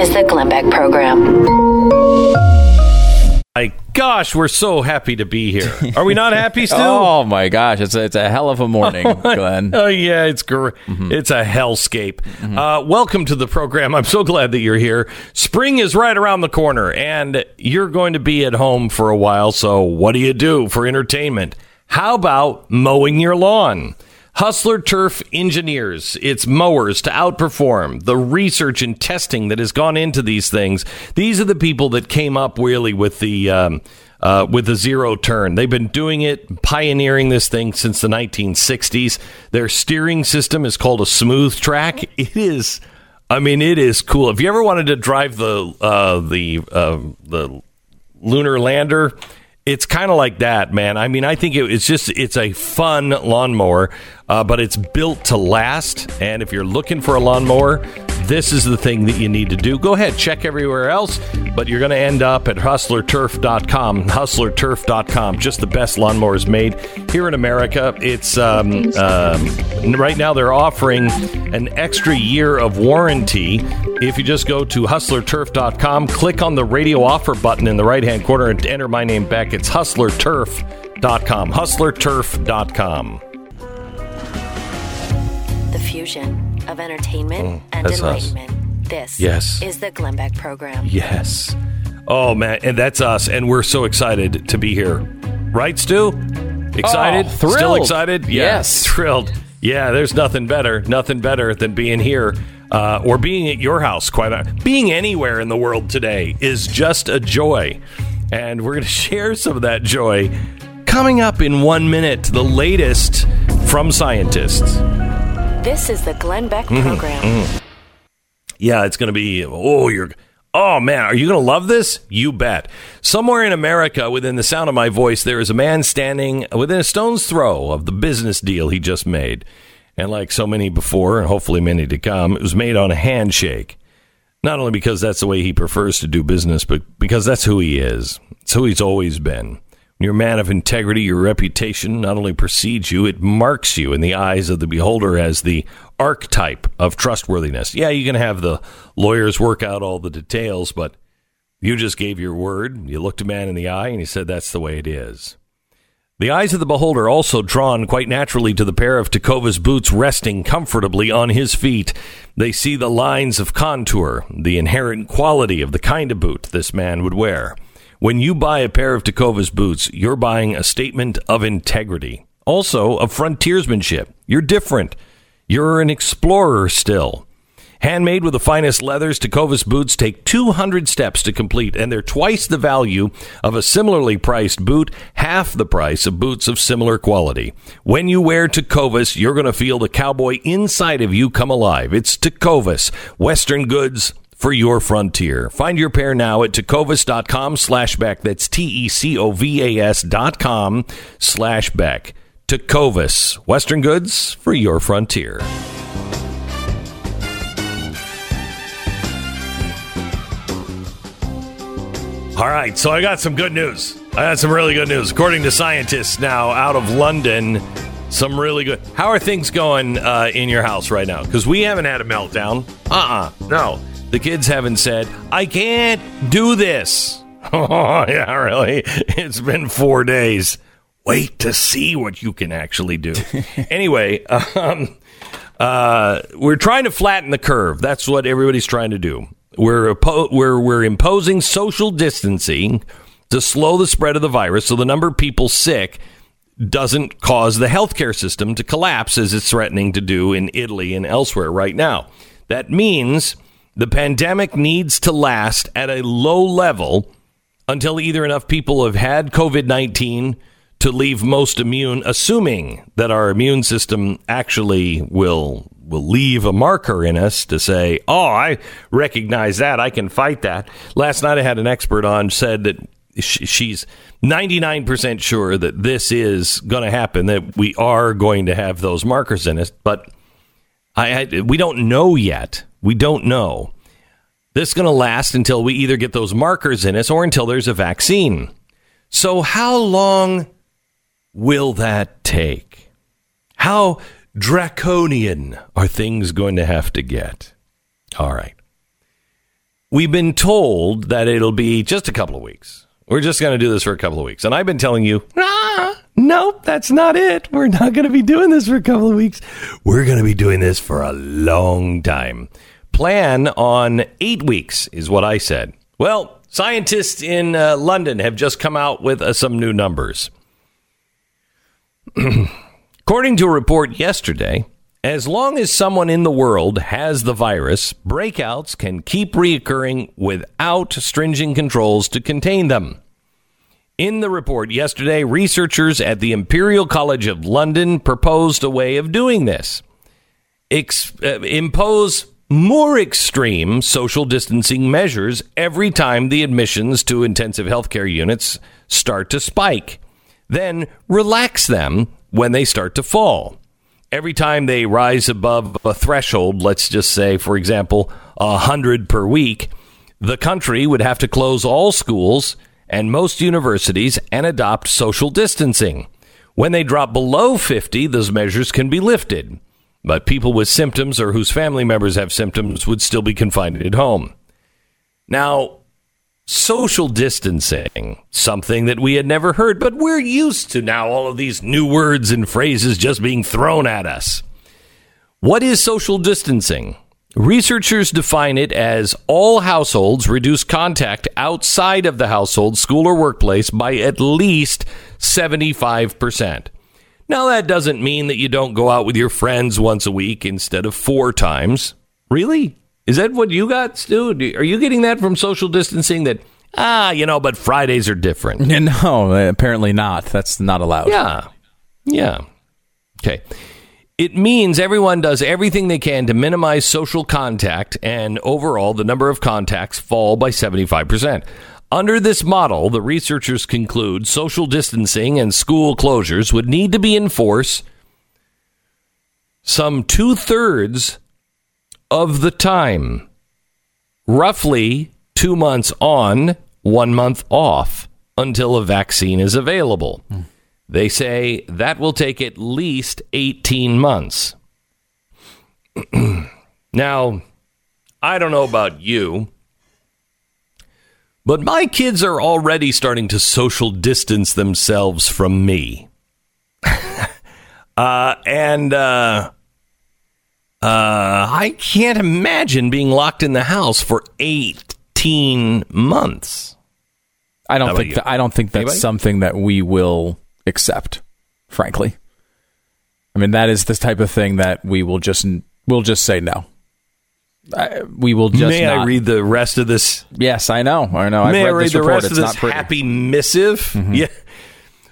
is the Glenn Beck Program. My gosh, we're so happy to be here. Are we not happy still? oh my gosh, it's a, it's a hell of a morning, Glenn. Oh yeah, it's gr- it's a hellscape. Uh, welcome to the program. I'm so glad that you're here. Spring is right around the corner, and you're going to be at home for a while. So, what do you do for entertainment? How about mowing your lawn? Hustler Turf Engineers, it's mowers to outperform the research and testing that has gone into these things. These are the people that came up really with the um, uh, with the zero turn. They've been doing it, pioneering this thing since the 1960s. Their steering system is called a smooth track. It is, I mean, it is cool. If you ever wanted to drive the uh, the uh, the lunar lander, it's kind of like that, man. I mean, I think it, it's just it's a fun lawnmower, uh, but it's built to last. And if you're looking for a lawnmower, this is the thing that you need to do. Go ahead, check everywhere else, but you're going to end up at hustlerturf.com. Hustlerturf.com, just the best lawnmowers made here in America. It's um, um, right now they're offering an extra year of warranty if you just go to hustlerturf.com, click on the radio offer button in the right hand corner and enter my name Beck. It's hustlerturf.com. Hustlerturf.com. The fusion of entertainment and that's us. enlightenment. This Yes. is the Glenn Beck Program. Yes. Oh man, and that's us, and we're so excited to be here. Right, Stu? Excited? Oh, thrilled. Still excited? Yeah, Yes. thrilled. Yeah, there's nothing better, nothing better than being here uh, or being at your house. Quite a, being anywhere in the world today is just a joy, and we're going to share some of that joy coming up in one minute. The latest from scientists. This is the Glenn Beck Mm-hmm, Program. Yeah, it's going to be, oh, you're, oh man, are you going to love this? You bet. Somewhere in America, within the sound of my voice, there is a man standing within a stone's throw of the business deal he just made. And like so many before, and hopefully many to come, it was made on a handshake. Not only because that's the way he prefers to do business, but because that's who he is. It's who he's always been. A man of integrity, your reputation not only precedes you, it marks you in the eyes of the beholder as the archetype of trustworthiness. Yeah, you can have the lawyers work out all the details, but you just gave your word. You looked a man in the eye and you said that's the way it is. The eyes of the beholder also drawn quite naturally to the pair of Tecovas boots resting comfortably on his feet. They see the lines of contour, the inherent quality of the kind of boot this man would wear. When you buy a pair of Tecovas boots, you're buying a statement of integrity, also of frontiersmanship. You're different. You're an explorer still. Handmade with the finest leathers, Tecovas boots take 200 steps to complete, and they're twice the value of a similarly priced boot, half the price of boots of similar quality. When you wear Tecovas, you're going to feel the cowboy inside of you come alive. It's Tecovas, Western goods for your frontier. Find your pair now at tecovas.com slash Beck. That's T-E-C-O-V-A-S dot com slash Beck. Tecovas, Western goods for your frontier. All right, so I got some good news. I got some really good news. According to scientists now out of London, some really good. How are things going uh, in your house right now? Because we haven't had a meltdown. Uh uh No. The kids haven't said, I can't do this. Oh, yeah, really? It's been four days. Wait to see what you can actually do. anyway, um, uh, we're trying to flatten the curve. That's what everybody's trying to do. We're, oppo- we're, we're imposing social distancing to slow the spread of the virus so the number of people sick doesn't cause the healthcare system to collapse as it's threatening to do in Italy and elsewhere right now. That means the pandemic needs to last at a low level until either enough people have had COVID 19 to leave most immune, assuming that our immune system actually will will leave a marker in us to say, "Oh, I recognize that. I can fight that." Last night I had an expert on said that she's 99% sure that this is going to happen that we are going to have those markers in us, but I, I we don't know yet. We don't know. This is going to last until we either get those markers in us or until there's a vaccine. So, how long will that take? How draconian are things going to have to get? All right. we've been told that it'll be just a couple of weeks. We're just going to do this for a couple of weeks. And I've been telling you, ah, nope, that's not it. We're not going to be doing this for a couple of weeks. We're going to be doing this for a long time. Plan on eight weeks, is what I said. Well, scientists in uh, London have just come out with uh, some new numbers. According to a report yesterday, as long as someone in the world has the virus, breakouts can keep reoccurring without stringent controls to contain them. In the report yesterday, researchers at the Imperial College of London proposed a way of doing this. Ex- uh, impose more extreme social distancing measures every time the admissions to intensive healthcare units start to spike. Then relax them when they start to fall every time they rise above a threshold, let's just say, for example, a 100 per week, the country would have to close all schools and most universities and adopt social distancing. When they drop below 50, those measures can be lifted. But people with symptoms or whose family members have symptoms would still be confined at home. Now, social distancing, something that we had never heard, but we're used to now all of these new words and phrases just being thrown at us. What is social distancing? Researchers define it as all households reduce contact outside of the household, school, or workplace by at least 75%. Now, that doesn't mean that you don't go out with your friends once a week instead of four times. Really? Is that what you got, Stu? Are you getting that from social distancing that, ah, you know, but Fridays are different? No, apparently not. That's not allowed. Yeah. Yeah. Okay. It means everyone does everything they can to minimize social contact, and overall, the number of contacts fall by 75%. Under this model, the researchers conclude social distancing and school closures would need to be in force some two thirds of the time, roughly two months on, one month off until a vaccine is available. Mm. They say that will take at least 18 months. now, I don't know about you, but my kids are already starting to social distance themselves from me. uh, and uh, uh, I can't imagine being locked in the house for 18 months. I don't think th- I don't think that's Anybody? something that we will accept, frankly. I mean, that is the type of thing that we will just we'll just say no. I, we will just. May not. I read the rest of this? Yes, I know. I know. May I've read I read the rest it's of this happy missive? Mm-hmm. Yeah.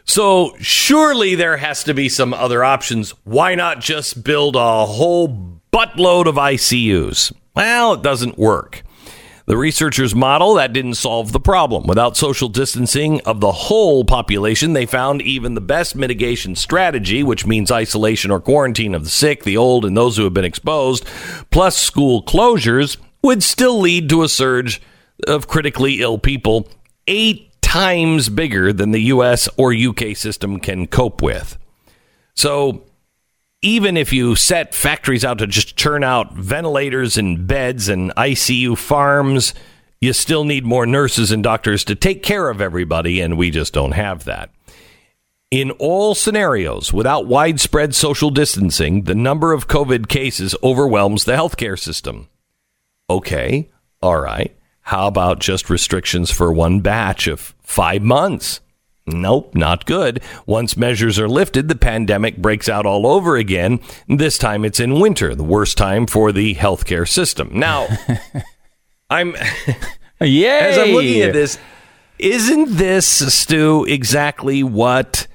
So surely there has to be some other options. Why not just build a whole buttload of ICUs. Well, it doesn't work. The researchers' model that didn't solve the problem. Without social distancing of the whole population, they found even the best mitigation strategy, which means isolation or quarantine of the sick, the old, and those who have been exposed, plus school closures, would still lead to a surge of critically ill people eight times bigger than the US or UK system can cope with. So, even if you set factories out to just churn out ventilators and beds and ICU farms, you still need more nurses and doctors to take care of everybody, and we just don't have that. In all scenarios, without widespread social distancing, the number of COVID cases overwhelms the healthcare system. Okay, all right. How about just restrictions for one batch of five months? Nope, not good. Once measures are lifted, the pandemic breaks out all over again. This time it's in winter, the worst time for the healthcare system. Now, I'm Yay! as I'm looking at this, isn't this Stu exactly what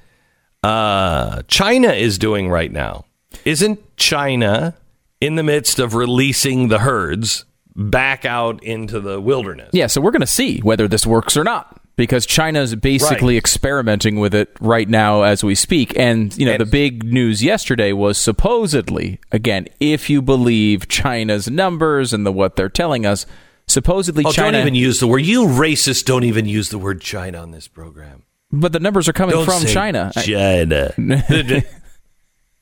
uh, China is doing right now? Isn't China in the midst of releasing the herds back out into the wilderness? Yeah, so we're going to see whether this works or not because China's basically right. experimenting with it right now as we speak. And you know, and, the big news yesterday was supposedly, again, if you believe China's numbers and the what they're telling us, supposedly oh, China. Don't even use the word. You racists don't even use the word China on this program. But the numbers are coming don't from China. China.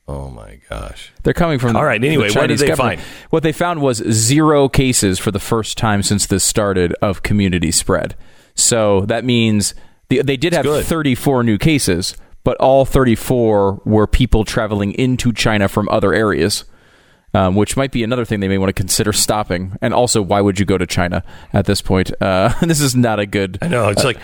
Oh my gosh! They're coming from. All right. Anyway, the what did they government. find? What they found was zero cases for the first time since this started of community spread. So that means the, they did have good. 34 new cases, but all 34 were people traveling into China from other areas. Um, which might be another thing they may want to consider stopping. And also, why would you go to China at this point? Uh, this is not a good. I know it's like,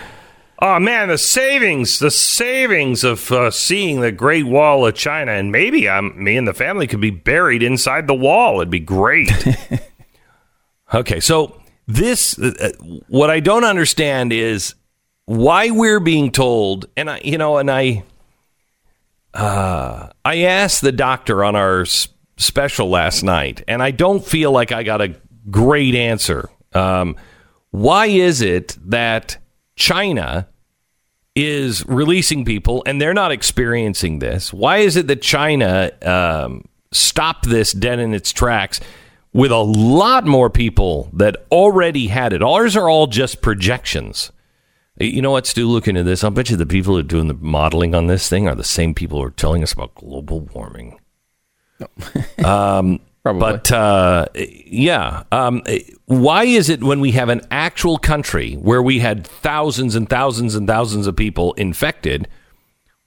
oh man, the savings, the savings of uh, seeing the Great Wall of China, and maybe I'm me and the family could be buried inside the wall. It'd be great. okay, so this, uh, what I don't understand is why we're being told, and I, you know, and I, uh, I asked the doctor on our s- special last night, and I don't feel like I got a great answer. Um, why is it that China is releasing people and they're not experiencing this? Why is it that China um, stopped this dead in its tracks with a lot more people that already had it? Ours are all just projections. You know what, Stu? Looking at this, I'll bet you the people who are doing the modeling on this thing are the same people who are telling us about global warming. um, Probably. But uh, yeah, um, why is it when we have an actual country where we had thousands and thousands and thousands of people infected,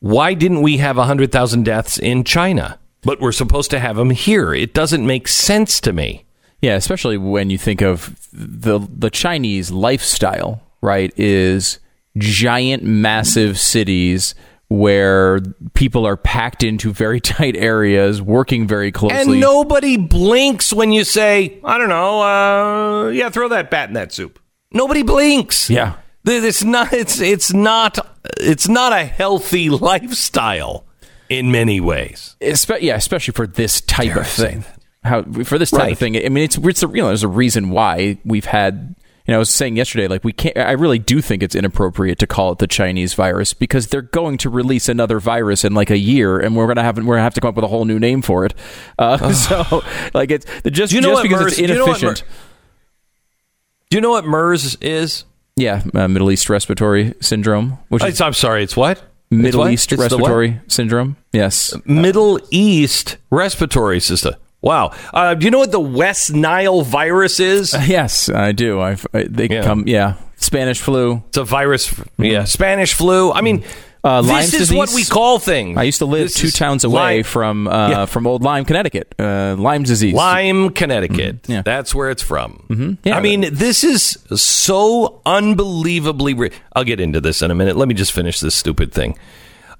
why didn't we have 100,000 deaths in China? But we're supposed to have them here. It doesn't make sense to me. Yeah, especially when you think of the the Chinese lifestyle, right? Is giant, massive cities where people are packed into very tight areas, working very closely. And nobody blinks when you say, I don't know, uh, yeah, throw that bat in that soup. Nobody blinks. Yeah. It's not. It's it's not. It's not a healthy lifestyle in many ways. Espe- yeah, especially for this type of thing. How for this type Right. of thing? I mean, it's it's a real. There's a reason why we've had. You know, I was saying yesterday, like we can't. I really do think it's inappropriate to call it the Chinese virus because they're going to release another virus in like a year, and we're gonna have we're gonna have to come up with a whole new name for it. Uh, so, like it's just you know just because MERS- it's do you know inefficient. Do you know what MERS is? yeah, uh, Middle East respiratory syndrome, which is I'm sorry. It's what? Middle East It's respiratory syndrome. Yes, Middle East respiratory system. Wow. Uh, do you know what the West Nile virus is? yes, I do. I've I, they Yeah. come. Yeah, Spanish flu. It's a virus. Yeah, Spanish flu. I mean, Uh, Lyme's this is what we call things. I used to live This two towns away Lyme- from uh, Yeah. from Old Lyme, Connecticut. Uh, Lyme disease. Lyme, Connecticut. yeah. That's where it's from. Mm-hmm. Yeah. I mean, this is so unbelievably. Re- I'll get into this in a minute. Let me just finish this stupid thing.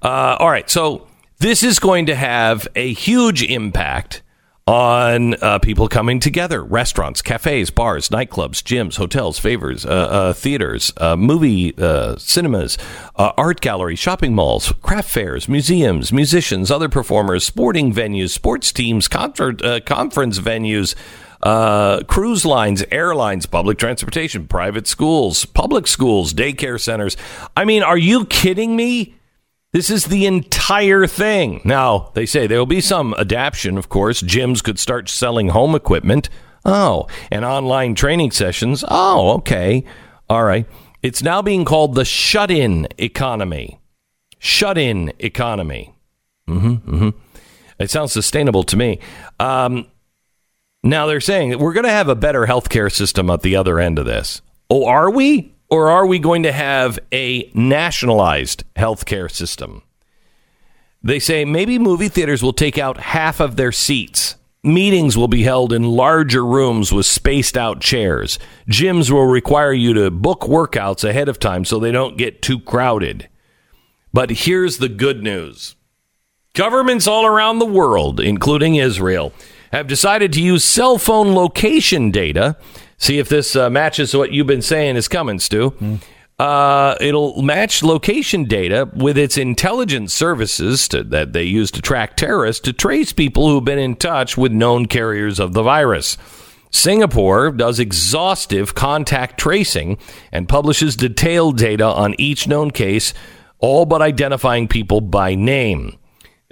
Uh, all right. So, this is going to have a huge impact on uh, people coming together restaurants, cafes, bars, nightclubs, gyms, hotels, favors, uh, uh, theaters, uh, movie uh, cinemas, uh, art galleries, shopping malls, craft fairs, museums, musicians, other performers, sporting venues, sports teams, concert, conference venues. Cruise lines, airlines, public transportation, private schools, public schools, daycare centers. I mean, are you kidding me? This is the entire thing. Now, they say there will be some adaptation, of course. Gyms could start selling home equipment. Oh, and online training sessions. Oh, okay. All right. It's now being called the shut in economy. Shut in economy. hmm hmm It sounds sustainable to me. Um, now, they're saying we're going to have a better healthcare system at the other end of this. Oh, are we? Or are we going to have a nationalized healthcare system? They say maybe movie theaters will take out half of their seats. Meetings will be held in larger rooms with spaced out chairs. Gyms will require you to book workouts ahead of time so they don't get too crowded. But here's the good news governments all around the world, including Israel, have decided to use cell phone location data. See if this uh, matches what you've been saying is coming, Stu. Uh, it'll match location data with its intelligence services to, that they use to track terrorists to trace people who've been in touch with known carriers of the virus. Singapore does exhaustive contact tracing and publishes detailed data on each known case, all but identifying people by name.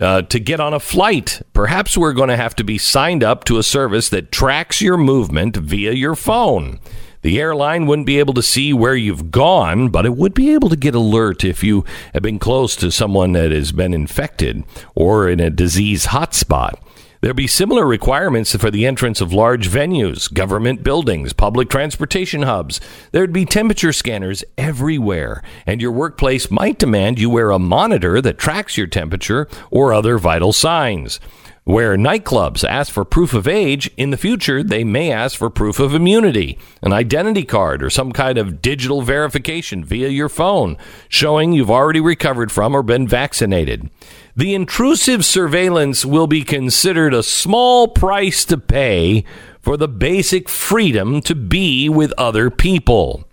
Uh, to get on a flight, perhaps we're going to have to be signed up to a service that tracks your movement via your phone. The airline wouldn't be able to see where you've gone, but it would be able to get alert if you have been close to someone that has been infected or in a disease hotspot. There'd be similar requirements for the entrance of large venues, government buildings, public transportation hubs. There'd be temperature scanners everywhere, and your workplace might demand you wear a monitor that tracks your temperature or other vital signs. Where nightclubs ask for proof of age, in the future they may ask for proof of immunity, an identity card, or some kind of digital verification via your phone showing you've already recovered from or been vaccinated. The intrusive surveillance will be considered a small price to pay for the basic freedom to be with other people.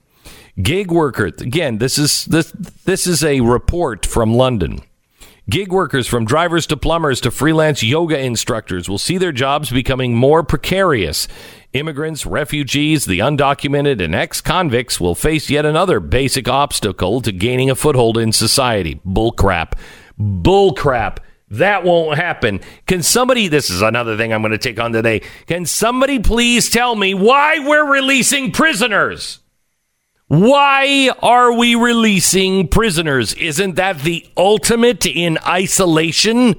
Gig workers, again, this is this this is a report from London. Gig workers from drivers to plumbers to freelance yoga instructors will see their jobs becoming more precarious. Immigrants, refugees, the undocumented, and ex convicts will face yet another basic obstacle to gaining a foothold in society. Bullcrap. Bullcrap. That won't happen. Can somebody, this is another thing I'm going to take on today. Can somebody please tell me why we're releasing prisoners? Why are we releasing prisoners? Isn't that the ultimate in isolation?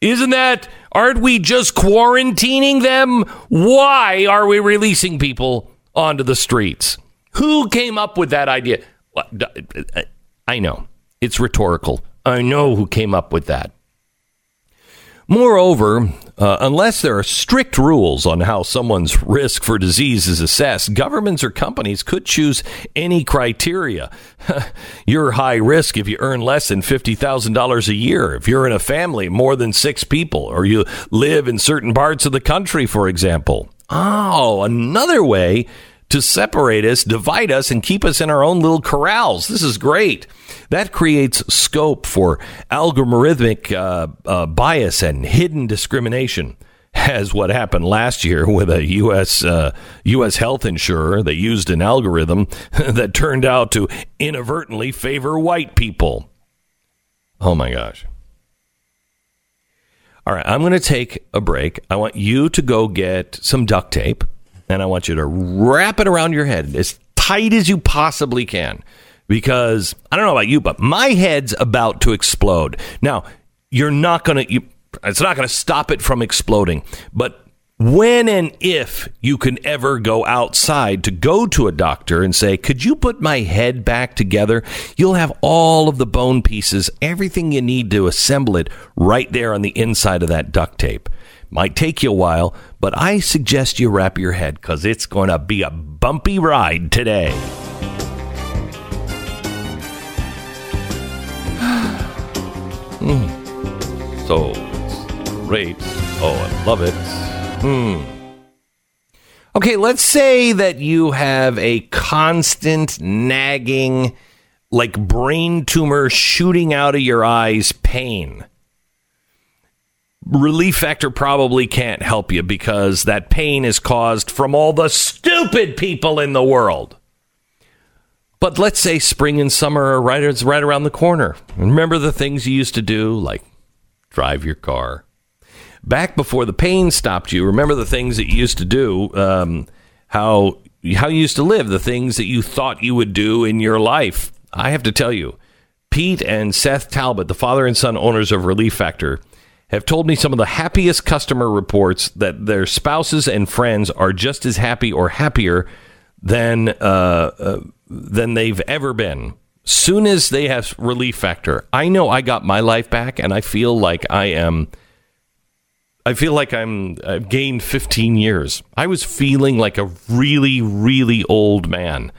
Isn't that, aren't we just quarantining them? Why are we releasing people onto the streets? Who came up with that idea? I know. It's rhetorical. I know who came up with that. Moreover, uh, unless there are strict rules on how someone's risk for disease is assessed, governments or companies could choose any criteria. you're high risk if you earn less than $50,000 a year, if you're in a family more than six people, or you live in certain parts of the country, for example. Oh, another way to separate us, divide us, and keep us in our own little corrals. This is great. That creates scope for algorithmic uh, uh, bias and hidden discrimination. As what happened last year with a U.S. Uh, U.S. health insurer that used an algorithm that turned out to inadvertently favor white people. Oh my gosh. All right, I'm going to take a break. I want you to go get some duct tape and I want you to wrap it around your head as tight as you possibly can because I don't know about you, but my head's about to explode. Now, you're not going to, it's not going to stop it from exploding, but when and if you can ever go outside to go to a doctor and say, Could you put my head back together? You'll have all of the bone pieces, everything you need to assemble it right there on the inside of that duct tape. Might take you a while, but I suggest you wrap your head because it's going to be a bumpy ride today. mm. So great. Oh, I love it. Hmm. Okay, let's say that you have a constant nagging, like brain tumor shooting out of your eyes pain. Relief Factor probably can't help you because that pain is caused from all the stupid people in the world. But let's say spring and summer are right, right around the corner. Remember the things you used to do, like drive your car. Back before the pain stopped you, remember the things that you used to do, um, how how you used to live, the things that you thought you would do in your life. I have to tell you, Pete and Seth Talbot, the father and son owners of Relief Factor, have told me some of the happiest customer reports that their spouses and friends are just as happy or happier than uh, uh, than they've ever been. Soon as they have relief factor, I know I got my life back, and I feel like I am. I feel like I'm I've gained 15 years. I was feeling like a really, really old man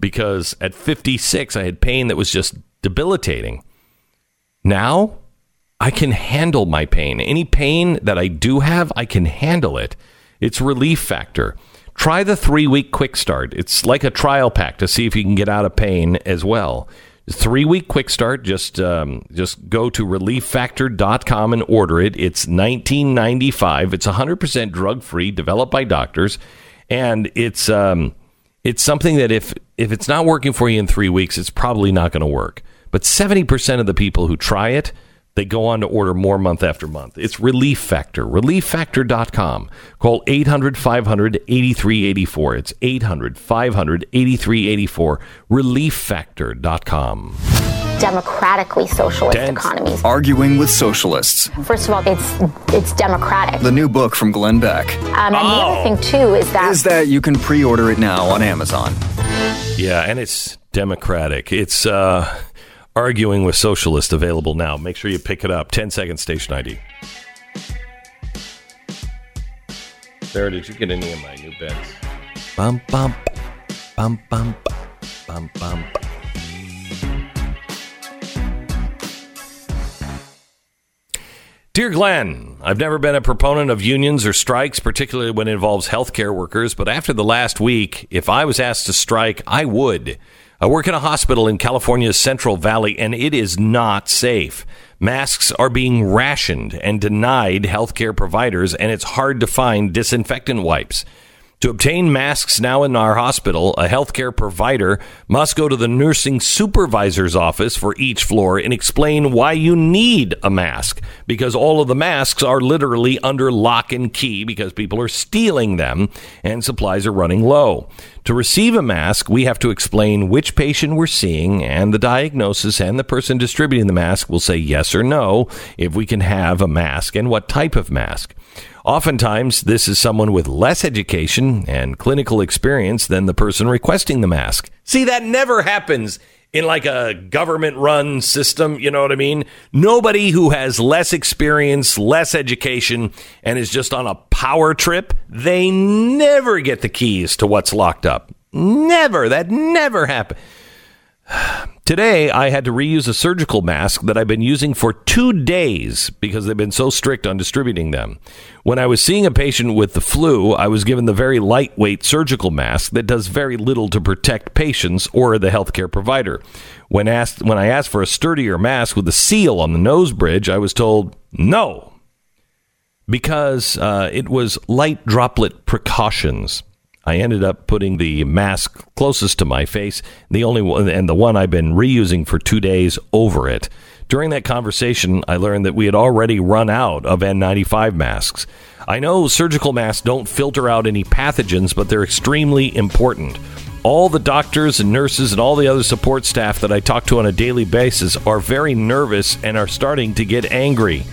because at 56 I had pain that was just debilitating. Now I can handle my pain. Any pain that I do have, I can handle it. It's relief factor. Try the three week quick start. It's like a trial pack to see if you can get out of pain as well. Three week quick start. Just um, just go to relieffactor.com and order it. It's 1995. It's 100% drug free, developed by doctors, and it's um, it's something that if if it's not working for you in three weeks, it's probably not going to work. But 70% of the people who try it they go on to order more month after month. It's Relief Factor, relieffactor.com. Call 800 500 8384. It's 800 500 8384, relieffactor.com. Democratically socialist Dense. economies. Arguing with Socialists. First of all, it's it's democratic. The new book from Glenn Beck Um, and the other thing too is that is that you can pre order it now on Amazon. Yeah, and it's democratic. It's uh, arguing with socialists available now. Make sure you pick it up. 10 second station ID. Sarah, did you get any of my new? Bum, bum, bum, bum, bum, bum, bum. Dear Glenn, I've never been a proponent of unions or strikes, particularly when it involves healthcare workers, but after the last week, if I was asked to strike, I would. I work in a hospital in California's Central Valley, and it is not safe. Masks are being rationed and denied healthcare providers, and it's hard to find disinfectant wipes. To obtain masks now in our hospital, a healthcare provider must go to the nursing supervisor's office for each floor and explain why you need a mask because all of the masks are literally under lock and key because people are stealing them and supplies are running low. To receive a mask, we have to explain which patient we're seeing and the diagnosis, and the person distributing the mask will say yes or no if we can have a mask and what type of mask. Oftentimes, this is someone with less education and clinical experience than the person requesting the mask. See, that never happens in like a government run system. You know what I mean? Nobody who has less experience, less education, and is just on a power trip, they never get the keys to what's locked up. Never. That never happened. Today, I had to reuse a surgical mask that I've been using for two days because they've been so strict on distributing them. When I was seeing a patient with the flu, I was given the very lightweight surgical mask that does very little to protect patients or the healthcare provider. When asked, when I asked for a sturdier mask with a seal on the nose bridge, I was told no because uh, it was light droplet precautions. I ended up putting the mask closest to my face, the only one, and the one I've been reusing for two days over it. During that conversation, I learned that we had already run out of N95 masks. I know surgical masks don't filter out any pathogens, but they're extremely important. All the doctors and nurses and all the other support staff that I talk to on a daily basis are very nervous and are starting to get angry.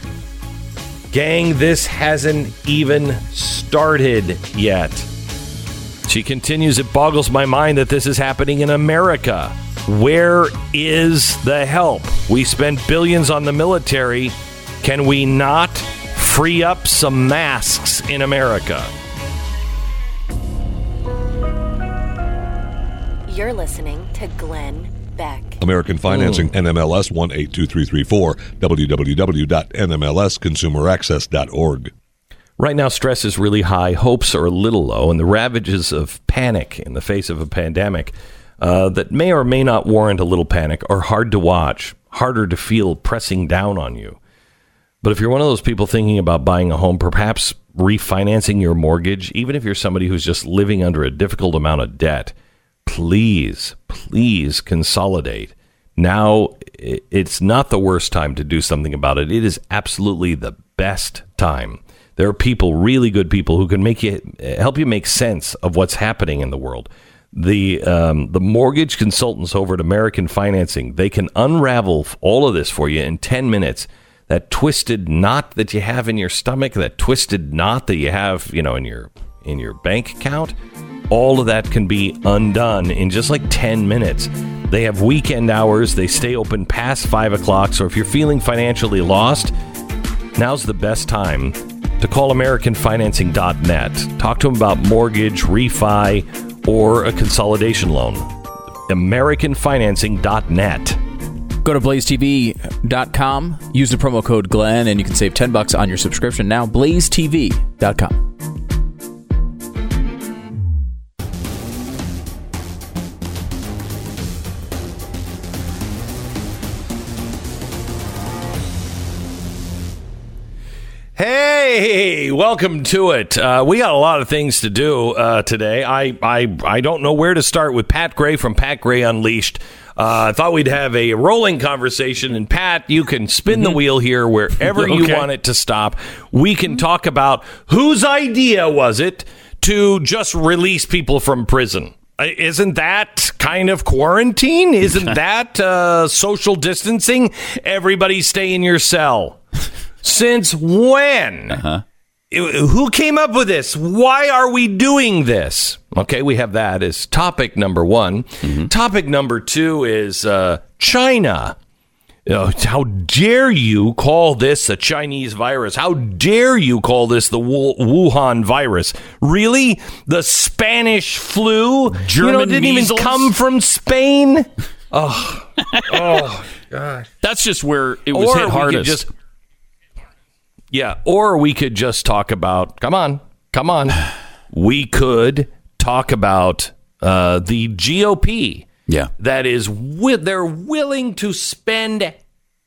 Gang, this hasn't even started yet. She continues, It boggles my mind that this is happening in America. Where is the help? We spend billions on the military. Can we not free up some masks in America? You're listening to Glenn Beck. American Financing, NMLS 182334, www.nmlsconsumeraccess.org. Right now, stress is really high, hopes are a little low, and the ravages of panic in the face of a pandemic uh, that may or may not warrant a little panic are hard to watch, harder to feel pressing down on you. But if you're one of those people thinking about buying a home, perhaps refinancing your mortgage, even if you're somebody who's just living under a difficult amount of debt, please, please consolidate. Now, it's not the worst time to do something about it. It is absolutely the best time. There are people, really good people, who can make you help you make sense of what's happening in the world. The um, the mortgage consultants over at American Financing they can unravel all of this for you in ten minutes. That twisted knot that you have in your stomach, that twisted knot that you have, you know, in your in your bank account, all of that can be undone in just like 10 minutes. They have weekend hours, they stay open past 5 o'clock. So if you're feeling financially lost, now's the best time to call AmericanFinancing.net. Talk to them about mortgage, refi, or a consolidation loan. AmericanFinancing.net. Go to blazetv.com, use the promo code Glenn, and you can save 10 bucks on your subscription now. blazetv.com. welcome to it. Uh, we got a lot of things to do uh, today. I, I I don't know where to start with Pat Gray from Pat Gray Unleashed. Uh, I thought we'd have a rolling conversation, and Pat, you can spin the wheel here wherever you want it to stop. We can talk about whose idea was it to just release people from prison. Isn't that kind of quarantine? Isn't that uh, social distancing? Everybody stay in your cell. Since when? Uh-huh. Who came up with this? Why are we doing this? Okay, we have that as topic number one. Mm-hmm. Topic number two is uh, China. Know, how dare you call this a Chinese virus? How dare you call this the Wu- Wuhan virus? Really? The Spanish flu? you know, German didn't measles? even come from Spain? Oh, oh, God. That's just where it was or hit hardest. just yeah or we could just talk about come on come on. We could talk about uh, the gop Yeah. that is they're willing to spend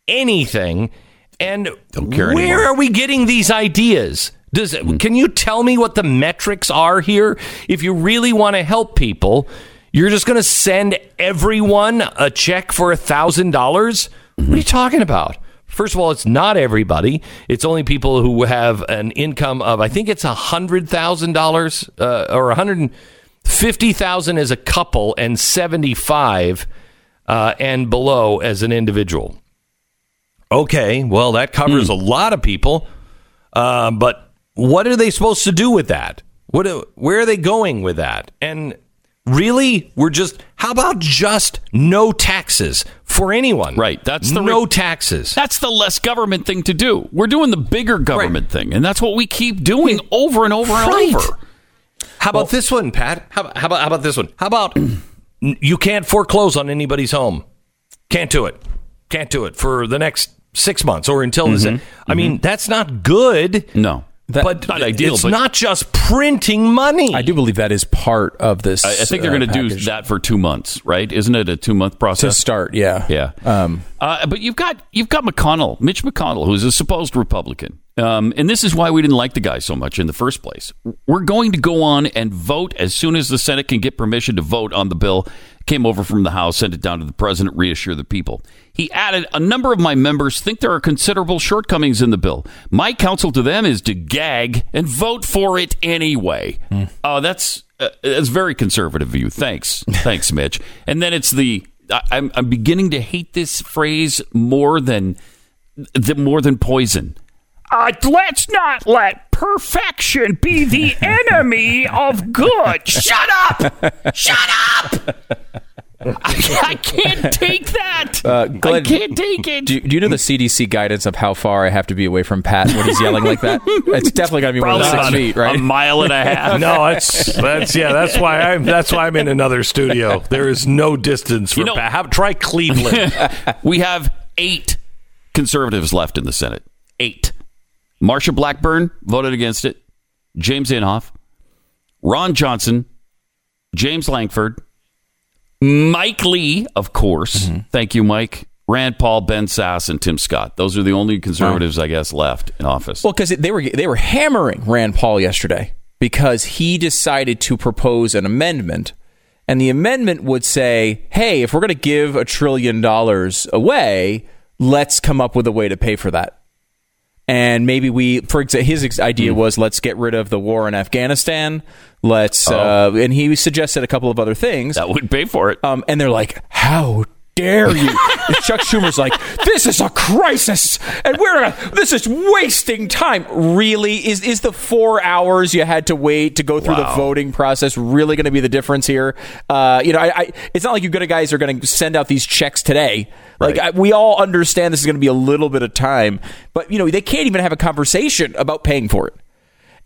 anything and where anymore. are we getting these ideas? Does can you tell me what the metrics are here? If you really want to help people you're just going to send everyone a check for a thousand dollars? What are you talking about first of all it's not everybody it's only people who have an income of i think it's a hundred thousand dollars uh, or a hundred fifty thousand as a couple and 75 uh, and below as an individual Okay, well, that covers a lot of people. Uh, but what are they supposed to do with that? What? Where are they going with that? And really, we're just. How about just no taxes for anyone? Right, that's the no re- taxes. That's the less government thing to do. We're doing the bigger government thing, and that's what we keep doing over and over and Right. over. How about this one, Pat? How, about- how about how about this one? How about you can't foreclose on anybody's home? Can't do it. Can't do it for the next six months or until this. Mm-hmm. I mean, mm-hmm. that's not good. No. But not ideal, It's but- not just printing money. I do believe that is part of this. I, I think they're uh, going to do that for two months, right? Isn't it a two month process to start. Yeah, Yeah. Um, Uh, but you've got you've got McConnell, Mitch McConnell, who's a supposed Republican, um, and this is why we didn't like the guy so much in the first place. We're going to go on and vote as soon as the Senate can get permission to vote on the bill. Came over from the House, sent it down to the president, reassure the people. He added, "A number of my members think there are considerable shortcomings in the bill. My counsel to them is to gag and vote for it anyway." Oh, that's uh, that's very conservative you. Thanks, thanks, Mitch. And then it's the I, I'm I'm beginning to hate this phrase more than the, more than poison. Uh, let's not let perfection be the enemy of good. Shut up! Shut up! I, I can't take that. I Uh, Glenn, can't take it. do, do you know the CDC guidance of how far I have to be away from Pat when he's yelling like that? It's definitely going to be more than Probably six about feet, right? A mile and a half. no, that's that's yeah. That's why I'm that's why I'm in another studio. There is no distance for You know- Pat. How, try Cleveland. we have eight conservatives left in the Senate. Eight. Marsha Blackburn voted against it. James Inhofe, Ron Johnson, James Lankford, Mike Lee, of course. Mm-hmm. Thank you, Mike. Rand Paul, Ben Sasse, and Tim Scott. Those are the only conservatives, I guess, left in office. Well, because they were they were hammering Rand Paul yesterday because he decided to propose an amendment, and the amendment would say, "Hey, if we're going to give a trillion dollars away, let's come up with a way to pay for that." And maybe we, for example, his idea was let's get rid of the war in Afghanistan. Let's, uh, and he suggested a couple of other things. that would pay for it. Um, and they're like, "How dare you?" And Chuck Schumer's like, "This is a crisis, and we're a, this is wasting time." Really, is is the four hours you had to wait to go through the voting process really going to be the difference here? Uh, you know, I, I, it's not like you good guys are going to send out these checks today. Like I, we all understand this is going to be a little bit of time, but you know they can't even have a conversation about paying for it.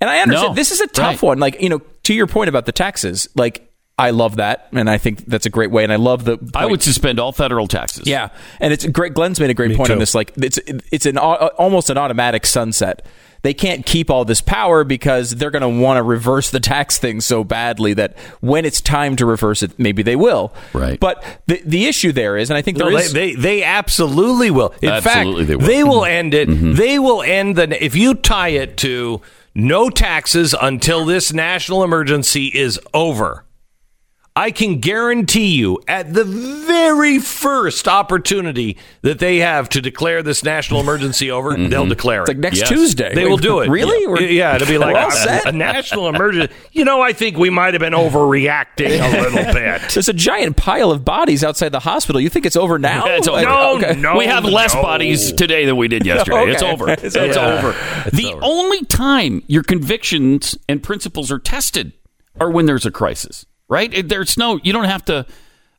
And I understand No. this is a tough Right. one. Like you know, to your point about the taxes, like I love that, and I think that's a great way. And I love the. I would suspend all federal taxes. Yeah, and it's great. Glenn's made a great Me point too. on this. Like it's it's an uh, almost an automatic sunset. They can't keep all this power because they're going to want to reverse the tax thing so badly that when it's time to reverse it, maybe they will. Right. But the the issue there is, and I think there No, is. they, they they absolutely will. In Absolutely fact, they will. Mm-hmm. end it. Mm-hmm. They will end the if you tie it to no taxes until this national emergency is over. I can guarantee you at the very first opportunity that they have to declare this national emergency over, mm-hmm. they'll declare it's like it. next Yes. Tuesday. They will do it. Really? Yeah, We're- yeah it'll be like We're a, a national emergency. You know, I think we might have been overreacting a little bit. There's a giant pile of bodies outside the hospital. You think it's over now? Yeah, it's over. No, Okay. no. we have less no. bodies today than we did yesterday. Okay. It's over. It's It's, over. over. It's the over. only time your convictions and principles are tested are when there's a crisis, right? There's no. You don't have to.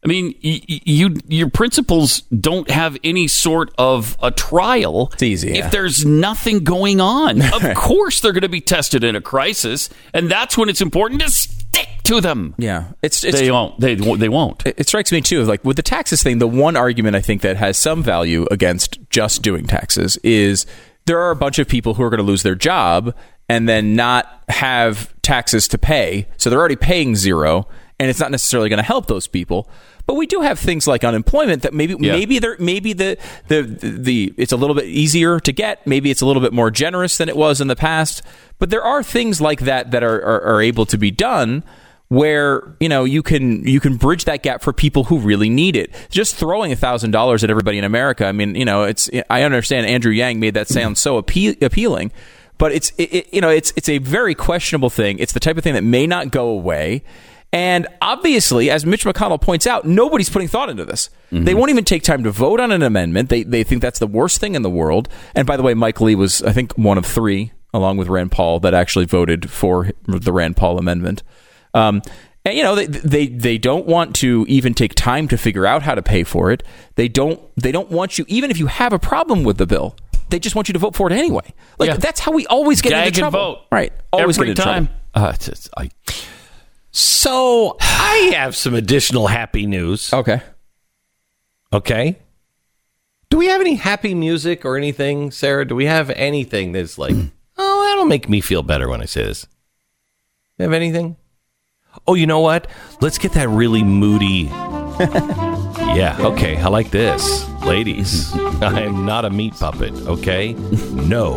I mean, y- y- you your principles don't have any sort of a trial. It's easy, yeah. if there's nothing going on. Of course, they're going to be tested in a crisis, and that's when it's important to stick to them. Yeah, it's it's They won't. They won't. They won't. it strikes me too like with the taxes thing the one argument i think that has some value against just doing taxes is there are a bunch of people who are going to lose their job and then not have taxes to pay so they're already paying zero and it's not necessarily going to help those people but we do have things like unemployment that maybe Yeah. maybe there maybe the, the the it's a little bit easier to get maybe it's a little bit more generous than it was in the past but there are things like that that are, are, are able to be done where you know you can you can bridge that gap for people who really need it. Just throwing a thousand dollars at everybody in America. I mean, you know, it's I understand Andrew Yang made that sound so appeal, appealing, but it's it, it- you know it's it's a very questionable thing. It's the type of thing that may not go away. And obviously, as Mitch McConnell points out, nobody's putting thought into this. They won't even take time to vote on an amendment. They they think that's the worst thing in the world. And by the way, Mike Lee was I think one of three, along with Rand Paul, that actually voted for the Rand Paul amendment. Um, and you know they, they they don't want to even take time to figure out how to pay for it. They don't they don't want you even if you have a problem with the bill. They just want you to vote for it anyway. Like Yeah. that's how we always get Gag into trouble. vote. Right? Always Every get into time. trouble. Uh, it's, it's, I, So I have some additional happy news. Okay. Okay. Do we have any happy music or anything, Sarah? Do we have anything that's like, oh, that'll make me feel better when I say this? Have anything? Oh, you know what? Let's get that really moody. yeah, okay. I like this. Ladies, I'm not a meat puppet, okay? No.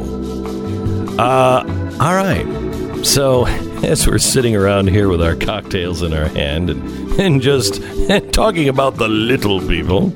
Uh, all right. So, as we're sitting around here with our cocktails in our hand and, and just talking about the little people,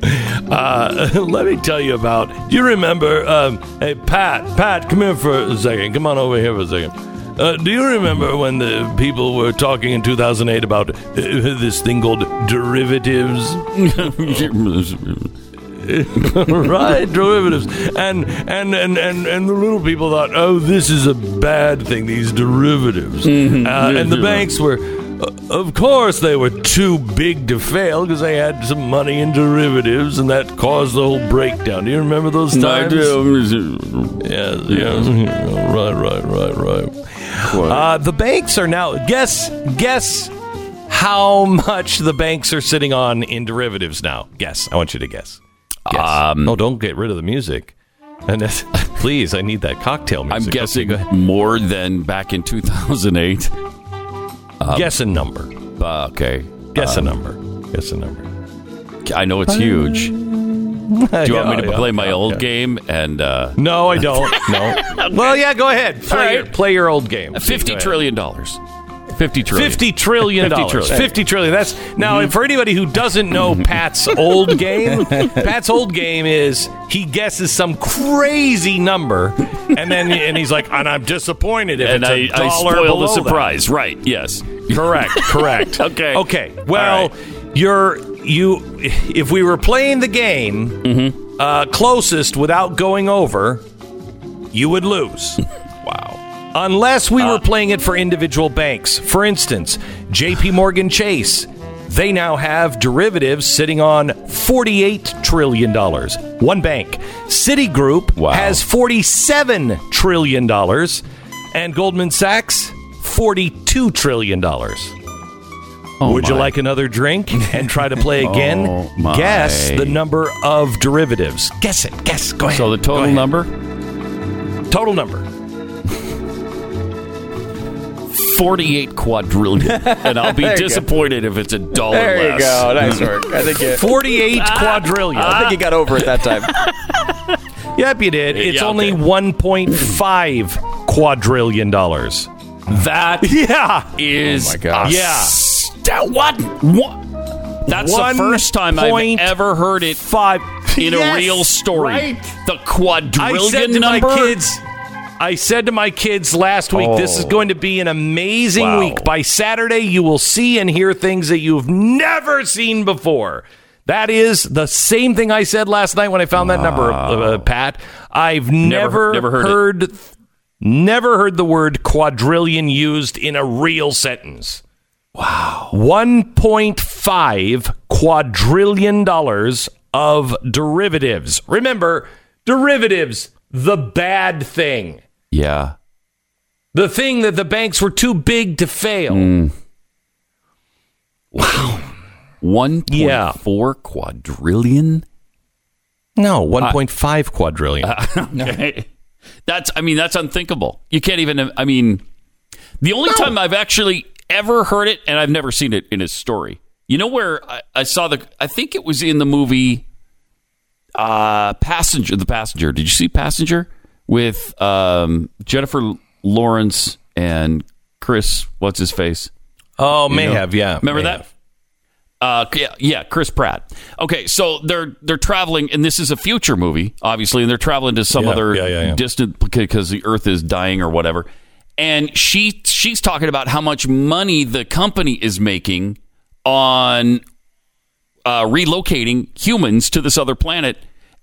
uh, let me tell you about. Do you remember? Um, hey, Pat, Pat, come here for a second. Come on over here for a second. Uh, do you remember when the people were talking in 2008 about uh, this thing called derivatives? right, derivatives, and and and and and the little people thought, oh, this is a bad thing. These derivatives, uh, and the banks were. Uh, of course, they were too big to fail because they had some money in derivatives, and that caused the whole breakdown. Do you remember those times? I do. Yes, yes. Right, right, right, right. Uh, the banks are now. Guess, guess how much the banks are sitting on in derivatives now. Guess. I want you to guess. Guess. Um, oh, don't get rid of the music. And please, I need that cocktail I'm music. Okay, guessing more than back in 2008. Guess a number. Uh, okay. Guess Um, a number. Guess a number. I know it's huge. Do you want me to Yeah, play my yeah, old yeah. game? And uh, No, I don't. No. Well, yeah, go ahead. Play, All your, play your old game. Fifty trillion dollars. Fifty trillion. Fifty trillion dollars. 50 trillion. Fifty trillion. That's now Mm-hmm. for anybody who doesn't know Pat's old game. Pat's old game is he guesses some crazy number, and then and he's like, and I'm disappointed if And it's I, a I dollar spoil the below that." surprise. Right. Yes. Correct. Correct. Okay. Okay. Well, right. you're you. If we were playing the game Mm-hmm. uh, closest without going over, you would lose. Wow. Unless we Uh, were playing it for individual banks. For instance, JP Morgan Chase. They now have derivatives sitting on $48 trillion. One bank. Citigroup Wow. has $47 trillion. And Goldman Sachs, $42 trillion. Oh, Would you like another drink and try to play again? Oh. Guess the number of derivatives. Guess it. Guess. Go ahead. So the total number? Total number. 48 quadrillion. and I'll be There disappointed if it's a dollar There you go. Nice work. I think you, 48 ah, quadrillion. I think you got over it that time. Yep, you did. It's Yeah, only okay. 1.5 quadrillion dollars. That Yeah. Oh is Oh my gosh. Yeah. What? What? That's the first time I've ever heard it Five in a real story. right. The I quadrillion said to number. my kids. I said to my kids last week, this is Oh. going to be an amazing Wow. week. By Saturday, you will see and hear things that you've never seen before. That is the same thing I said last night when I found that number, uh, Pat. I've never, never heard heard, never heard the word quadrillion used in a real sentence. Wow. 1.5 quadrillion dollars of derivatives. Remember, derivatives, the bad thing. Yeah. The thing that the banks were too big to fail. Mm. One point Yeah. four quadrillion. No, 1.5 quadrillion. Okay. That's I mean that's unthinkable. You can't even I mean the only time I've actually ever heard it and I've never seen it in a story. You know where I, I saw the I think it was in the movie uh Passenger the Passenger. Did you see Passenger with um Jennifer Lawrence and Chris what's his face? oh, may know? have, yeah. Remember that? have. Uh, yeah, yeah, Chris Pratt. Okay, so they're they're traveling, and this is a future movie, obviously, and they're traveling to some Yeah, other yeah, yeah. distant because the Earth is dying or whatever. And she she's talking about how much money the company is making on uh, relocating humans to this other planet.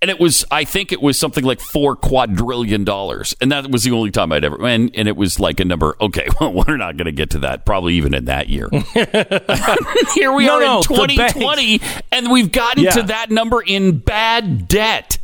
And it was, I think it was something like four quadrillion dollars, and that was the only time I'd ever. And, and it was like a number. Okay, well, we're not going to get to that, probably even in that year. Here we No, are no, in 2020, and we've gotten Yeah. to that number in bad debt.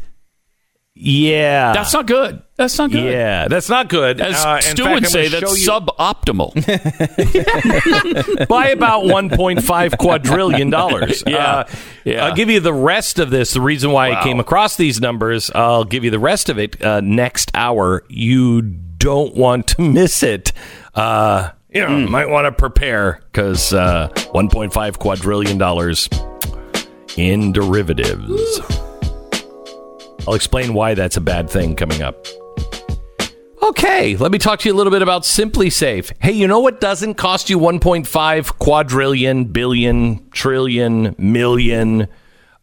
Yeah. That's not good. That's not good. Yeah, that's not good. As Uh, Stu fact, would say, that's you- suboptimal. by about 1.5 quadrillion dollars. Yeah. Uh, Yeah. I'll give you the rest of this. The reason why I came across these numbers, I'll give you the rest of it uh, next hour. You don't want to miss it. Uh, you know, Hmm. might want to prepare because uh, 1.5 quadrillion dollars in derivatives. I'll explain why that's a bad thing coming up. Okay, let me talk to you a little bit about SimpliSafe. Hey, you know what doesn't cost you 1.5 quadrillion, billion, trillion, million?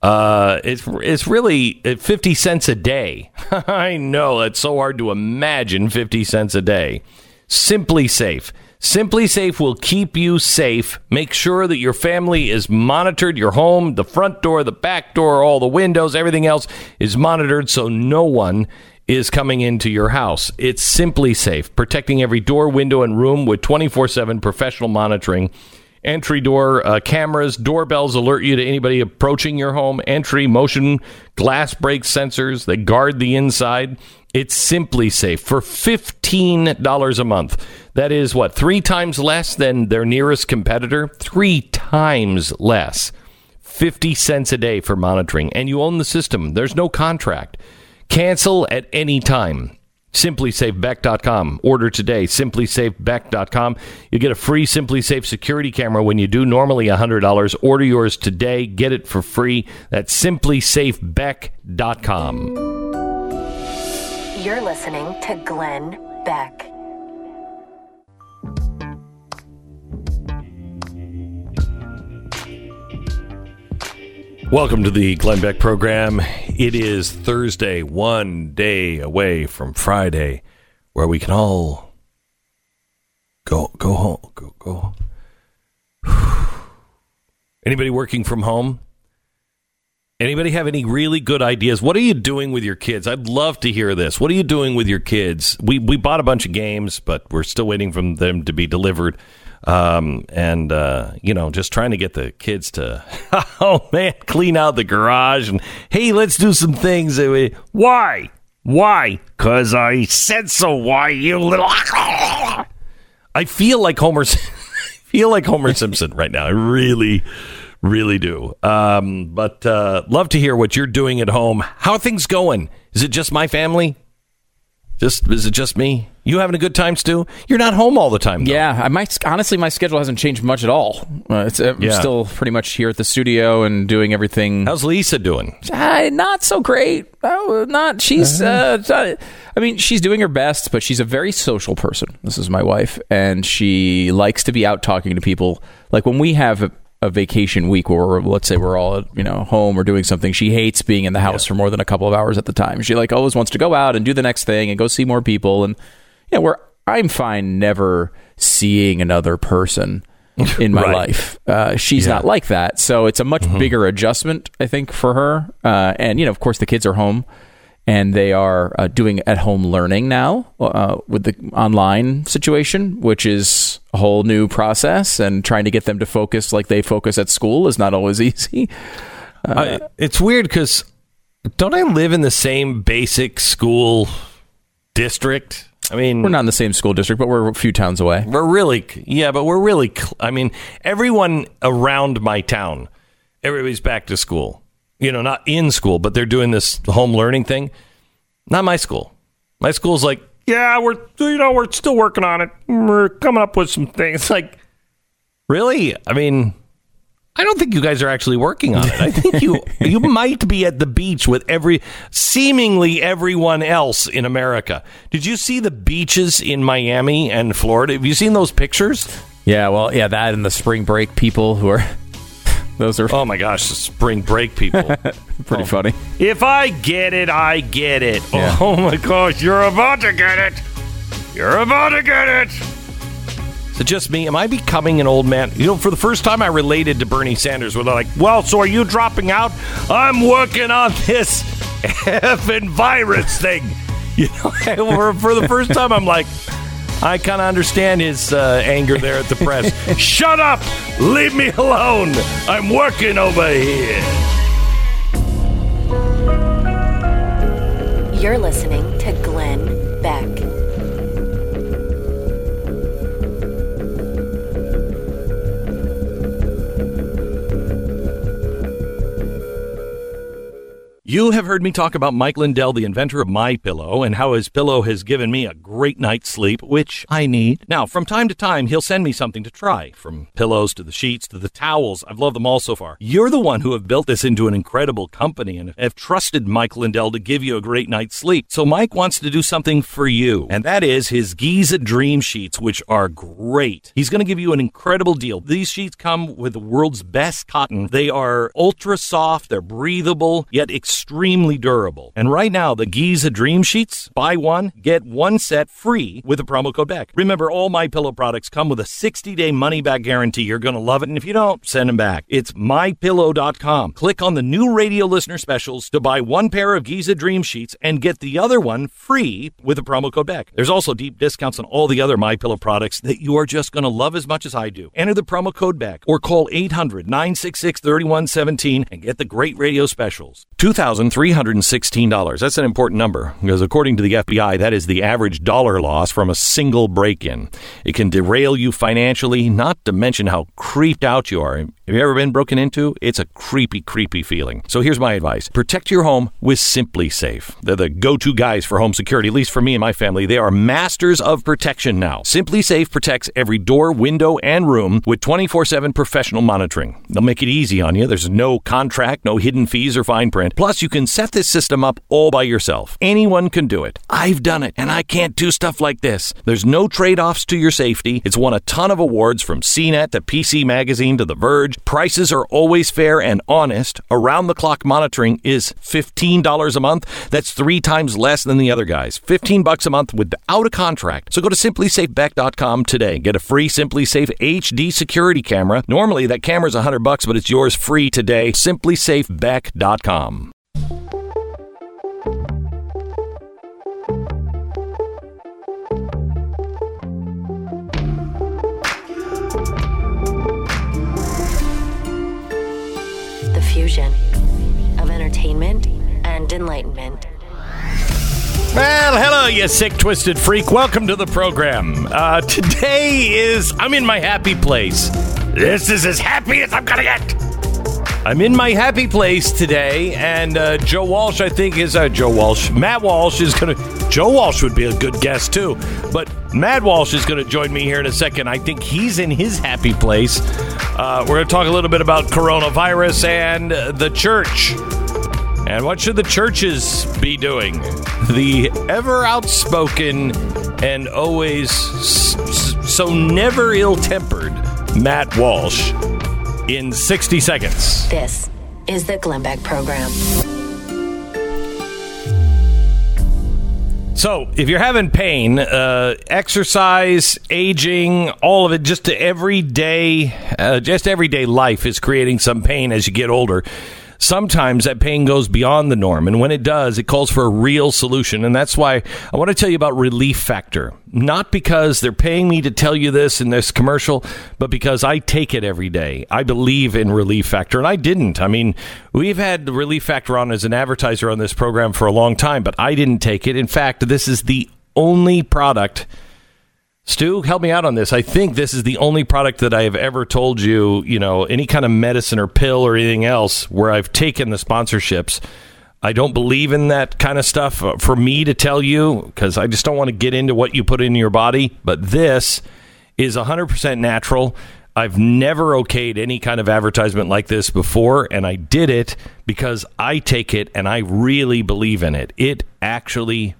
Uh, it's it's really uh, 50 cents a day. I know it's so hard to imagine 50 cents a day. SimpliSafe. SimpliSafe will keep you safe. Make sure that your family is monitored, your home, the front door, the back door, all the windows, everything else is monitored so no one is coming into your house. It's SimpliSafe, protecting every door, window, and room with 24 7 professional monitoring. Entry door uh, cameras, doorbells alert you to anybody approaching your home. Entry, motion, glass break sensors that guard the inside. It's SimpliSafe for $15 a month. That is what, three times less than their nearest competitor? Three times less. 50 cents a day for monitoring, and you own the system. There's no contract. Cancel at any time. SimpliSafeBeck.com. Order today. SimpliSafeBeck.com. You get a free SimpliSafe security camera when you do. Normally $100. Order yours today. Get it for free. That's SimpliSafeBeck.com. You're listening to Glenn Beck. Welcome to the Glenn Beck program. It is Thursday, one day away from Friday, where we can all go go home. Go go. Anybody working from home? Anybody have any really good ideas? What are you doing with your kids? I'd love to hear this. What are you doing with your kids? We we bought a bunch of games, but we're still waiting for them to be delivered. Um, and uh, you know, just trying to get the kids to oh man, clean out the garage and hey, let's do some things. we- Why? Why? Cause I said so. Why you little? I feel like Homer. Feel like Homer Simpson right now. I really, really do. Um, but uh, love to hear what you're doing at home. How things going? Is it just my family? Just is it just me? You having a good time, Stu? You're not home all the time. Though. Yeah, I might honestly, my schedule hasn't changed much at all. Uh, it's I'm Yeah. still pretty much here at the studio and doing everything. How's Lisa doing? Uh, not so great. Oh, not she's. Uh, not- I mean, she's doing her best, but she's a very social person. This is my wife, and she likes to be out talking to people. Like when we have a, vacation week, where we're, let's say we're all you know home or doing something, she hates being in the house for more than a couple of hours at the time. She like always wants to go out and do the next thing and go see more people. And you know, where I'm fine never seeing another person in my Right. life. Uh, she's not like that, so it's a much bigger adjustment, I think, for her. Uh, and you know, of course, the kids are home, and they are uh, doing at home learning now uh, with the online situation, which is a whole new process. And trying to get them to focus like they focus at school is not always easy. I, it's weird because don't I live in the same basic school district? I mean, We're not in the same school district, but we're a few towns away. We're really, yeah, but we're really. cl- I mean, everyone around my town, everybody's back to school. You know, not in school, but they're doing this home learning thing. Not my school. My school's like, yeah, we're you know we're still working on it. We're coming up with some things. Like, really? I mean, I don't think you guys are actually working on it. I think you you might be at the beach with every seemingly everyone else in America. Did you see the beaches in Miami and Florida? Have you seen those pictures? Yeah, well, yeah, that and the spring break people who are those are Oh my gosh, spring break people. pretty oh. funny. if I get it, I get it. Yeah. Oh my gosh, you're about to get it. You're about to get it. It just me? Am I becoming an old man? You know, for the first time, I related to Bernie Sanders. Where they're like, "Well, so are you dropping out? I'm working on this effing virus thing." You know, for the first time, I'm like, I kind of understand his uh, anger there at the press. Shut up! Leave me alone! I'm working over here. You're listening to Glenn Beck. You have heard me talk about Mike Lindell, the inventor of My Pillow, and how his pillow has given me a great night's sleep, which I need. Now, from time to time, he'll send me something to try, from pillows to the sheets to the towels. I've loved them all so far. You're the one who have built this into an incredible company and have trusted Mike Lindell to give you a great night's sleep. So Mike wants to do something for you, and that is his Giza Dream Sheets, which are great. He's going to give you an incredible deal. These sheets come with the world's best cotton. They are ultra soft, they're breathable, yet extremely durable. And right now, the Giza Dream Sheets, buy one, get one set free with the promo code BECK. Remember, all my pillow products come with a 60-day money-back guarantee. You're going to love it, and if you don't, send them back. It's mypillow.com. Click on the new radio listener specials to buy one pair of Giza Dream Sheets and get the other one free with the promo code BECK. There's also deep discounts on all the other My Pillow products that you are just going to love as much as I do. Enter the promo code BECK or call 800-966-3117 and get the great radio specials. $2,316. That's an important number because according to the FBI, that is the average dollar loss from a single break-in. It can derail you financially, not to mention how creeped out you are. Have you ever been broken into? It's a creepy, creepy feeling. So here's my advice. Protect your home with SimpliSafe. They're the go-to guys for home security, at least for me and my family. They are masters of protection now. SimpliSafe protects every door, window, and room with 24-7 professional monitoring. They'll make it easy on you. There's no contract, no hidden fees or fine print. Plus, you can set this system up all by yourself. Anyone can do it. I've done it, and I can't do stuff like this. There's no trade-offs to your safety. It's won a ton of awards from CNET to PC Magazine to The Verge. Prices are always fair and honest. Around the clock monitoring is $15 a month. That's three times less than the other guys. 15 bucks a month without a contract. So go to simplisafebeck.com today. Get a free SimpliSafe HD security camera. Normally that camera camera's 100 bucks, but it's yours free today. simplisafebeck.com. The fusion of entertainment and enlightenment. Well, hello, you sick, twisted freak. Welcome to the program. Uh, today is, I'm in my happy place. This is as happy as I'm gonna get. I'm in my happy place today, and uh, Joe Walsh, I think, is uh, Joe Walsh. Matt Walsh is gonna. Joe Walsh would be a good guest too, but Matt Walsh is gonna join me here in a second. I think he's in his happy place. Uh, we're gonna talk a little bit about coronavirus and the church. And what should the churches be doing? The ever outspoken and always so never ill tempered Matt Walsh in 60 seconds. This is the Glenn Beck Program. So, if you're having pain, uh, exercise, aging, all of it, just everyday, uh, just everyday life is creating some pain as you get older. Sometimes that pain goes beyond the norm, and when it does, it calls for a real solution. And that's why I want to tell you about Relief Factor. Not because they're paying me to tell you this in this commercial, but because I take it every day. I believe in Relief Factor, and I didn't. I mean, we've had Relief Factor on as an advertiser on this program for a long time, but I didn't take it. In fact, this is the only product. Stu, help me out on this. I think this is the only product that I have ever told you, you know, any kind of medicine or pill or anything else where I've taken the sponsorships. I don't believe in that kind of stuff uh, for me to tell you because I just don't want to get into what you put in your body. But this is 100% natural. I've never okayed any kind of advertisement like this before, and I did it because I take it and I really believe in it. It actually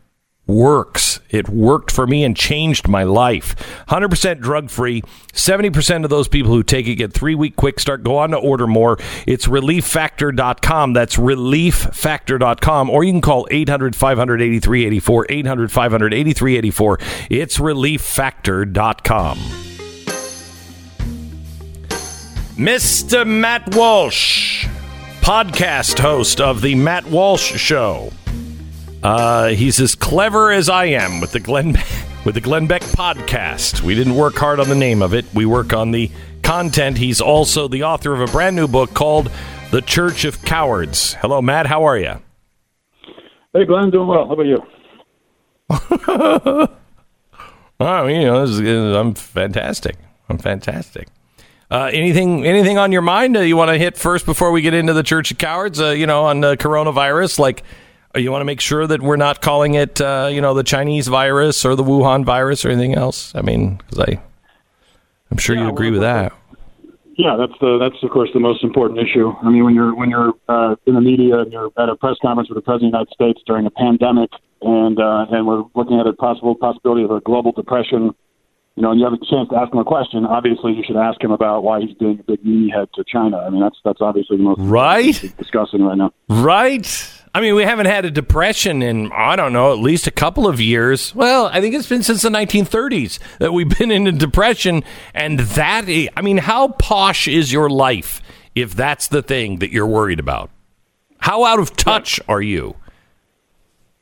works. It worked for me and changed my life. 100% drug free. 70% of those people who take it get three week quick start. Go on to order more. It's relieffactor.com. That's relieffactor.com. Or you can call 800 500 8384. 800 500 8384. It's relieffactor.com. Mr. Matt Walsh, podcast host of The Matt Walsh Show. Uh, he's as clever as I am with the Glenn with the Glenn Beck podcast. We didn't work hard on the name of it. We work on the content. He's also the author of a brand new book called The Church of Cowards. Hello, Matt. How are you? Hey, Glenn, doing well. How about you? Oh, you know, this is, I'm fantastic. I'm fantastic. Uh, anything, anything on your mind uh, you want to hit first before we get into the Church of Cowards? Uh, you know, on coronavirus, like you want to make sure that we're not calling it, uh, you know, the Chinese virus or the Wuhan virus or anything else. I mean, because I, I'm sure Yeah, you agree well, with that. Yeah, that's the that's of course the most important issue. I mean, when you're when you're uh, in the media and you're at a press conference with the president of the United States during a pandemic, and uh, and we're looking at a possible possibility of a global depression, you know, and you have a chance to ask him a question. Obviously, you should ask him about why he's doing a big meanie head to China. I mean, that's that's obviously the most Right? discussing right now. Right. I mean, we haven't had a depression in, I don't know, at least a couple of years. Well, I think it's been since the 1930s that we've been in a depression. And that, i- I mean, how posh is your life if that's the thing that you're worried about? How out of touch are you?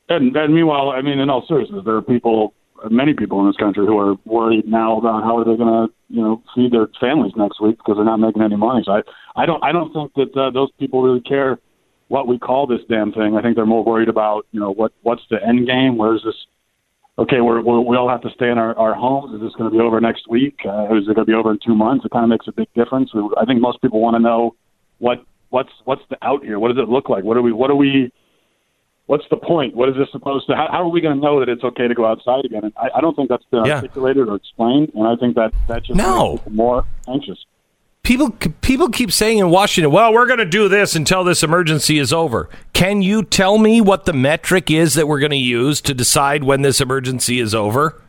And, and meanwhile, I mean, in all seriousness, there are people, many people in this country who are worried now about how are they going to, you know, feed their families next week because they're not making any money. So I, I don't, I don't think that uh, those people really care what we call this damn thing. I think they're more worried about, you know, what, what's the end game? Where's this? Okay, we're, we're we all have to stay in our, our homes. Is this going to be over next week? Uh, is it going to be over in two months? It kind of makes a big difference. We, I think most people want to know what what's what's the out here. What does it look like? What are we? What are we? what's the point? What is this supposed to? How, how are we going to know that it's okay to go outside again? And I, I don't think that's been Yeah. articulated or explained, and I think that that just No. makes people more anxious. People people keep saying in Washington, "Well, we're going to do this until this emergency is over." Can you tell me what the metric is that we're going to use to decide when this emergency is over?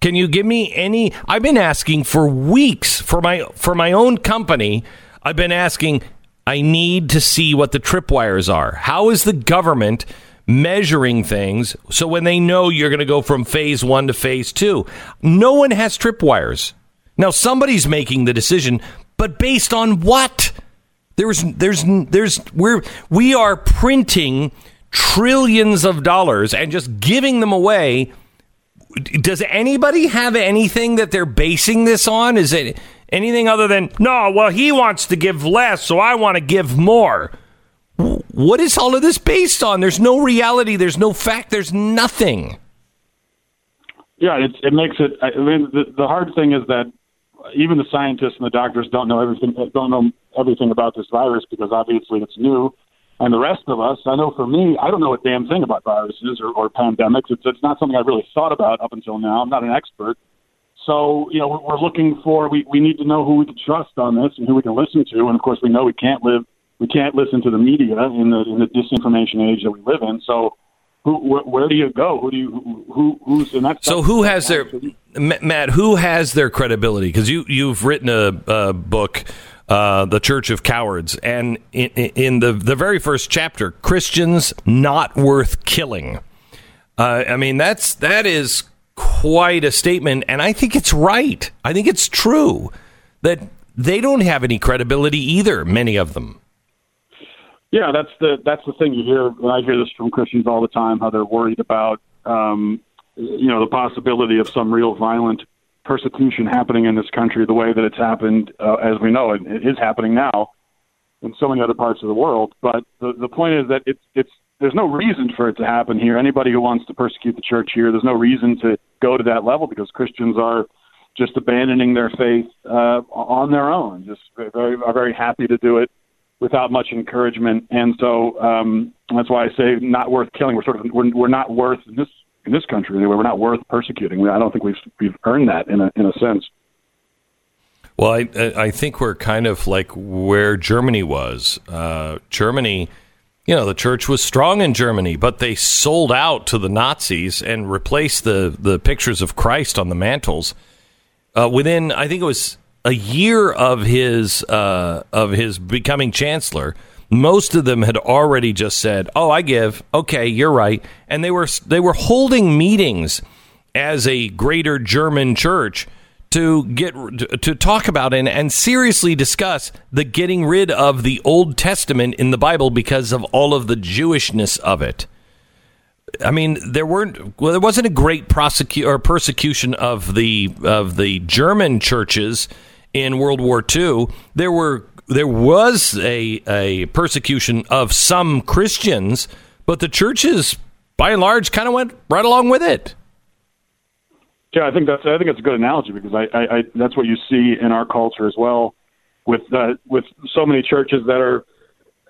Can you give me any I've been asking for weeks for my for my own company. I've been asking I need to see what the tripwires are. How is the government measuring things so when they know you're going to go from phase 1 to phase 2? No one has tripwires. Now somebody's making the decision, but based on what? There's there's there's we're we are printing trillions of dollars and just giving them away. Does anybody have anything that they're basing this on? Is it anything other than no? Well, he wants to give less, so I want to give more. What is all of this based on? There's no reality. There's no fact. There's nothing. Yeah, it, it makes it. I mean, the, the hard thing is that even the scientists and the doctors don't know everything. Don't know everything about this virus because obviously it's new. And the rest of us, I know for me, I don't know a damn thing about viruses or, or pandemics. It's it's not something I really thought about up until now. I'm not an expert. So you know, we're, we're looking for. We we need to know who we can trust on this and who we can listen to. And of course, we know we can't live. We can't listen to the media in the in the disinformation age that we live in. So who, where, where do you go? Who do you who who's and that's so who has their Matt? Who has their credibility? Because you you've written a, a book, uh, "The Church of Cowards," and in, in, the the very first chapter, Christians not worth killing. Uh, I mean that's that is quite a statement, and I think it's right. I think it's true that they don't have any credibility either. Many of them. Yeah, that's the that's the thing you hear. I hear this from Christians all the time. How they're worried about, um, you know, the possibility of some real violent persecution happening in this country, the way that it's happened, uh, as we know, it, it is happening now in so many other parts of the world. But the the point is that it's it's there's no reason for it to happen here. Anybody who wants to persecute the church here, there's no reason to go to that level because Christians are just abandoning their faith uh, on their own. Just very are very happy to do it without much encouragement, and so um, that's why I say not worth killing. We're sort of we're, we're not worth in this in this country anyway. We're not worth persecuting. I don't think we've we've earned that in a in a sense. Well, I I think we're kind of like where Germany was. Uh, Germany, you know, the church was strong in Germany, but they sold out to the Nazis and replaced the the pictures of Christ on the mantles. Uh, within, I think it was a year of his uh, of his becoming chancellor, most of them had already just said, "Oh, I give. Okay, you're right," and they were they were holding meetings as a greater German church to get to talk about and, and seriously discuss the getting rid of the Old Testament in the Bible because of all of the Jewishness of it. I mean, there weren't well, there wasn't a great prosecute or persecution of the of the German churches in World War II, there were there was a a persecution of some Christians, but the churches, by and large, kind of went right along with it. Yeah, I think that's I think that's a good analogy because I, I, I that's what you see in our culture as well, with uh, with so many churches that are,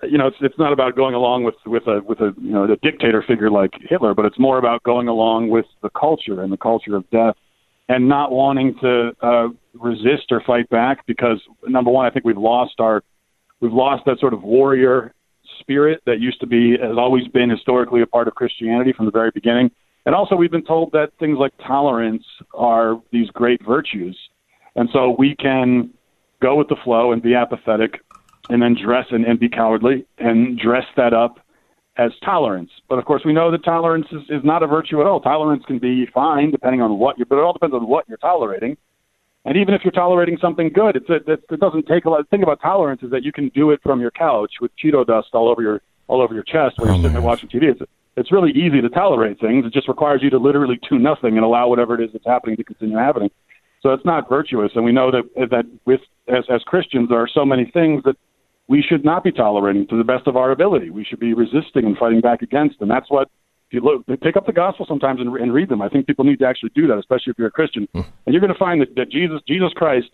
you know, it's it's not about going along with with a with a you know a dictator figure like Hitler, but it's more about going along with the culture and the culture of death and not wanting to uh, resist or fight back because number one, I think we've lost our we've lost that sort of warrior spirit that used to be has always been historically a part of Christianity from the very beginning. And also, we've been told that things like tolerance are these great virtues, and so we can go with the flow and be apathetic, and then dress and, and be cowardly and dress that up as tolerance. But of course, we know that tolerance is, is not a virtue at all. Tolerance can be fine depending on what you, but it all depends on what you're tolerating. And even if you're tolerating something good, it's a, it, it doesn't take a lot. The thing about tolerance is that you can do it from your couch with Cheeto dust all over your all over your chest when you're oh, sitting there watching TV. It's, it's really easy to tolerate things. It just requires you to literally do nothing and allow whatever it is that's happening to continue happening. So it's not virtuous. And we know that that with as as Christians, there are so many things that we should not be tolerating to the best of our ability. We should be resisting and fighting back against. And that's what, if you look, pick up the gospel sometimes and, and read them. I think people need to actually do that, especially if you're a Christian. Mm. And you're going to find that, that Jesus, Jesus Christ,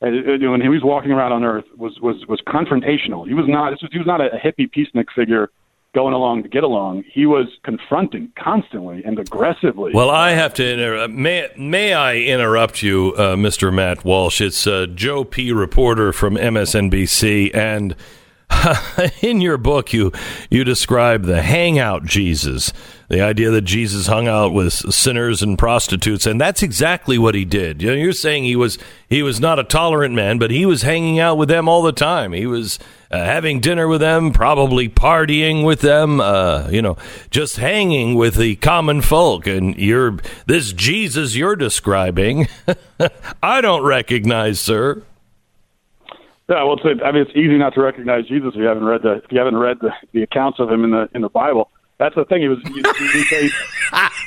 when he was walking around on earth, was was was confrontational. He was not. This was, he was not a hippie peacenik figure going along to get along. He was confronting constantly and aggressively. Well, I have to interrupt. May, may I interrupt you, uh, Mr. Matt Walsh? It's uh, Joe P. reporter from MSNBC, and in your book, you you describe the hangout Jesus, the idea that Jesus hung out with sinners and prostitutes, and that's exactly what he did. You know, you're saying he was he was not a tolerant man, but he was hanging out with them all the time. He was uh, having dinner with them, probably partying with them. Uh, you know, just hanging with the common folk. And you're this Jesus you're describing. I don't recognize, sir. Yeah, well, it's, I mean, it's easy not to recognize Jesus if you haven't read the if you haven't read the, the accounts of him in the in the Bible. That's the thing. He was. He, he, he,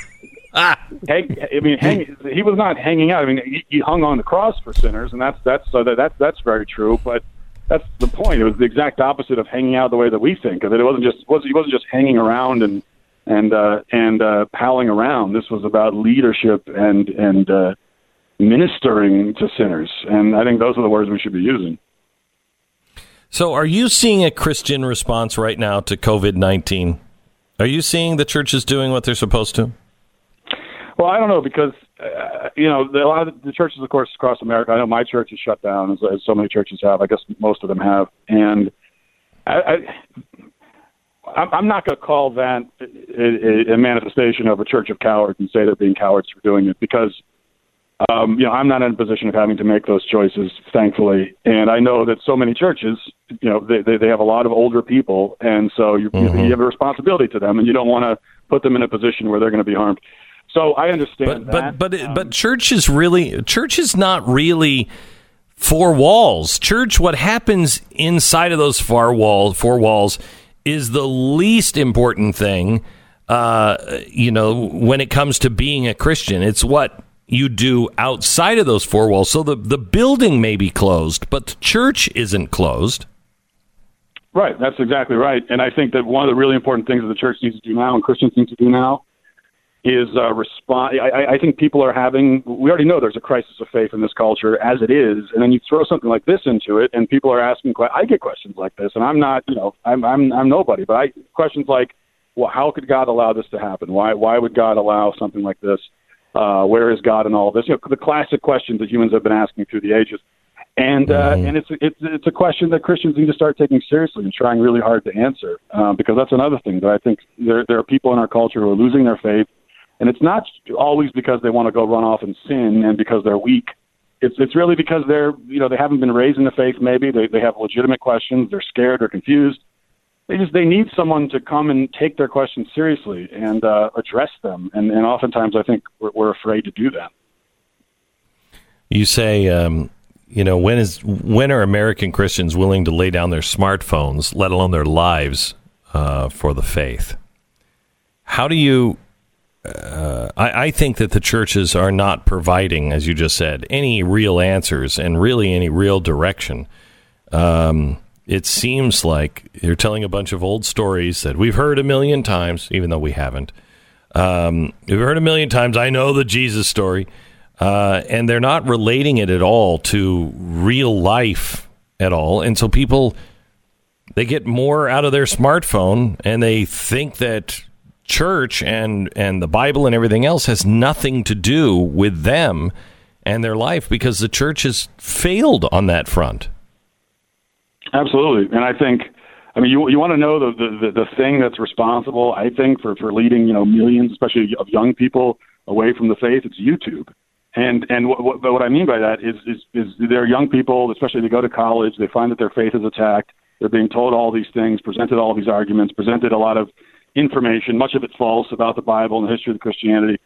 hang, I mean, hang, he was not hanging out. I mean, he, he hung on the cross for sinners, and that's that's so that that's that's very true. But that's the point. It was the exact opposite of hanging out the way that we think of it. It wasn't just wasn't he wasn't just hanging around and and uh, and uh, palling around. This was about leadership and and uh, ministering to sinners. And I think those are the words we should be using. So, are you seeing a Christian response right now to COVID nineteen? Are you seeing the churches doing what they're supposed to? Well, I don't know because uh, you know the, a lot of the churches, of course, across America. I know my church is shut down, as, as so many churches have. I guess most of them have, and I, I, I'm not going to call that a, a manifestation of a church of cowards and say they're being cowards for doing it because um, you know, I'm not in a position of having to make those choices, thankfully. And I know that so many churches, you know, they they, they have a lot of older people, and so you, mm-hmm. you have a responsibility to them, and you don't want to put them in a position where they're going to be harmed. So I understand but, that. But but um, but church is really church is not really four walls. Church, what happens inside of those four walls, four walls, is the least important thing. Uh, you know, when it comes to being a Christian, it's what you do outside of those four walls. So the, the building may be closed, but the church isn't closed. Right, that's exactly right. And I think that one of the really important things that the church needs to do now and Christians need to do now is uh, respond. I, I think people are having. We already know there's a crisis of faith in this culture as it is, and then you throw something like this into it, and people are asking. I get questions like this, and I'm not. You know, I'm I'm I'm nobody, but I questions like, well, how could God allow this to happen? Why why would God allow something like this? Uh, where is God in all this? You know, the classic questions that humans have been asking through the ages. And uh, mm-hmm. and it's it's it's a question that Christians need to start taking seriously and trying really hard to answer uh, because that's another thing that I think there there are people in our culture who are losing their faith, and it's not always because they want to go run off and sin and because they're weak. It's it's really because they're you know they haven't been raised in the faith. Maybe they they have legitimate questions. They're scared or confused, they just they need someone to come and take their questions seriously and uh, address them. And, and oftentimes, I think we're, we're afraid to do that. You say, um, you know, when is when are American Christians willing to lay down their smartphones, let alone their lives, uh, for the faith? How do you? Uh, I, I think that the churches are not providing, as you just said, any real answers and really any real direction. Um, it seems like you're telling a bunch of old stories that we've heard a million times, even though we haven't. Um, we've heard a million times. I know the Jesus story, uh, and they're not relating it at all to real life at all. And so people they get more out of their smartphone, and they think that church and and the Bible and everything else has nothing to do with them and their life because the church has failed on that front. Absolutely, and I think, I mean, you you want to know the, the the thing that's responsible, I think, for for leading you know millions, especially of young people, away from the faith. It's YouTube, and and what what, what I mean by that is is is there are young people, especially they go to college, they find that their faith is attacked. They're being told all these things, presented all these arguments, presented a lot of information, much of it false about the Bible and the history of Christianity.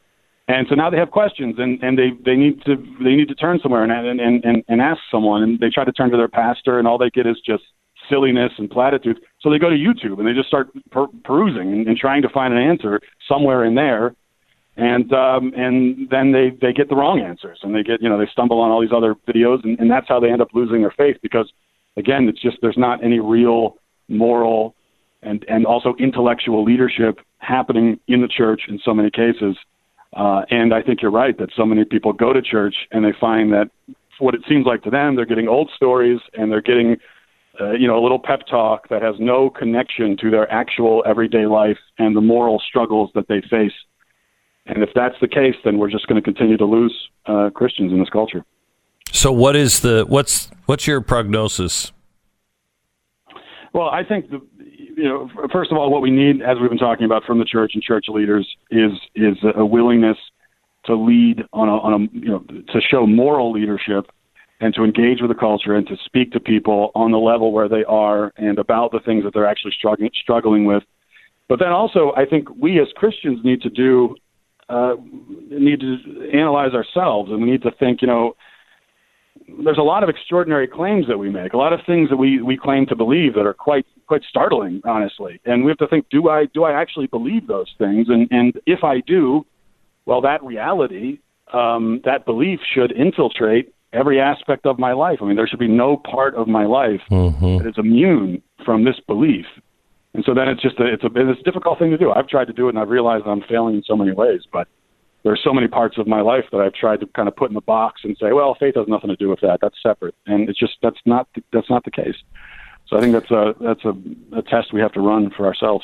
And so now they have questions, and, and they, they need to they need to turn somewhere and, and, and, and ask someone. And they try to turn to their pastor, and all they get is just silliness and platitudes. So they go to YouTube and they just start per- perusing and, and trying to find an answer somewhere in there. And um, and then they, they get the wrong answers, and they get you know they stumble on all these other videos, and, and that's how they end up losing their faith because again it's just there's not any real moral and and also intellectual leadership happening in the church in so many cases uh, and I think you're right that so many people go to church and they find that what it seems like to them, they're getting old stories and they're getting, uh, you know, a little pep talk that has no connection to their actual everyday life and the moral struggles that they face. And if that's the case, then we're just going to continue to lose uh, Christians in this culture. So, what is the what's what's your prognosis? Well, I think the, you know, first of all, what we need, as we've been talking about from the church and church leaders, is is a willingness to lead on a, on a you know to show moral leadership and to engage with the culture and to speak to people on the level where they are and about the things that they're actually struggling struggling with. But then also, I think we as Christians need to do uh, need to analyze ourselves, and we need to think, you know, there's a lot of extraordinary claims that we make, a lot of things that we, we claim to believe that are quite quite startling, honestly. And we have to think, do I do I actually believe those things? And and if I do, well, that reality, um, that belief should infiltrate every aspect of my life. I mean, there should be no part of my life that is immune from this belief. And so then it's just a, it's a it's a difficult thing to do. I've tried to do it, and I've realized I'm failing in so many ways. But there's so many parts of my life that I've tried to kind of put in the box and say, well, faith has nothing to do with that. That's separate, and it's just that's not that's not the case. So I think that's a that's a, a test we have to run for ourselves.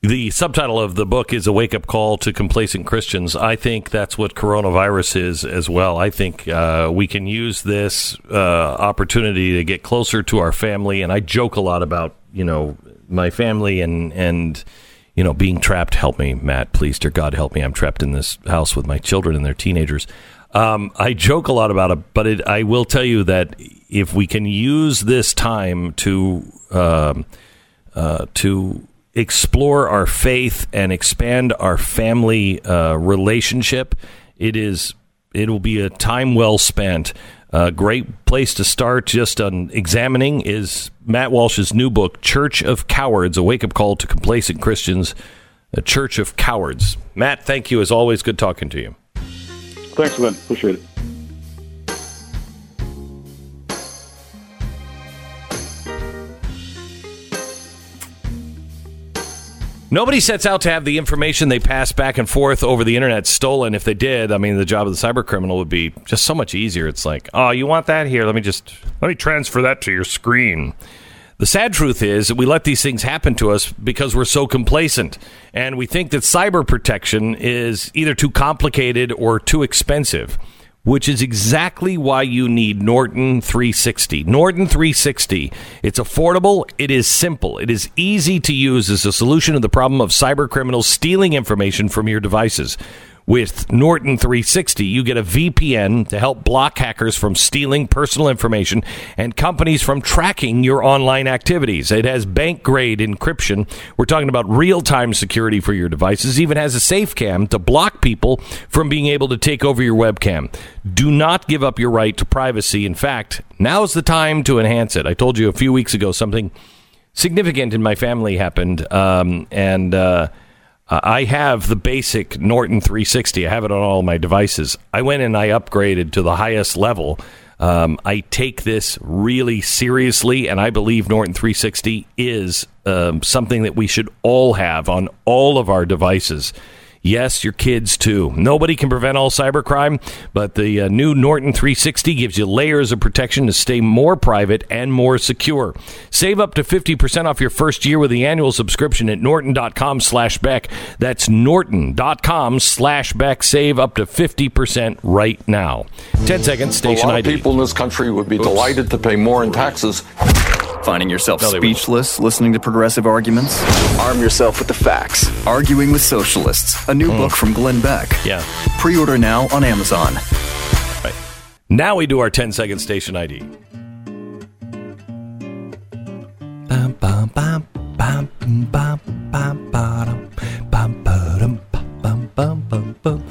The subtitle of the book is A Wake Up Call to Complacent Christians. I think that's what coronavirus is as well. I think uh, we can use this uh, opportunity to get closer to our family. And I joke a lot about, you know, my family and, and, you know, being trapped. Help me, Matt, please, dear God, help me. I'm trapped in this house with my children and their teenagers. Um, I joke a lot about it, but it, I will tell you that if we can use this time to, um, uh, to, explore our faith and expand our family uh, relationship, it is it will be a time well spent. A great place to start just on examining is Matt Walsh's new book, Church of Cowards: A Wake Up Call to Complacent Christians. A Church of Cowards. Matt, thank you as always. Good talking to you. Thanks, Glenn. Appreciate it. Nobody sets out to have the information they pass back and forth over the internet stolen. If they did, I mean, the job of the cyber criminal would be just so much easier. It's like, oh, you want that here? Let me just let me transfer that to your screen. The sad truth is that we let these things happen to us because we're so complacent, and we think that cyber protection is either too complicated or too expensive which is exactly why you need Norton 360. Norton 360. It's affordable, it is simple, it is easy to use as a solution to the problem of cyber criminals stealing information from your devices. With Norton 360, you get a VPN to help block hackers from stealing personal information and companies from tracking your online activities. It has bank grade encryption. We're talking about real time security for your devices. Even has a safe cam to block people from being able to take over your webcam. Do not give up your right to privacy. In fact, now's the time to enhance it. I told you a few weeks ago something significant in my family happened, um, and uh, uh, I have the basic Norton 360. I have it on all my devices. I went and I upgraded to the highest level. Um, I take this really seriously, and I believe Norton 360 is um, something that we should all have on all of our devices. Yes, your kids too. Nobody can prevent all cybercrime, but the uh, new Norton 360 gives you layers of protection to stay more private and more secure. Save up to 50% off your first year with the annual subscription at norton.com slash Beck. That's norton.com slash Beck. Save up to 50% right now. 10 seconds, station A lot ID. of people in this country would be delighted to pay more in taxes. Finding yourself No, they wouldn't. speechless listening to progressive arguments? Arm yourself with the facts. Arguing with Socialists, a new mm. book from Glenn Beck. Yeah. Pre order now on Amazon. Right. Now we do our 10 second station ID. Bum, bum, bum, bum, bum, bum, ba-dum, bum, ba-dum, bum, bum, bum, bum.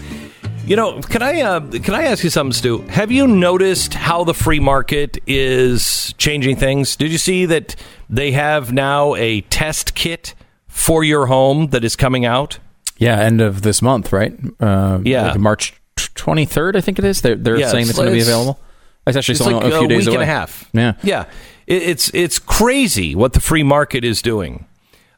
You know, can I uh, can I ask you something, Stu? Have you noticed how the free market is changing things? Did you see that they have now a test kit for your home that is coming out? Yeah, end of this month, right? Uh, Yeah. like March twenty third, I think it is. They're they're Yeah, saying it's- it's going to be available. It's actually It's like a few a days week away. and a half. Yeah, Yeah, it, it's it's crazy what the free market is doing,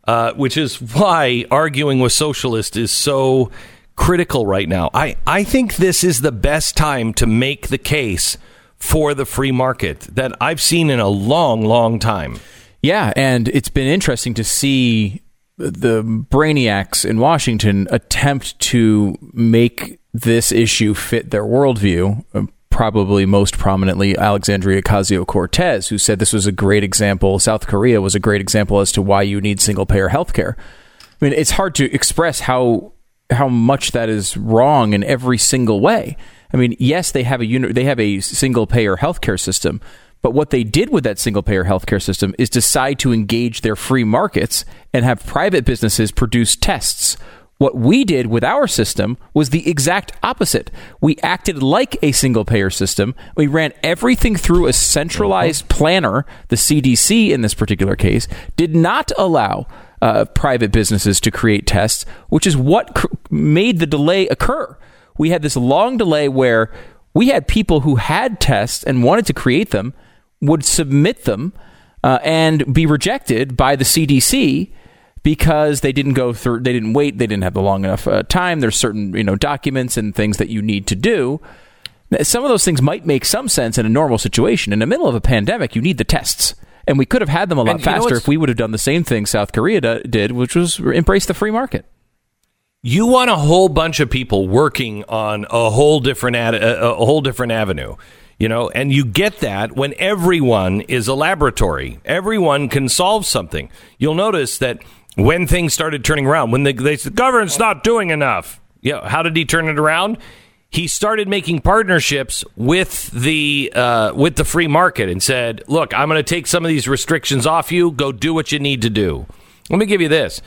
uh, which is why arguing with socialists is so critical right now. I I think this is the best time to make the case for the free market that I've seen in a long, long time. Yeah, and it's been interesting to see the brainiacs in Washington attempt to make this issue fit their worldview. uh, Probably most prominently, Alexandria Ocasio Cortez, who said this was a great example. South Korea was a great example as to why you need single payer healthcare. I mean, it's hard to express how how much that is wrong in every single way. I mean, yes, they have a they have a single payer healthcare system, but what they did with that single payer healthcare system is decide to engage their free markets and have private businesses produce tests. What we did with our system was the exact opposite. We acted like a single payer system. We ran everything through a centralized uh-huh. planner, the CDC in this particular case, did not allow uh, private businesses to create tests, which is what cr- made the delay occur. We had this long delay where We had people who had tests and wanted to create them, would submit them, uh, and be rejected by the CDC because they didn't go through, they didn't wait, they didn't have the long enough uh, time. There's certain you know documents and things that you need to do. Some of those things might make some sense in a normal situation. In the middle of a pandemic, you need the tests. And we could have had them a lot And you know faster if we would have done the same thing South Korea do- did, which was embrace the free market. You want a whole bunch of people working on a whole different ad, a, a whole different avenue, you know, and you get that when everyone is a laboratory. Everyone can solve something. You'll notice that when things started turning around, when the, they said the government's not doing enough, yeah, how did he turn it around? He started making partnerships with the uh, with the free market and said, "Look, I'm going to take some of these restrictions off you. Go do what you need to do." Let me give you this.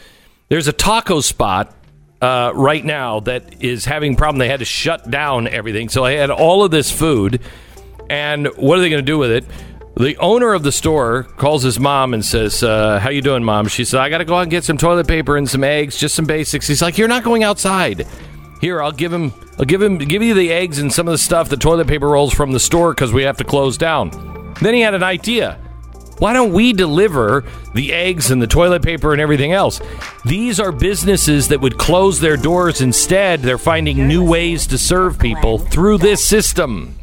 There's a taco spot uh, right now that is having a problem. They had to shut down everything, so I had all of this food. And what are they going to do with it? The owner of the store calls his mom and says, uh, "How you doing, mom?" She said, "I got to go out and get some toilet paper and some eggs, just some basics." He's like, "You're not going outside. Here, I'll give him. I'll give him. Give you the eggs and some of the stuff, the toilet paper rolls from the store because we have to close down." Then he had an idea. Why don't we deliver the eggs and the toilet paper and everything else? These are businesses that would close their doors instead. They're finding new ways to serve people through this system.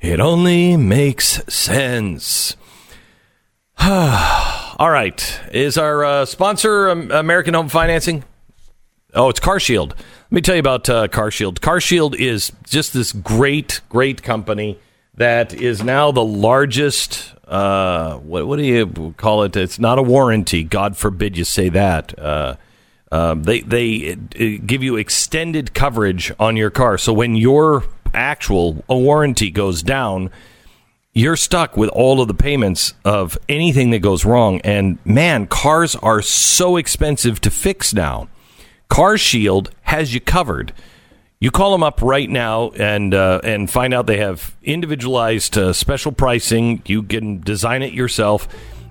It only makes sense. All right. Is our uh, sponsor um, American Home Financing? Oh, it's CarShield. Let me tell you about uh, CarShield. CarShield is just this great, great company that is now the largest. Uh, what, what do you call it? It's not a warranty. God forbid you say that. Uh, um, they they uh, give you extended coverage on your car. So when your actual warranty goes down, you're stuck with all of the payments of anything that goes wrong. And man, cars are so expensive to fix now. CarShield has you covered. You call them up right now and uh, and find out they have individualized uh, special pricing. You can design it yourself.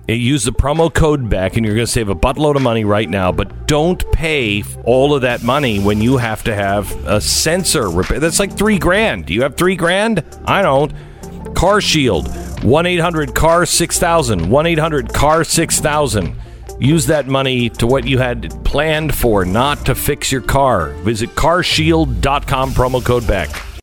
Use the promo code Beck, and you're going to save a buttload of money right now. But don't pay all of that money when you have to have a sensor repair. That's like three grand. Do you have three grand? I don't. CarShield, 1 800 CAR 6000. 1 800 CAR 6000. Use that money to what you had planned for, not to fix your car. Visit carshield.com, promo code Beck.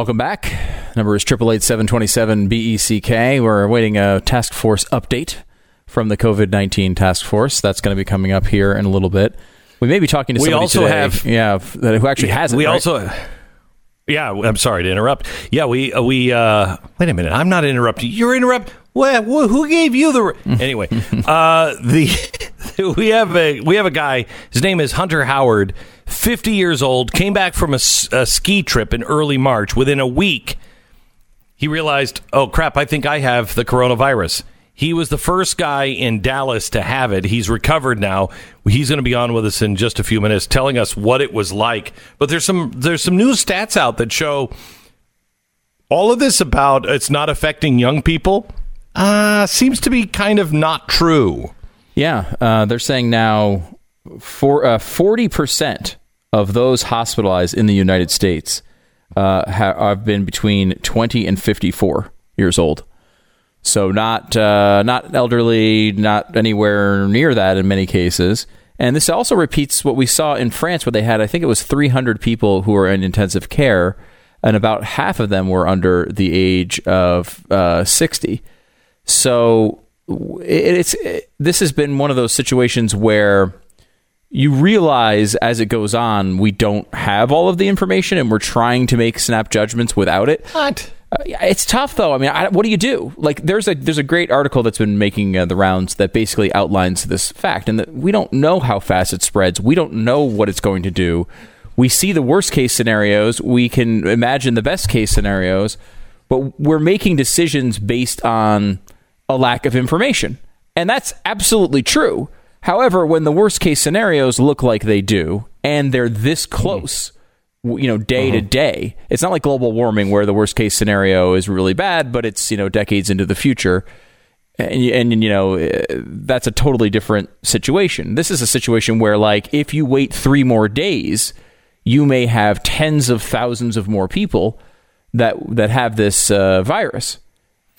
Welcome back. Number is triple eight seven twenty seven BECK. We're awaiting a task force update from the COVID nineteen task force. That's going to be coming up here in a little bit. We may be talking to We somebody also today, have- yeah, that who actually has it. We right? also, yeah. I'm sorry to interrupt. Yeah, we uh, we. Uh, wait a minute. I'm not interrupting. You're interrupt. Well, who gave you the? anyway, uh, the we have a we have a guy. His name is Hunter Howard. 50 years old. Came back from a ski trip in early March. Within a week, he realized, oh crap, I think I have the coronavirus. He was the first guy in Dallas to have it. He's recovered now. He's going to be on with us in just a few minutes, telling us what it was like. But there's some there's some new stats out that show all of this about it's not affecting young people. Uh, seems to be kind of not true. Yeah, uh, they're saying now for forty percent of those hospitalized in the United States uh, ha- have been between twenty and fifty-four years old. So not uh, not elderly, not anywhere near that in many cases. And this also repeats what we saw in France, where they had I think it was three hundred people who were in intensive care, and about half of them were under the age of uh, sixty. So it, it's it, this has been one of those situations where you realize as it goes on we don't have all of the information and we're trying to make snap judgments without it. What? Uh, it's tough though. I mean, I, what do you do? Like, there's a there's a great article that's been making uh, the rounds that basically outlines this fact, and that we don't know how fast it spreads. We don't know what it's going to do. We see the worst case scenarios. We can imagine the best case scenarios, but we're making decisions based on a lack of information. And that's absolutely true. However, when the worst case scenarios look like they do, and they're this close, you know, day to day, it's not like global warming where the worst case scenario is really bad, but it's you know decades into the future, and you- and you know eh, that's a totally different situation. This is a situation where like if you wait three more days, you may have tens of thousands of more people that that have this uh, virus,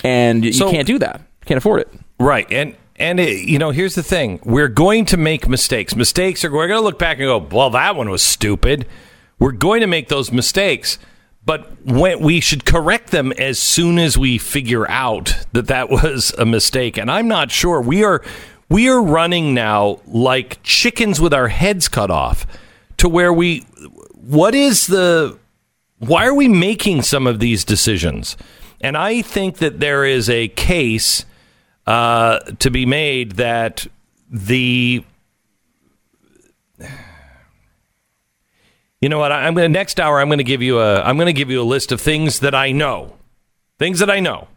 and you can't do that. Can't afford it. Right. And and it, you know, here's the thing: we're going to make mistakes. Mistakes are we're going to look back and go, "Well, that one was stupid." We're going to make those mistakes, but when we should correct them as soon as we figure out that that was a mistake. And I'm not sure we are we are running now like chickens with our heads cut off to where we what is the why are we making some of these decisions? And I think that there is a case uh, to be made that the you know what I'm going to next hour I'm going to give you a I'm going to give you a list of things that I know. Things that I know.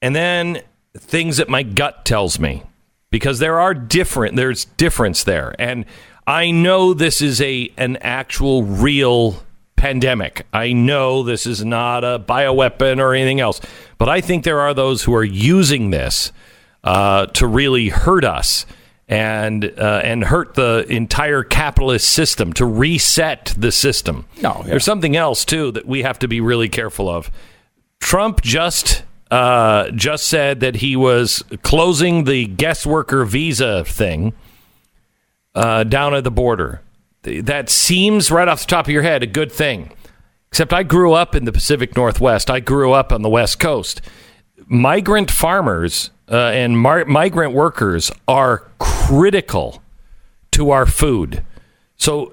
And then things that my gut tells me. Because there are different there's difference there. And I know this is a an actual real pandemic. I know this is not a bioweapon or anything else, but I think there are those who are using this uh, to really hurt us and uh, and hurt the entire capitalist system to reset the system. No, yeah. There's something else too that we have to be really careful of. Trump just uh, just said that he was closing the guest worker visa thing uh, down at the border. That seems right off the top of your head a good thing. Except I grew up in the Pacific Northwest. I grew up on the West Coast. Migrant farmers uh, and mar- migrant workers are critical to our food. So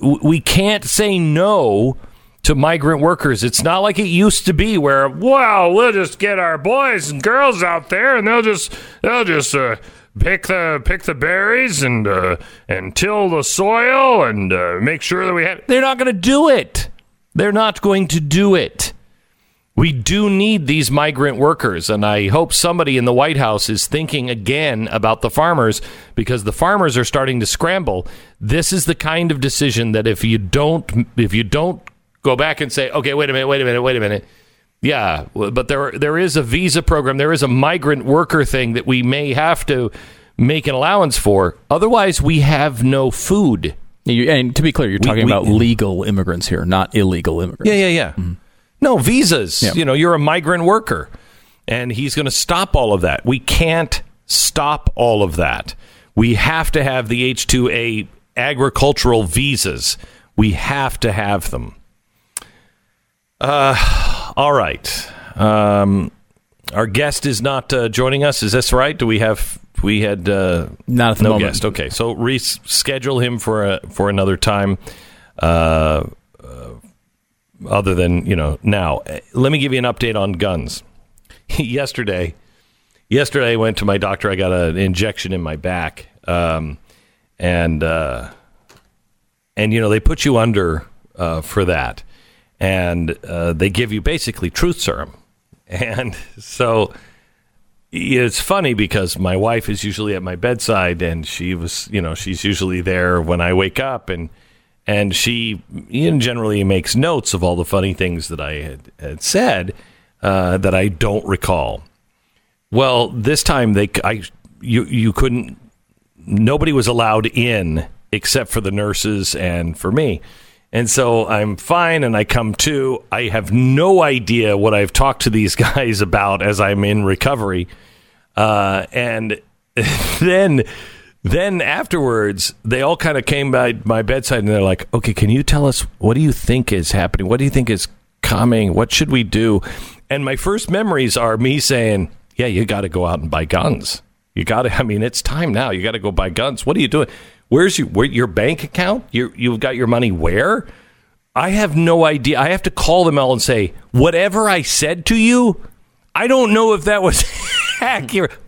w- we can't say no to migrant workers. It's not like it used to be where, well, we'll just get our boys and girls out there and they'll just they'll just uh, pick the pick the berries and uh, and till the soil and uh, make sure that we have. They're not going to do it. They're not going to do it. We do need these migrant workers, and I hope somebody in the White House is thinking again about the farmers because the farmers are starting to scramble. This is the kind of decision that if you don't, if you don't go back and say, okay, wait a minute, wait a minute, wait a minute, yeah, but there there is a visa program, there is a migrant worker thing that we may have to make an allowance for. Otherwise, we have no food. You- And to be clear, you're We- talking we- about legal immigrants here, not illegal immigrants. Yeah, yeah, yeah. Mm-hmm. No visas. Yeah. You know, you're a migrant worker, and he's going to stop all of that. We can't stop all of that. We have to have the H two A agricultural visas. We have to have them. Uh, all right. Um, our guest is not uh, joining us. Is this right? Do we have? We had uh, Not at the no moment. guest. Okay, so reschedule him for a, for another time. Uh, other than you know now. Let me give you an update on guns. Yesterday yesterday i went to my doctor. I got an injection in my back um, and uh, and you know they put you under uh, for that. And uh, they give you basically truth serum. And so it's funny because my wife is usually at my bedside and she was you know she's usually there when i wake up and and she generally makes notes of all the funny things that I had, had said uh, that I don't recall. Well, this time they I you you couldn't nobody was allowed in except for the nurses and for me. And so I'm fine and I come to. I have no idea what I've talked to these guys about as I'm in recovery. Uh, and then then afterwards, they all kind of came by my bedside and they're like, okay, can you tell us what do you think is happening? What do you think is coming? What should we do? And my first memories are me saying, yeah, you got to go out and buy guns. You got to, I mean, it's time now. You got to go buy guns. What are you doing? Where's your, where, your bank account? You, you've got your money where? I have no idea. I have to call them all and say, whatever I said to you, I don't know if that was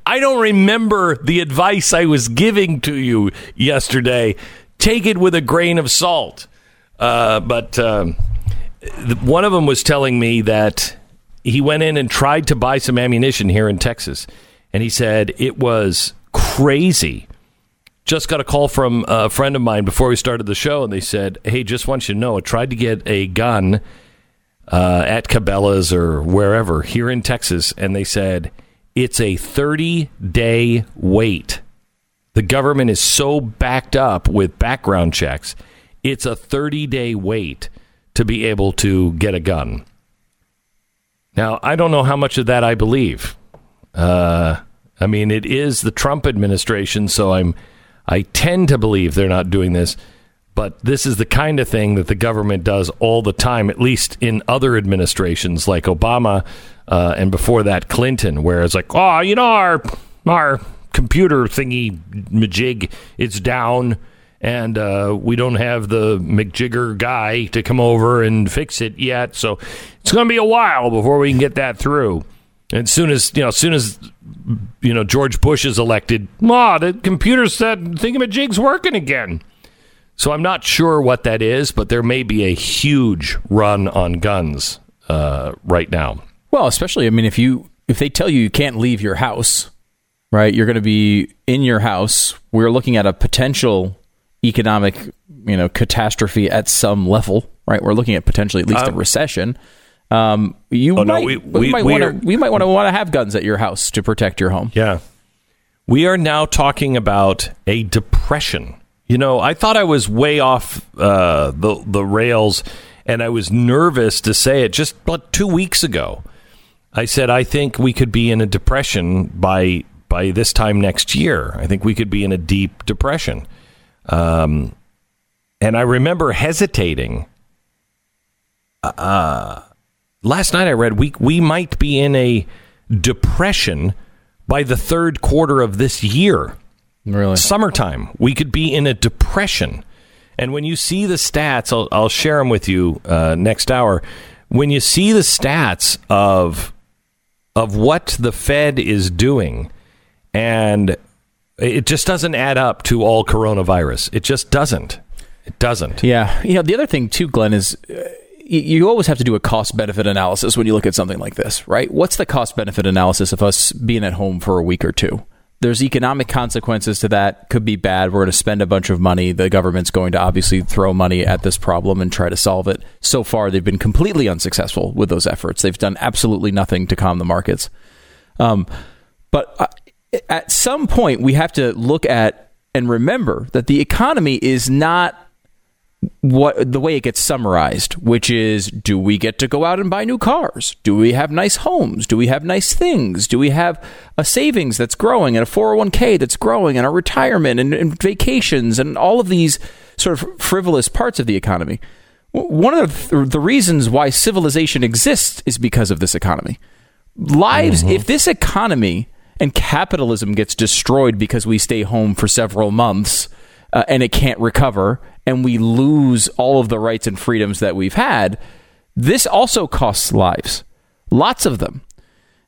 I don't remember the advice I was giving to you yesterday. Take it with a grain of salt. Uh, but um, one of them was telling me that he went in and tried to buy some ammunition here in Texas. and he said it was crazy. Just got a call from a friend of mine before we started the show, and they said, "Hey, just want you to know, I tried to get a gun uh, at Cabela's or wherever here in Texas, and they said it's a 30 day wait. The government is so backed up with background checks, it's a 30 day wait to be able to get a gun." Now, I don't know how much of that I believe. Uh, I mean, it is the Trump administration, so I'm I tend to believe they're not doing this, but this is the kind of thing that the government does all the time, at least in other administrations like Obama uh, and before that Clinton, where it's like, oh, you know, our our computer thingy majig, it's down. And uh, we don't have the McJigger guy to come over and fix it yet, so it's going to be a while before we can get that through. And soon as you know, as soon as you know George Bush is elected, ah, the computer said thingamajig's working again. So I'm not sure what that is, but there may be a huge run on guns uh, right now. Well, especially I mean, if you if they tell you you can't leave your house, right? You're going to be in your house. We're looking at a potential economic, you know, catastrophe at some level, right? We're looking at potentially at least a Um, recession. Um, you Oh, no, might, we- we, we- might we want are- to we might want to want to have guns at your house to protect your home. Yeah. We are now talking about a depression. You know, I thought I was way off uh, the the rails, and I was nervous to say it just about two weeks ago. I said I think we could be in a depression by by this time next year. I think we could be in a deep depression. Um, and I remember hesitating. Uh, last night I read we we might be in a depression by the third quarter of this year. Really? Summertime, we could be in a depression. And when you see the stats, I'll, I'll share them with you uh, next hour. When you see the stats of of what the Fed is doing, and it just doesn't add up to all coronavirus. It just doesn't. It doesn't. Yeah. You know, the other thing too, Glenn, is uh, you, you always have to do a cost benefit analysis when you look at something like this, right? What's the cost benefit analysis of us being at home for a week or two? There's economic consequences to that. Could be bad. We're going to spend a bunch of money. The government's going to obviously throw money at this problem and try to solve it. So far, they've been completely unsuccessful with those efforts. They've done absolutely nothing to calm the markets. Um, but uh, at some point, we have to look at and remember that the economy is not what the way it gets summarized, which is do we get to go out and buy new cars? Do we have nice homes? Do we have nice things? Do we have a savings that's growing and a 401k that's growing and a retirement and, and vacations and all of these sort of frivolous parts of the economy? One of the, the reasons why civilization exists is because of this economy. Lives, mm-hmm. if this economy and capitalism gets destroyed because we stay home for several months uh, and it can't recover and we lose all of the rights and freedoms that we've had, this also costs lives. Lots of them.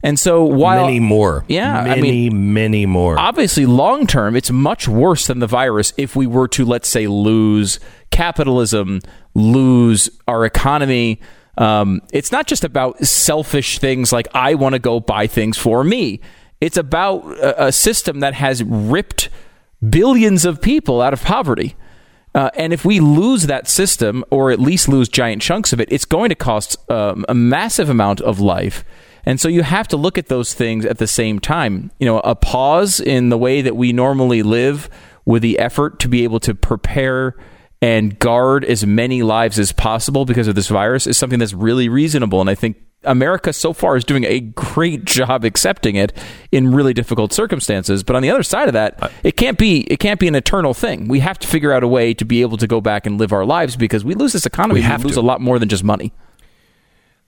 And so while many more. Yeah, I many, many more. obviously long term it's much worse than the virus if we were to let's say lose capitalism lose our economy um, it's not just about selfish things like i want to go buy things for me it's about a, a system that has ripped billions of people out of poverty uh, and if we lose that system, or at least lose giant chunks of it, it's going to cost um, a massive amount of life. And so you have to look at those things at the same time. You know, a pause in the way that we normally live with the effort to be able to prepare and guard as many lives as possible because of this virus is something that's really reasonable. And I think America so far is doing a great job accepting it in really difficult circumstances. But on the other side of that, it can't be it can't be an eternal thing. We have to figure out a way to be able to go back and live our lives because we lose this economy. We have lose to. a lot more than just money.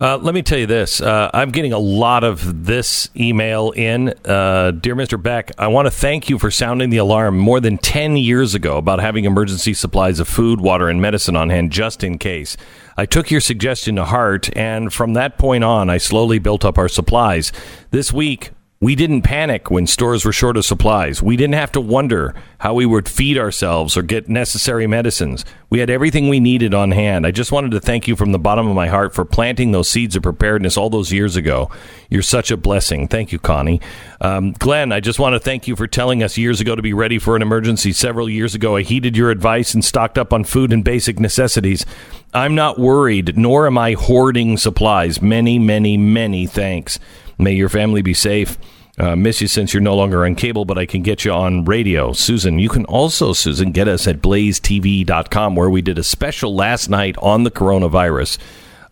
Uh, let me tell you this. Uh, I'm getting a lot of this email in. Uh, Dear Mr. Beck, I want to thank you for sounding the alarm more than 10 years ago about having emergency supplies of food, water, and medicine on hand just in case. I took your suggestion to heart, and from that point on, I slowly built up our supplies. This week, We didn't panic when stores were short of supplies. We didn't have to wonder how we would feed ourselves or get necessary medicines. We had everything we needed on hand. I just wanted to thank you from the bottom of my heart for planting those seeds of preparedness all those years ago. You're such a blessing. Thank you, Connie. Um, Glenn, I just want to thank you for telling us years ago to be ready for an emergency. Several years ago, I heeded your advice and stocked up on food and basic necessities. I'm not worried, nor am I hoarding supplies. Many, many, many thanks. May your family be safe. Uh, miss you since you're no longer on cable, but I can get you on radio. Susan, you can also, Susan, get us at blazetv.com, where we did a special last night on the coronavirus.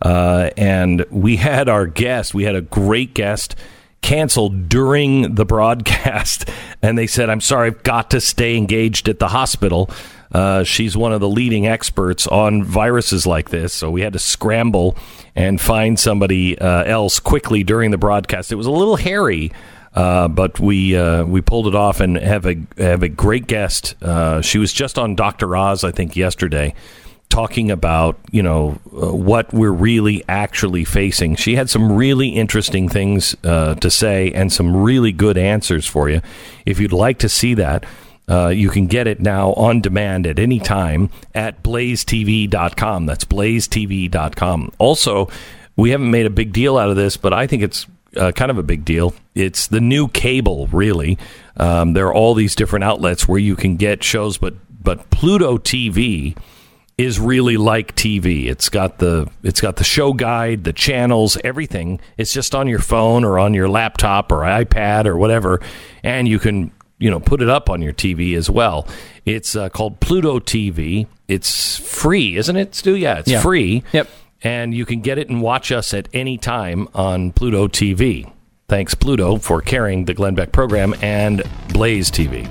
Uh, and we had our guest, we had a great guest canceled during the broadcast. And they said, I'm sorry, I've got to stay engaged at the hospital. Uh, she's one of the leading experts on viruses like this. So we had to scramble and find somebody uh, else quickly during the broadcast. It was a little hairy. Uh, but we uh, we pulled it off and have a have a great guest. Uh, she was just on Dr. Oz, I think, yesterday, talking about you know uh, what we're really actually facing. She had some really interesting things to say and some really good answers for you. If you'd like to see that. Uh, you can get it now on demand at any time at blazetv.com. That's blazetv.com. Also, we haven't made a big deal out of this, but I think it's uh, kind of a big deal. It's the new cable, really. Um, there are all these different outlets where you can get shows, but but Pluto TV is really like TV. It's got the it's got the show guide, the channels, everything. It's just on your phone or on your laptop or iPad or whatever, and you can you know put it up on your TV as well. It's uh, called Pluto TV. It's free, isn't it, Stu? Yeah, it's Yeah. free. Yep. And you can get it and watch us at any time on Pluto TV. Thanks, Pluto, for carrying the Glenn Beck program and Blaze TV.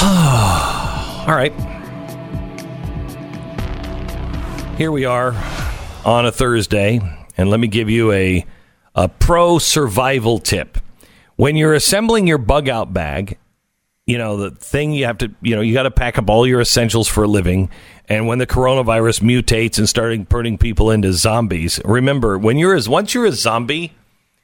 All right. Here we are on a Thursday, and let me give you a, a pro survival tip. When you're assembling your bug out bag, you know the thing you have to you know you got to pack up all your essentials for a living. And when the coronavirus mutates and starting turning people into zombies remember when you're as once you're a zombie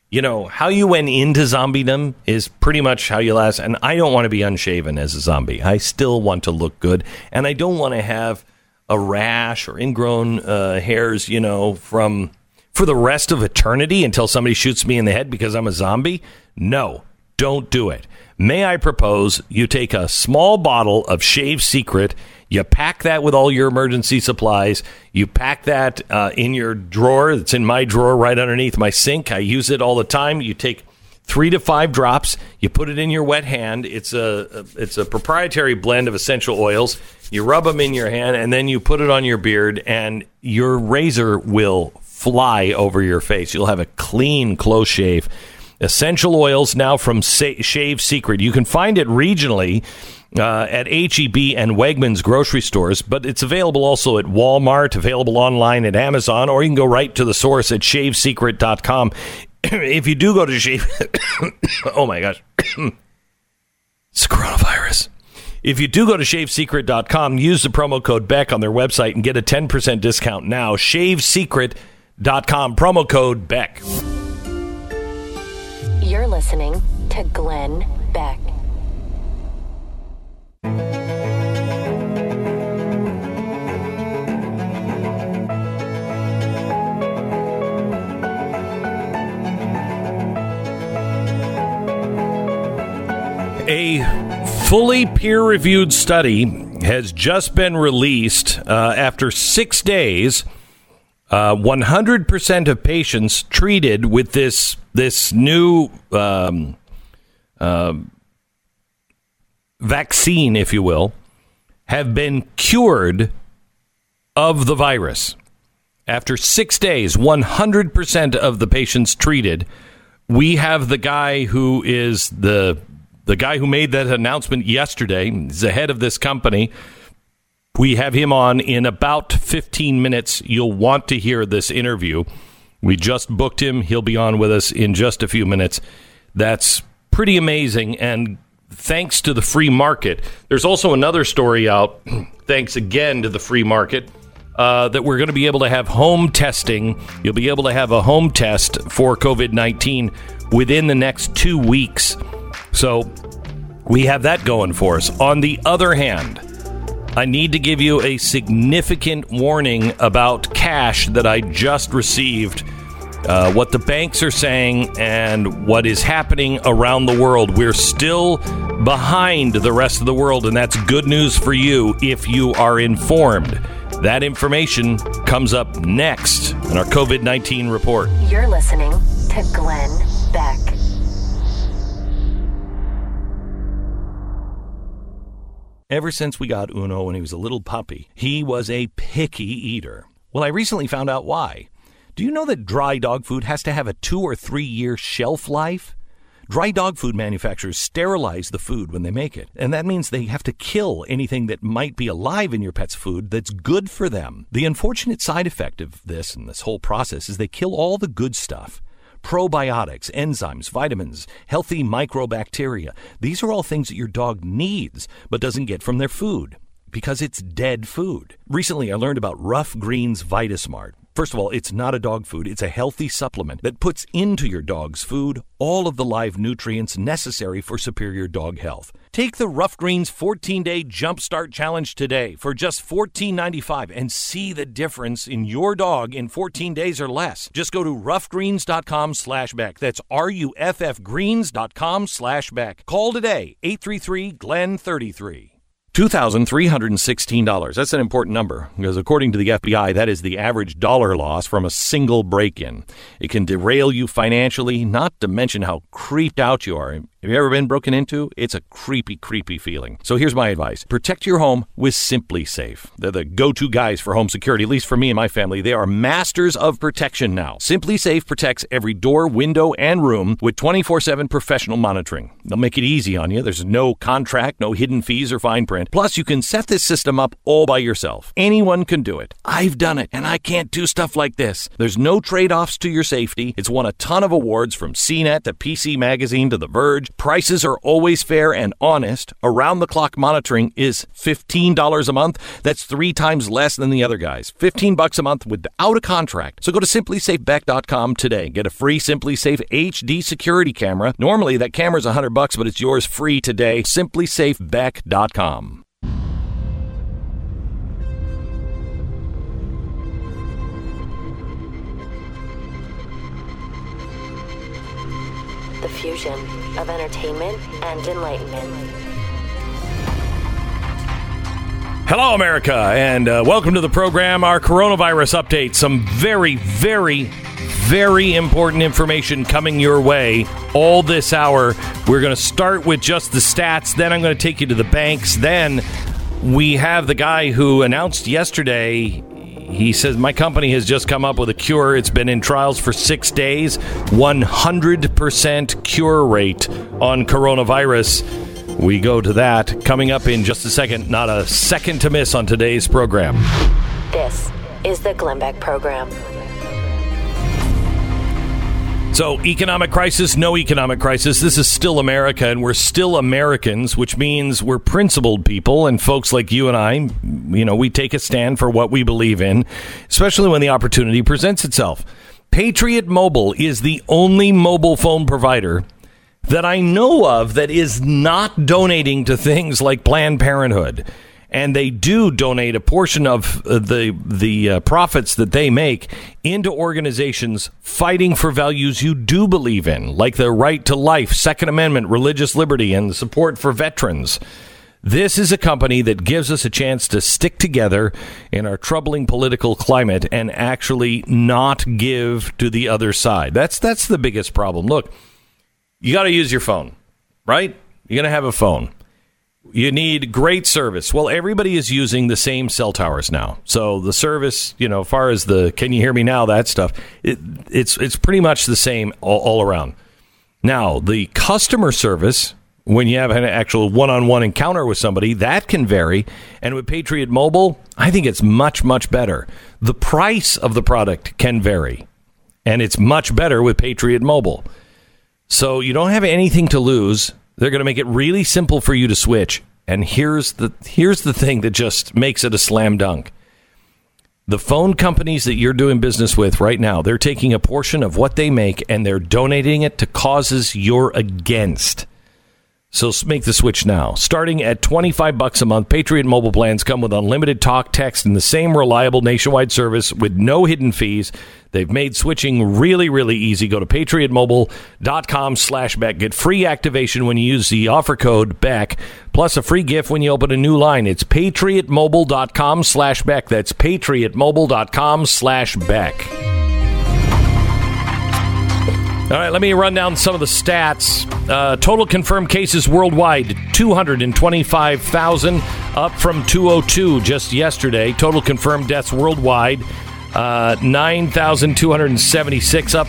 you know how you went into zombiedom is pretty much how you last. And i don't want to be unshaven as a zombie. I still want to look good. And i don't want to have a rash or ingrown uh, hairs you know from for the rest of eternity until somebody shoots me in the head because i'm a zombie no don't do it. May I propose you take a small bottle of Shave Secret, you pack that with all your emergency supplies, you pack that uh, in your drawer. It's in my drawer right underneath my sink. I use it all the time. You take three to five drops. You put it in your wet hand. It's a it's a proprietary blend of essential oils. You rub them in your hand, and then you put it on your beard, and your razor will fly over your face. You'll have a clean, close shave. Essential oils now from Sa- Shave Secret. You can find it regionally uh, at HEB and Wegmans grocery stores, but it's available also at Walmart, available online at Amazon, or you can go right to the source at shavesecret.com. if you do go to Shave, oh my gosh, it's coronavirus. If you do go to shavesecret.com, use the promo code Beck on their website and get a 10% discount now. Shavesecret.com, promo code Beck. You're listening to Glenn Beck. A fully peer reviewed study has just been released uh, after six days. Uh, 100% of patients treated with this this new um, uh, vaccine, if you will, have been cured of the virus. After six days, 100% of the patients treated. We have the guy who is the the guy who made that announcement yesterday. He's the head of this company. We have him on in about 15 minutes. You'll want to hear this interview. We just booked him. He'll be on with us in just a few minutes. That's pretty amazing. And thanks to the free market, there's also another story out. thanks again to the free market. uh, that we're going to be able to have home testing. You'll be able to have a home test for COVID 19 within the next two weeks. So we have that going for us. On the other hand, I need to give you a significant warning about cash that I just received. Uh, what the banks are saying and what is happening around the world. We're still behind the rest of the world, and that's good news for you if you are informed. That information comes up next in our COVID 19 report. You're listening to Glenn Beck. Ever since we got Uno when he was a little puppy, he was a picky eater. Well, I recently found out why. Do you know that dry dog food has to have a two or three year shelf life? Dry dog food manufacturers sterilize the food when they make it, and that means they have to kill anything that might be alive in your pet's food that's good for them. The unfortunate side effect of this and this whole process is they kill all the good stuff probiotics, enzymes, vitamins, healthy microbacteria. These are all things that your dog needs but doesn't get from their food because it's dead food. Recently, I learned about Ruff Greens Vitasmart. First of all, it's not a dog food. It's a healthy supplement that puts into your dog's food all of the live nutrients necessary for superior dog health. Take the Ruff Greens 14-day Jumpstart Challenge today for just $14.95 and see the difference in your dog in 14 days or less. Just go to ruffgreens.com slash Beck. That's R-U-F-F greens.com slash Beck. Call today, 833-GLEN-33. $2,316. That's an important number because, according to the FBI, that is the average dollar loss from a single break in. It can derail you financially, not to mention how creeped out you are. Have you ever been broken into? It's a creepy, creepy feeling. So here's my advice protect your home with SimpliSafe. They're the go to guys for home security, at least for me and my family. They are masters of protection now. SimpliSafe protects every door, window, and room with 24 7 professional monitoring. They'll make it easy on you. There's no contract, no hidden fees or fine print. Plus, you can set this system up all by yourself. Anyone can do it. I've done it, and I can't do stuff like this. There's no trade offs to your safety. It's won a ton of awards from CNET to PC Magazine to The Verge. Prices are always fair and honest. Around the clock monitoring is $15 a month. That's three times less than the other guys. 15 bucks a month without a contract. So go to simplisafebeck.com today. Get a free SimpliSafe HD security camera. Normally that camera's 100 bucks, but it's yours free today. simplisafebeck.com. The fusion of entertainment and enlightenment. Hello, America, and uh, welcome to the program. Our coronavirus update. Some very, very, very important information coming your way all this hour. We're going to start with just the stats, then I'm going to take you to the banks. Then we have the guy who announced yesterday. He says, My company has just come up with a cure. It's been in trials for six days. 100% cure rate on coronavirus. We go to that coming up in just a second. Not a second to miss on today's program. This is the Glenn Beck Program. So, economic crisis, no economic crisis. This is still America, and we're still Americans, which means we're principled people. And folks like you and I, you know, we take a stand for what we believe in, especially when the opportunity presents itself. Patriot Mobile is the only mobile phone provider that I know of that is not donating to things like Planned Parenthood. And they do donate a portion of uh, the the uh, profits that they make into organizations fighting for values you do believe in, like the right to life, Second Amendment, religious liberty, and support for veterans. This is a company that gives us a chance to stick together in our troubling political climate and actually not give to the other side. That's that's the biggest problem. Look, you got to use your phone, right? You're going to have a phone. You need great service. Well, everybody is using the same cell towers now. So the service, you know, as far as the can you hear me now, that stuff, it, it's it's pretty much the same all, all around. Now, the customer service when you have an actual one-on-one encounter with somebody, that can vary. And with Patriot Mobile, I think it's much much better. The price of the product can vary, and it's much better with Patriot Mobile. So you don't have anything to lose. They're going to make it really simple for you to switch. And here's the here's the thing that just makes it a slam dunk. The phone companies that you're doing business with right now, they're taking a portion of what they make and they're donating it to causes you're against. So make the switch now. Starting at 25 bucks a month, Patriot mobile plans come with unlimited talk, text, and the same reliable nationwide service with no hidden fees. They've made switching really, really easy. Go to patriotmobile.com slash Beck. Get free activation when you use the offer code Beck, plus a free gift when you open a new line. It's patriotmobile.com slash Beck. That's patriotmobile.com slash Beck. All right, let me run down some of the stats. Uh, total confirmed cases worldwide 225,000, up from 202 just yesterday. Total confirmed deaths worldwide uh, 9,276, up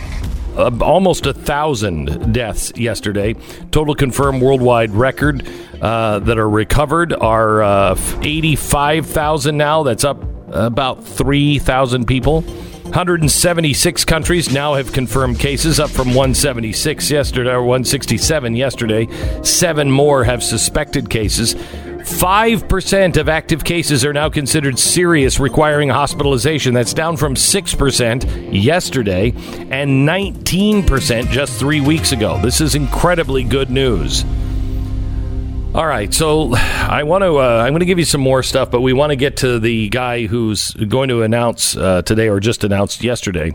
uh, almost a thousand deaths yesterday. Total confirmed worldwide record uh, that are recovered are uh, 85,000 now. That's up about 3,000 people. 176 countries now have confirmed cases, up from 176 yesterday or 167 yesterday. Seven more have suspected cases. 5% of active cases are now considered serious, requiring hospitalization. That's down from 6% yesterday and 19% just three weeks ago. This is incredibly good news. All right, so I want to. Uh, I'm going to give you some more stuff, but we want to get to the guy who's going to announce uh, today, or just announced yesterday,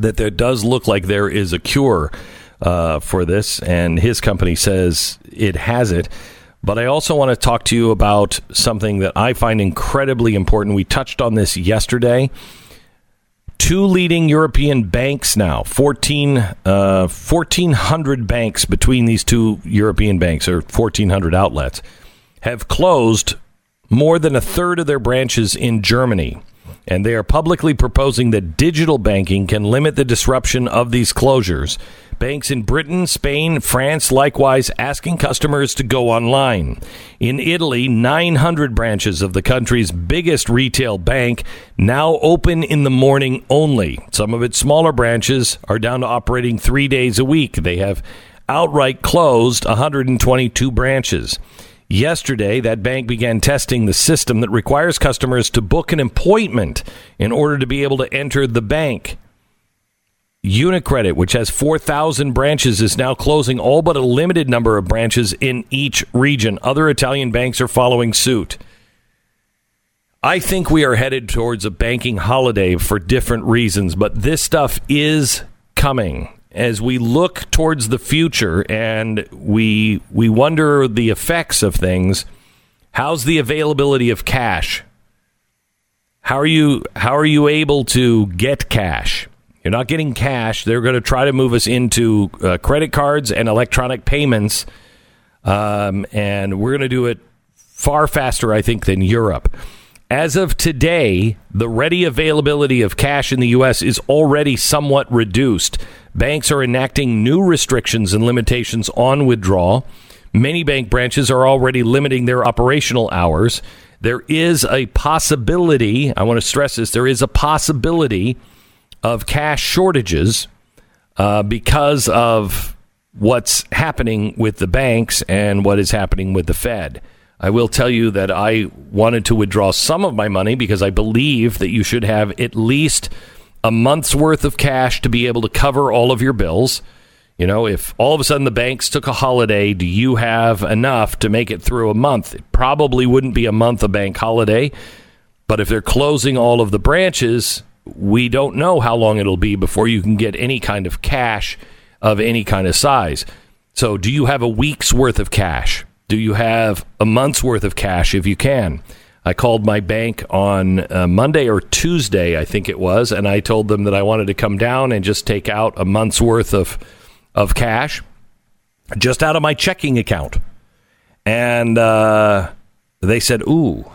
that there does look like there is a cure uh, for this, and his company says it has it. But I also want to talk to you about something that I find incredibly important. We touched on this yesterday two leading European banks now, 14, uh, 1,400 banks between these two European banks, or 1,400 outlets, have closed more than a third of their branches in Germany. And they are publicly proposing that digital banking can limit the disruption of these closures. Banks in Britain, Spain, France, likewise asking customers to go online. In Italy, 900 branches of the country's biggest retail bank now open in the morning only. Some of its smaller branches are down to operating three days a week. They have outright closed 122 branches. Yesterday, that bank began testing the system that requires customers to book an appointment in order to be able to enter the bank. Unicredit, which has 4,000 branches, is now closing all but a limited number of branches in each region. Other Italian banks are following suit. I think we are headed towards a banking holiday for different reasons, but this stuff is coming. As we look towards the future and we we wonder the effects of things, how's the availability of cash? How are you how are you able to get cash? You're not getting cash. They're going to try to move us into uh, credit cards and electronic payments, um, and we're going to do it far faster, I think, than Europe. As of today, the ready availability of cash in the U.S. is already somewhat reduced. Banks are enacting new restrictions and limitations on withdrawal. Many bank branches are already limiting their operational hours. There is a possibility, I want to stress this, there is a possibility of cash shortages uh, because of what's happening with the banks and what is happening with the Fed. I will tell you that I wanted to withdraw some of my money because I believe that you should have at least a month's worth of cash to be able to cover all of your bills. You know, if all of a sudden the banks took a holiday, do you have enough to make it through a month? It probably wouldn't be a month of bank holiday, but if they're closing all of the branches, we don't know how long it'll be before you can get any kind of cash of any kind of size. So, do you have a week's worth of cash? Do you have a month's worth of cash if you can? I called my bank on uh, Monday or Tuesday, I think it was, and I told them that I wanted to come down and just take out a month's worth of of cash just out of my checking account. And uh, they said, "Ooh,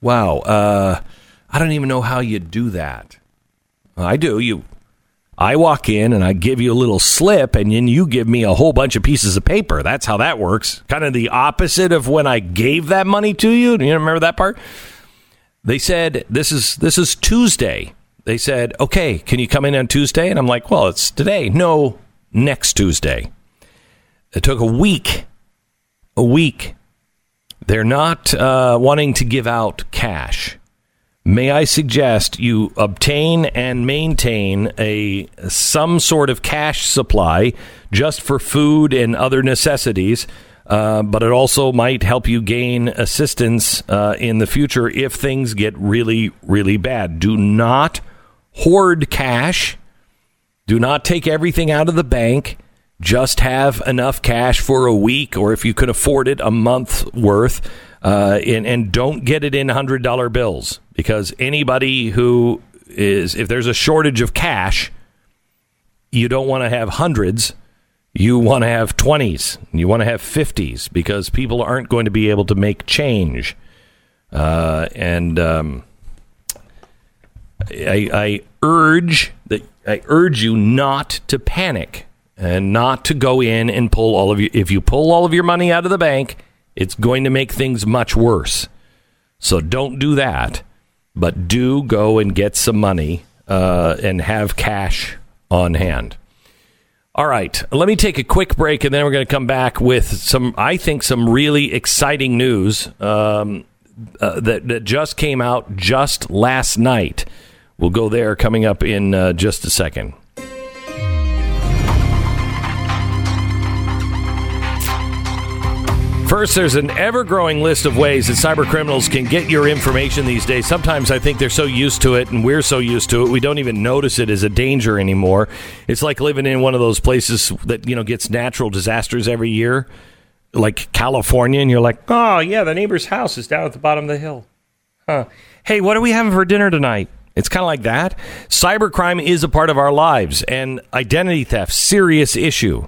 wow, uh, I don't even know how you do that." I do. You, I walk in and I give you a little slip, and then you give me a whole bunch of pieces of paper. That's how that works. Kind of the opposite of when I gave that money to you. Do you remember that part? They said this is this is Tuesday. They said, "Okay, can you come in on Tuesday?" And I'm like, "Well, it's today." No, next Tuesday. It took a week. A week. They're not uh, wanting to give out cash. May I suggest you obtain and maintain a some sort of cash supply just for food and other necessities. Uh, but it also might help you gain assistance uh, in the future if things get really, really bad. Do not hoard cash. Do not take everything out of the bank. Just have enough cash for a week, or if you can afford it, a month worth. Uh, and, and don't get it in hundred dollar bills because anybody who is if there's a shortage of cash, you don't want to have hundreds. You want to have twenties. You want to have fifties because people aren't going to be able to make change. Uh, and um, I, I urge that I urge you not to panic and not to go in and pull all of you. If you pull all of your money out of the bank, it's going to make things much worse. So don't do that, but do go and get some money uh, and have cash on hand. All right, let me take a quick break, and then we're going to come back with some, I think, some really exciting news um, uh, that that just came out just last night. We'll go there coming up in uh, just a second. First, there's an ever growing list of ways that cyber criminals can get your information these days. Sometimes I think they're so used to it, and we're so used to it, we don't even notice it as a danger anymore. It's like living in one of those places that, you know, gets natural disasters every year, like California, and you're like, oh, yeah, the neighbor's house is down at the bottom of the hill. Huh. Hey, what are we having for dinner tonight? It's kind of like that. Cybercrime is a part of our lives, and identity theft, serious issue.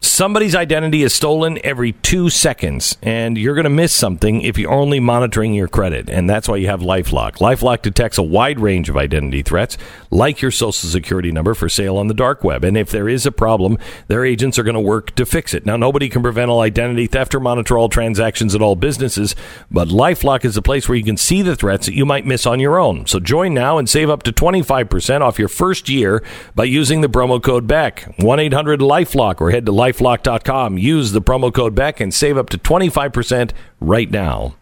Somebody's identity is stolen every two seconds, and you're going to miss something if you're only monitoring your credit. And that's why you have Lifelock. Lifelock detects a wide range of identity threats, like your social security number for sale on the dark web. And if there is a problem, their agents are going to work to fix it. Now, nobody can prevent all identity theft or monitor all transactions at all businesses, but Lifelock is a place where you can see the threats that you might miss on your own. So join now and save up to 25% off your first year by using the promo code BECK. 1 800 Lifelock or head to lifelock.com. Use the promo code BECK and save up to 25% right now.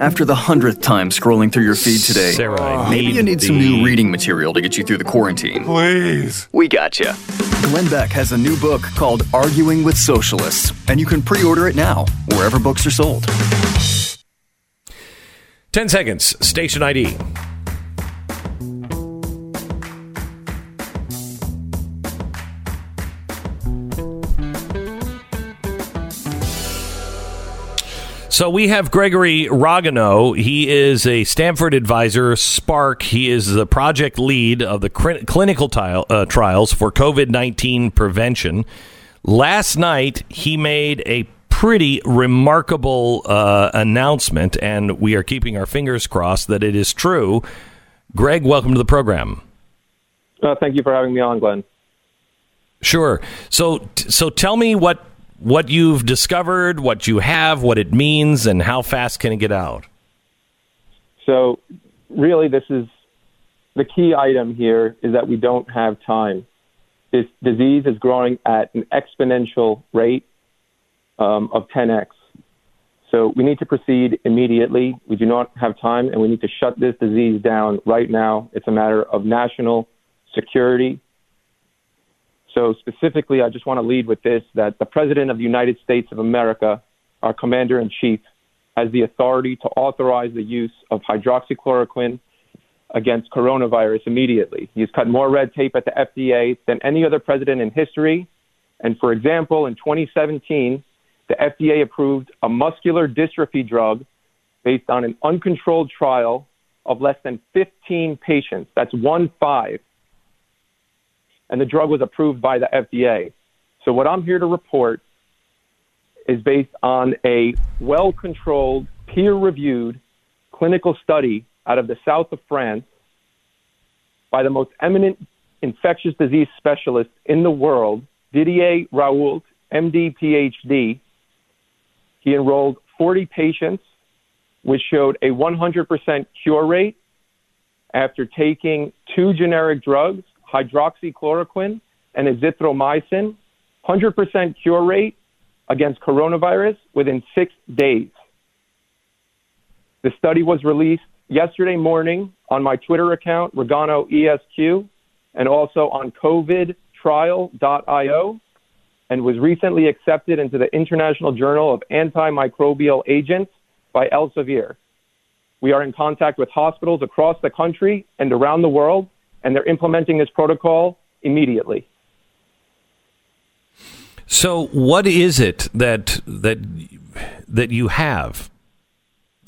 After the hundredth time scrolling through your feed today, Sarah, I maybe need you need some new reading material to get you through the quarantine. Please. We gotcha. Glenn Beck has a new book called Arguing with Socialists, and you can pre order it now, wherever books are sold. 10 seconds. Station ID. So we have Gregory Rigano. He is a Stanford advisor, Spark. He is the project lead of the clinical tile, uh, trials for COVID 19 prevention. Last night, he made a pretty remarkable uh, announcement, and we are keeping our fingers crossed that it is true. Greg, welcome to the program. Uh, thank you for having me on, Glenn. Sure. So, so tell me what what you've discovered, what you have, what it means, and how fast can it get out? So, really, this is the key item here is that we don't have time. This disease is growing at an exponential rate um, of 10x. So, we need to proceed immediately. We do not have time, and we need to shut this disease down right now. It's a matter of national security so specifically, I just want to lead with this that the President of the United States of America, our Commander in Chief, has the authority to authorize the use of hydroxychloroquine against coronavirus immediately. He's cut more red tape at the FDA than any other president in history. And for example, in 2017, the FDA approved a muscular dystrophy drug based on an uncontrolled trial of less than 15 patients. That's one five and the drug was approved by the FDA. So what I'm here to report is based on a well-controlled, peer-reviewed clinical study out of the south of France by the most eminent infectious disease specialist in the world, Didier Raoult, MD, PhD. He enrolled 40 patients, which showed a 100% cure rate after taking two generic drugs hydroxychloroquine and azithromycin, 100% cure rate against coronavirus within six days. The study was released yesterday morning on my Twitter account, Rigano ESQ, and also on covidtrial.io, and was recently accepted into the International Journal of Antimicrobial Agents by Elsevier. We are in contact with hospitals across the country and around the world, and they're implementing this protocol immediately. So, what is it that that that you have?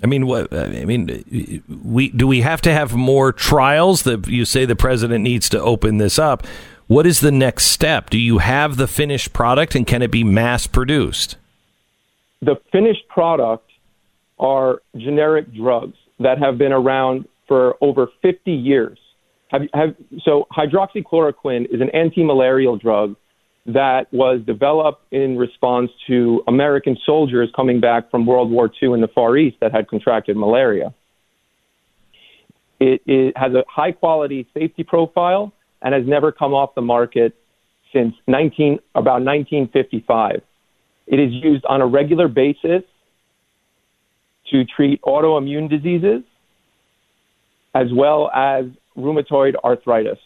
I mean, what? I mean, we do we have to have more trials? That you say the president needs to open this up. What is the next step? Do you have the finished product, and can it be mass produced? The finished product are generic drugs that have been around for over 50 years. Have, have, so hydroxychloroquine is an anti-malarial drug that was developed in response to American soldiers coming back from World War II in the Far East that had contracted malaria. It, it has a high quality safety profile and has never come off the market since 19, about 1955. It is used on a regular basis to treat autoimmune diseases as well as rheumatoid arthritis.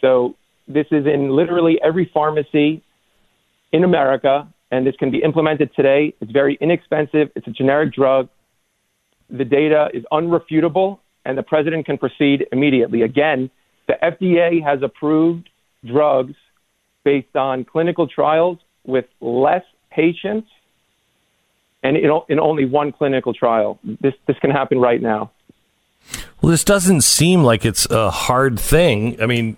So this is in literally every pharmacy in America, and this can be implemented today. It's very inexpensive. It's a generic drug. The data is unrefutable, and the president can proceed immediately. Again, the FDA has approved drugs based on clinical trials with less patients and in, in only one clinical trial. This, this can happen right now. Well, this doesn't seem like it's a hard thing. I mean,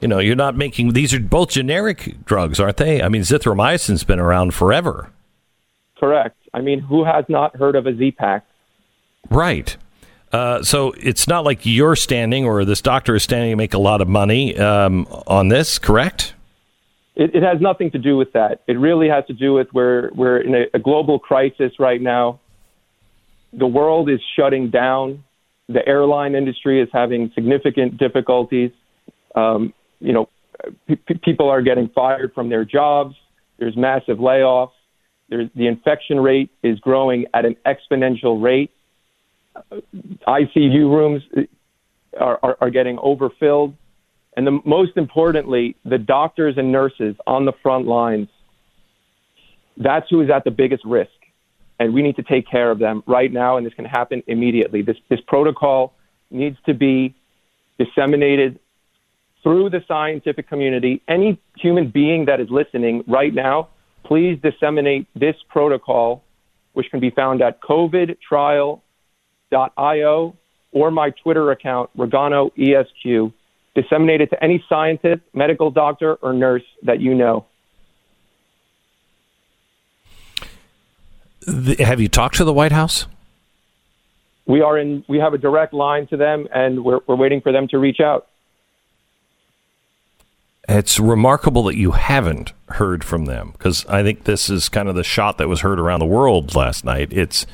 you know, you're not making these are both generic drugs, aren't they? I mean, zithromycin's been around forever. Correct. I mean, who has not heard of a Z-Pak? Right. Uh, so it's not like you're standing or this doctor is standing to make a lot of money um, on this, correct? It, it, has nothing to do with that. It really has to do with where we're in a, a global crisis right now. The world is shutting down. The airline industry is having significant difficulties. Um, you know, p- people are getting fired from their jobs. There's massive layoffs. There's, the infection rate is growing at an exponential rate. ICU rooms are, are, are getting overfilled. And the, most importantly, the doctors and nurses on the front lines, that's who is at the biggest risk. And we need to take care of them right now, and this can happen immediately. This, this protocol needs to be disseminated through the scientific community. Any human being that is listening right now, please disseminate this protocol, which can be found at covidtrial.io or my Twitter account, Rigano ESQ. Disseminate it to any scientist, medical doctor, or nurse that you know. Have you talked to the White House? We are in. We have a direct line to them, and we're, we're waiting for them to reach out. It's remarkable that you haven't heard from them because I think this is kind of the shot that was heard around the world last night. It's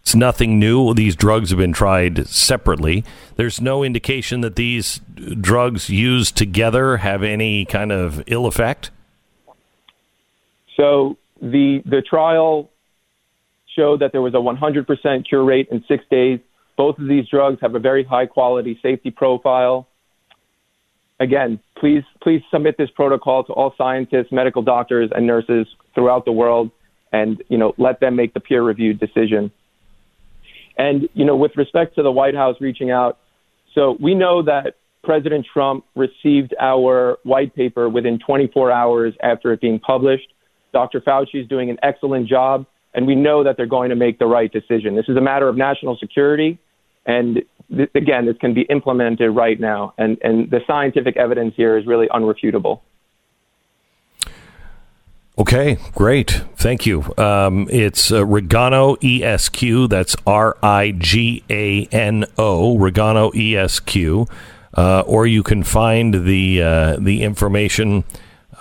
it's nothing new. These drugs have been tried separately. There's no indication that these drugs used together have any kind of ill effect. So the the trial showed that there was a 100% cure rate in six days. Both of these drugs have a very high quality safety profile again, please please submit this protocol to all scientists, medical doctors, and nurses throughout the world, and you know let them make the peer reviewed decision. And you know, with respect to the White House reaching out, so we know that President Trump received our white paper within 24 hours after it being published. Dr. Fauci is doing an excellent job, and we know that they're going to make the right decision. This is a matter of national security, and th- again, this can be implemented right now, and, and the scientific evidence here is really unrefutable. Okay, great. Thank you. Um, it's uh, Rigano ESQ. That's R I G A N O, Rigano ESQ. Uh, or you can find the uh, the information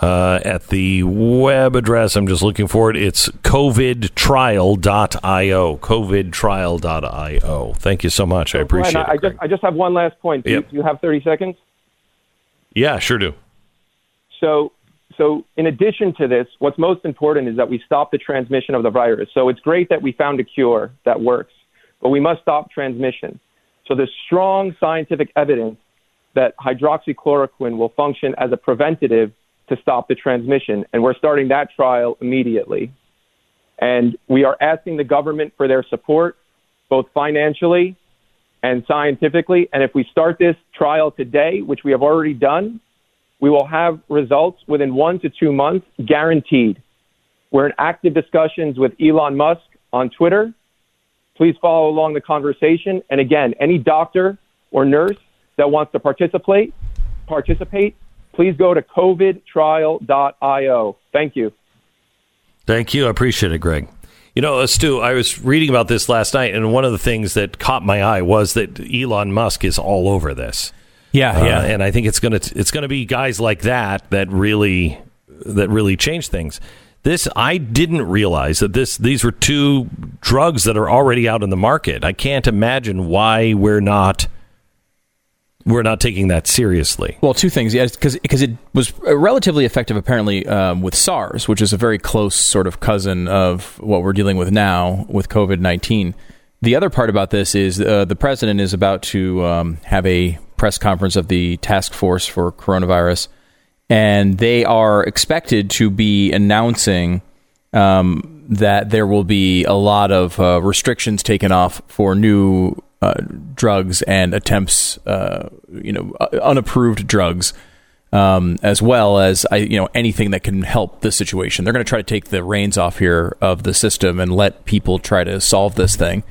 uh, at the web address. I'm just looking for it. It's covidtrial.io. Covidtrial.io. Thank you so much. I appreciate Brian, I, it. I just, I just have one last point. Do, yep. you, do you have 30 seconds? Yeah, sure do. So, so in addition to this, what's most important is that we stop the transmission of the virus. So it's great that we found a cure that works. but we must stop transmission. So there's strong scientific evidence that hydroxychloroquine will function as a preventative to stop the transmission, and we're starting that trial immediately. And we are asking the government for their support, both financially and scientifically. And if we start this trial today, which we have already done, we will have results within one to two months, guaranteed. We're in active discussions with Elon Musk on Twitter. Please follow along the conversation. And again, any doctor or nurse that wants to participate, participate, please go to covidtrial.io. Thank you. Thank you. I appreciate it, Greg. You know, uh, Stu, I was reading about this last night, and one of the things that caught my eye was that Elon Musk is all over this. Yeah, Uh, yeah. and I think it's gonna it's gonna be guys like that that really that really change things. This I didn't realize that this these were two drugs that are already out in the market. I can't imagine why we're not we're not taking that seriously. Well, two things. Yeah, because because it was relatively effective apparently um, with SARS, which is a very close sort of cousin of what we're dealing with now with COVID nineteen. The other part about this is uh, the president is about to um, have a press conference of the task force for coronavirus, and they are expected to be announcing um, that there will be a lot of uh, restrictions taken off for new uh, drugs and attempts, uh, you know, uh, unapproved drugs, um, as well as I, you know, anything that can help the situation. They're going to try to take the reins off here of the system and let people try to solve this thing.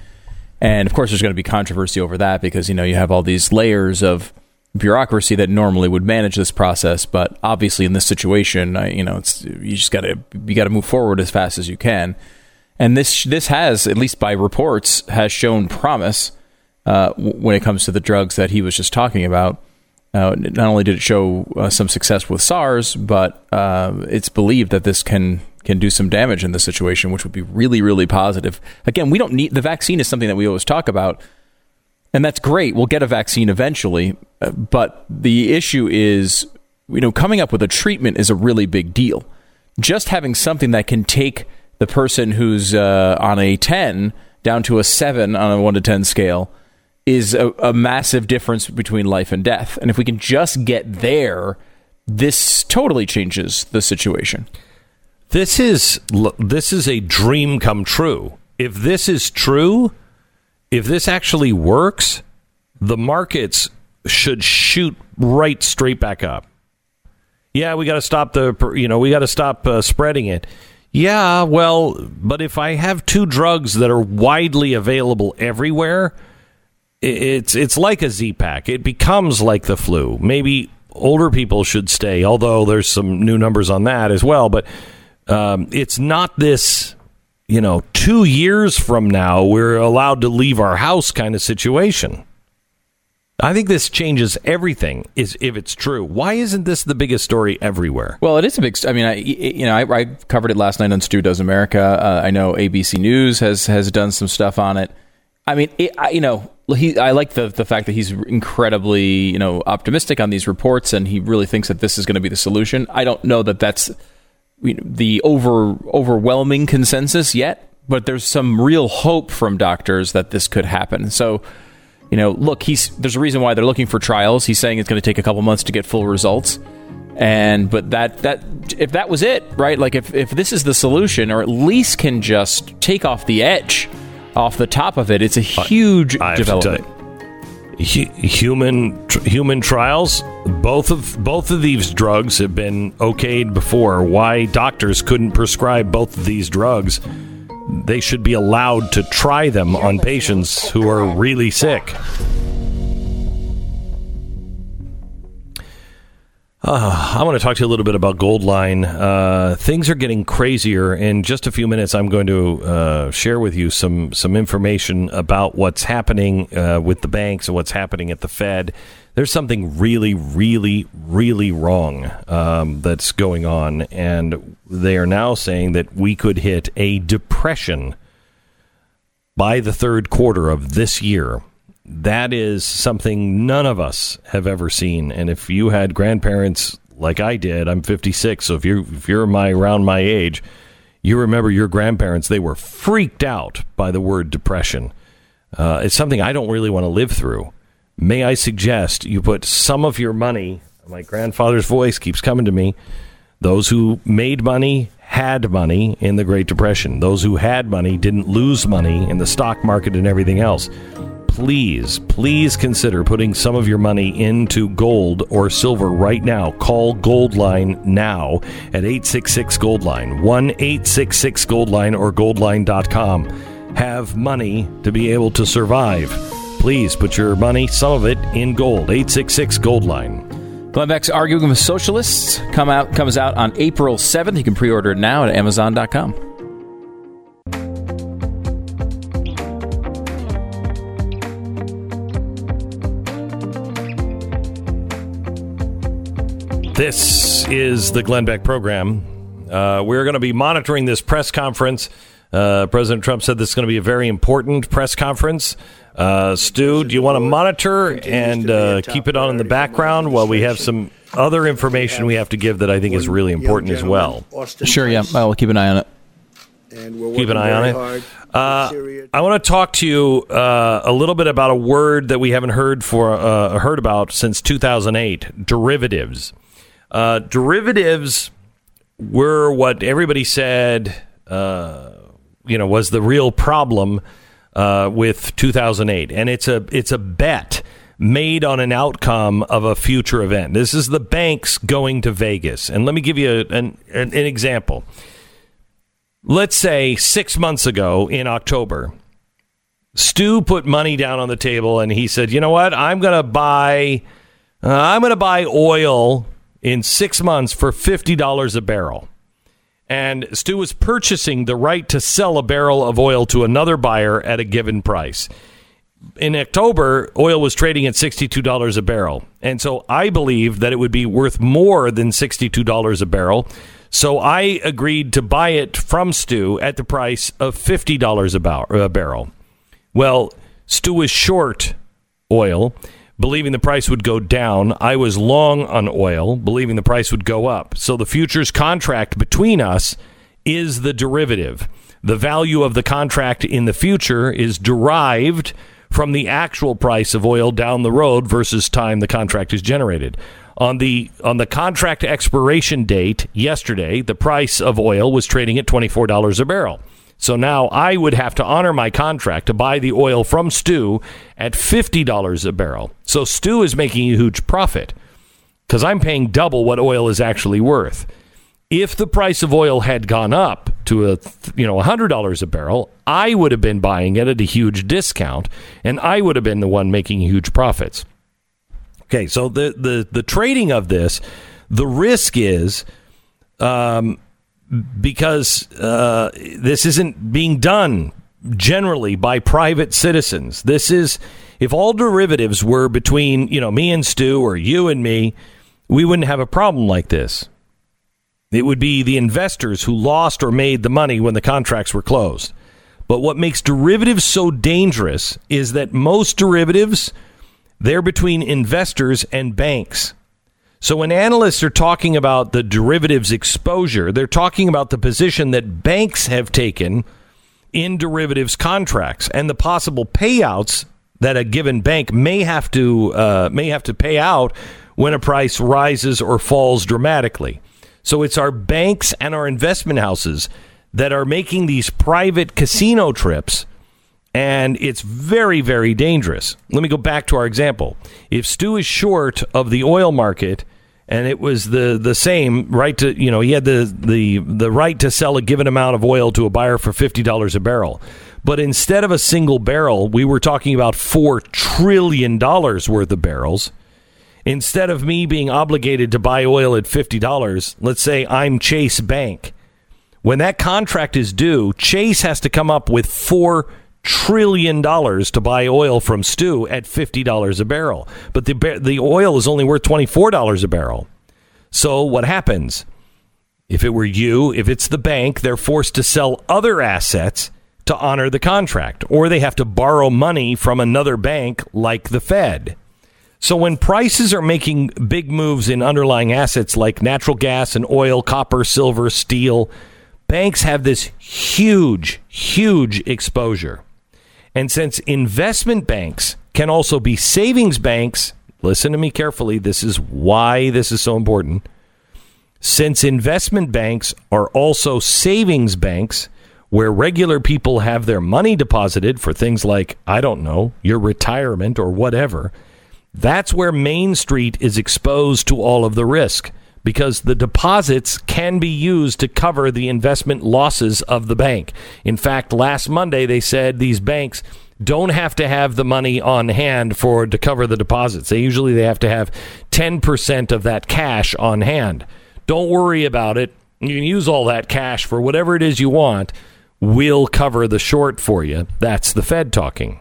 And of course, there's going to be controversy over that because you know you have all these layers of bureaucracy that normally would manage this process, but obviously in this situation, I, you know, it's you just got to you got to move forward as fast as you can. And this this has, at least by reports, has shown promise uh, when it comes to the drugs that he was just talking about. Uh, not only did it show uh, some success with SARS, but uh, it's believed that this can can do some damage in this situation, which would be really, really positive. Again, we don't need the vaccine is something that we always talk about, and that's great. We'll get a vaccine eventually, uh, but the issue is, you know, coming up with a treatment is a really big deal. Just having something that can take the person who's uh, on a ten down to a seven on a one to ten scale is a, a massive difference between life and death. And if we can just get there, this totally changes the situation. This is this is a dream come true. If this is true, if this actually works, the markets should shoot right straight back up. Yeah, we got to stop the you know, we got to stop uh, spreading it. Yeah, well, but if I have two drugs that are widely available everywhere, it's it's like a Z-Pak. It becomes like the flu. Maybe older people should stay, although there's some new numbers on that as well, but um, it's not this, you know, two years from now we're allowed to leave our house kind of situation. I think this changes everything. Is if it's true. Why isn't this the biggest story everywhere? Well, it is a big. I mean, I you know I, I covered it last night on Stu Does America. Uh, I know ABC News has has done some stuff on it. I mean, it, I, you know, he. I like the the fact that he's incredibly you know optimistic on these reports, and he really thinks that this is going to be the solution. I don't know that that's the over overwhelming consensus yet, but there's some real hope from doctors that this could happen. So you know, look, he's there's a reason why they're looking for trials. He's saying it's going to take a couple months to get full results. And but that that if that was it, right? Like if if this is the solution or at least can just take off the edge off the top of it, it's a huge I tell development. human tr- human trials. Both of both of these drugs have been okayed before. Why doctors couldn't prescribe both of these drugs? They should be allowed to try them on patients who are really sick. Uh, I want to talk to you a little bit about Goldline. Uh, things are getting crazier. In just a few minutes, I'm going to uh, share with you some some information about what's happening uh, with the banks and what's happening at the Fed. There's something really, really, really wrong um, that's going on, and they are now saying that we could hit a depression by the third quarter of this year. That is something none of us have ever seen. And if you had grandparents like I did, I'm 56, so if you're if you're my around my age, you remember your grandparents. They were freaked out by the word depression. uh, it's something I don't really want to live through. May I suggest you put some of your money? My grandfather's voice keeps coming to me. Those who made money had money in the Great Depression. Those who had money didn't lose money in the stock market and everything else. Please, please consider putting some of your money into gold or silver right now. Call Goldline now at 866 Goldline, 1 866 Goldline or goldline.com. Have money to be able to survive. Please put your money, some of it, in gold. 866 Goldline. Glenn Beck's Arguing with Socialists come out comes out on April 7th. You can pre-order it now at Amazon.com. This is the Glenn Beck program. Uh, we're going to be monitoring this press conference. Uh, President Trump said this is going to be a very important press conference. Uh, Stu, do you want to monitor and uh, keep it on in the background while we have some other information we have to give that I think is really important as well? Sure, yeah. I'll keep an eye on it. Keep an eye on it. Uh, I want to talk to you uh, a little bit about a word that we haven't heard for uh, heard about since 2008: derivatives. Uh, derivatives were what everybody said, uh, you know, was the real problem uh, with 2008, and it's a it's a bet made on an outcome of a future event. This is the banks going to Vegas, and let me give you an, an an example. Let's say six months ago in October, Stu put money down on the table, and he said, "You know what? I'm going to buy, uh, I'm going to buy oil." In six months for $50 a barrel. And Stu was purchasing the right to sell a barrel of oil to another buyer at a given price. In October, oil was trading at $62 a barrel. And so I believe that it would be worth more than $62 a barrel. So I agreed to buy it from Stu at the price of $50 a, a barrel. Well, Stu was short oil believing the price would go down. I was long on oil, believing the price would go up. So the futures contract between us is the derivative. The value of the contract in the future is derived from the actual price of oil down the road versus time the contract is generated. On the on the contract expiration date yesterday, the price of oil was trading at $24 a barrel. So now I would have to honor my contract to buy the oil from Stu at $50 a barrel. So Stu is making a huge profit because I'm paying double what oil is actually worth. If the price of oil had gone up to a you know $100 a barrel, I would have been buying it at a huge discount and I would have been the one making huge profits. Okay, so the the the trading of this, the risk is um, because uh, this isn't being done generally by private citizens. This is if all derivatives were between you know me and Stu or you and me, we wouldn't have a problem like this. It would be the investors who lost or made the money when the contracts were closed. But what makes derivatives so dangerous is that most derivatives they're between investors and banks. So when analysts are talking about the derivatives exposure, they're talking about the position that banks have taken in derivatives contracts and the possible payouts that a given bank may have to uh, may have to pay out when a price rises or falls dramatically. So it's our banks and our investment houses that are making these private casino trips and it's very very dangerous. Let me go back to our example. If Stu is short of the oil market and it was the the same right to you know he had the the the right to sell a given amount of oil to a buyer for fifty dollars a barrel. But instead of a single barrel, we were talking about four trillion dollars worth of barrels. Instead of me being obligated to buy oil at fifty dollars, let's say I'm Chase Bank. When that contract is due, Chase has to come up with four trillion dollars to buy oil from Stu at fifty dollars a barrel, but the the oil is only worth twenty four dollars a barrel. So what happens? If it were you, if it's the bank, they're forced to sell other assets to honor the contract, or they have to borrow money from another bank like the Fed. So when prices are making big moves in underlying assets like natural gas and oil, copper, silver, steel, banks have this huge, huge exposure. And since investment banks can also be savings banks, listen to me carefully. This is why this is so important. Since investment banks are also savings banks, where regular people have their money deposited for things like, I don't know, your retirement or whatever, that's where Main Street is exposed to all of the risk because the deposits can be used to cover the investment losses of the bank. In fact, last Monday they said these banks don't have to have the money on hand for to cover the deposits. They usually they have to have 10% of that cash on hand. Don't worry about it. You can use all that cash for whatever it is you want We'll cover the short for you. That's the Fed talking.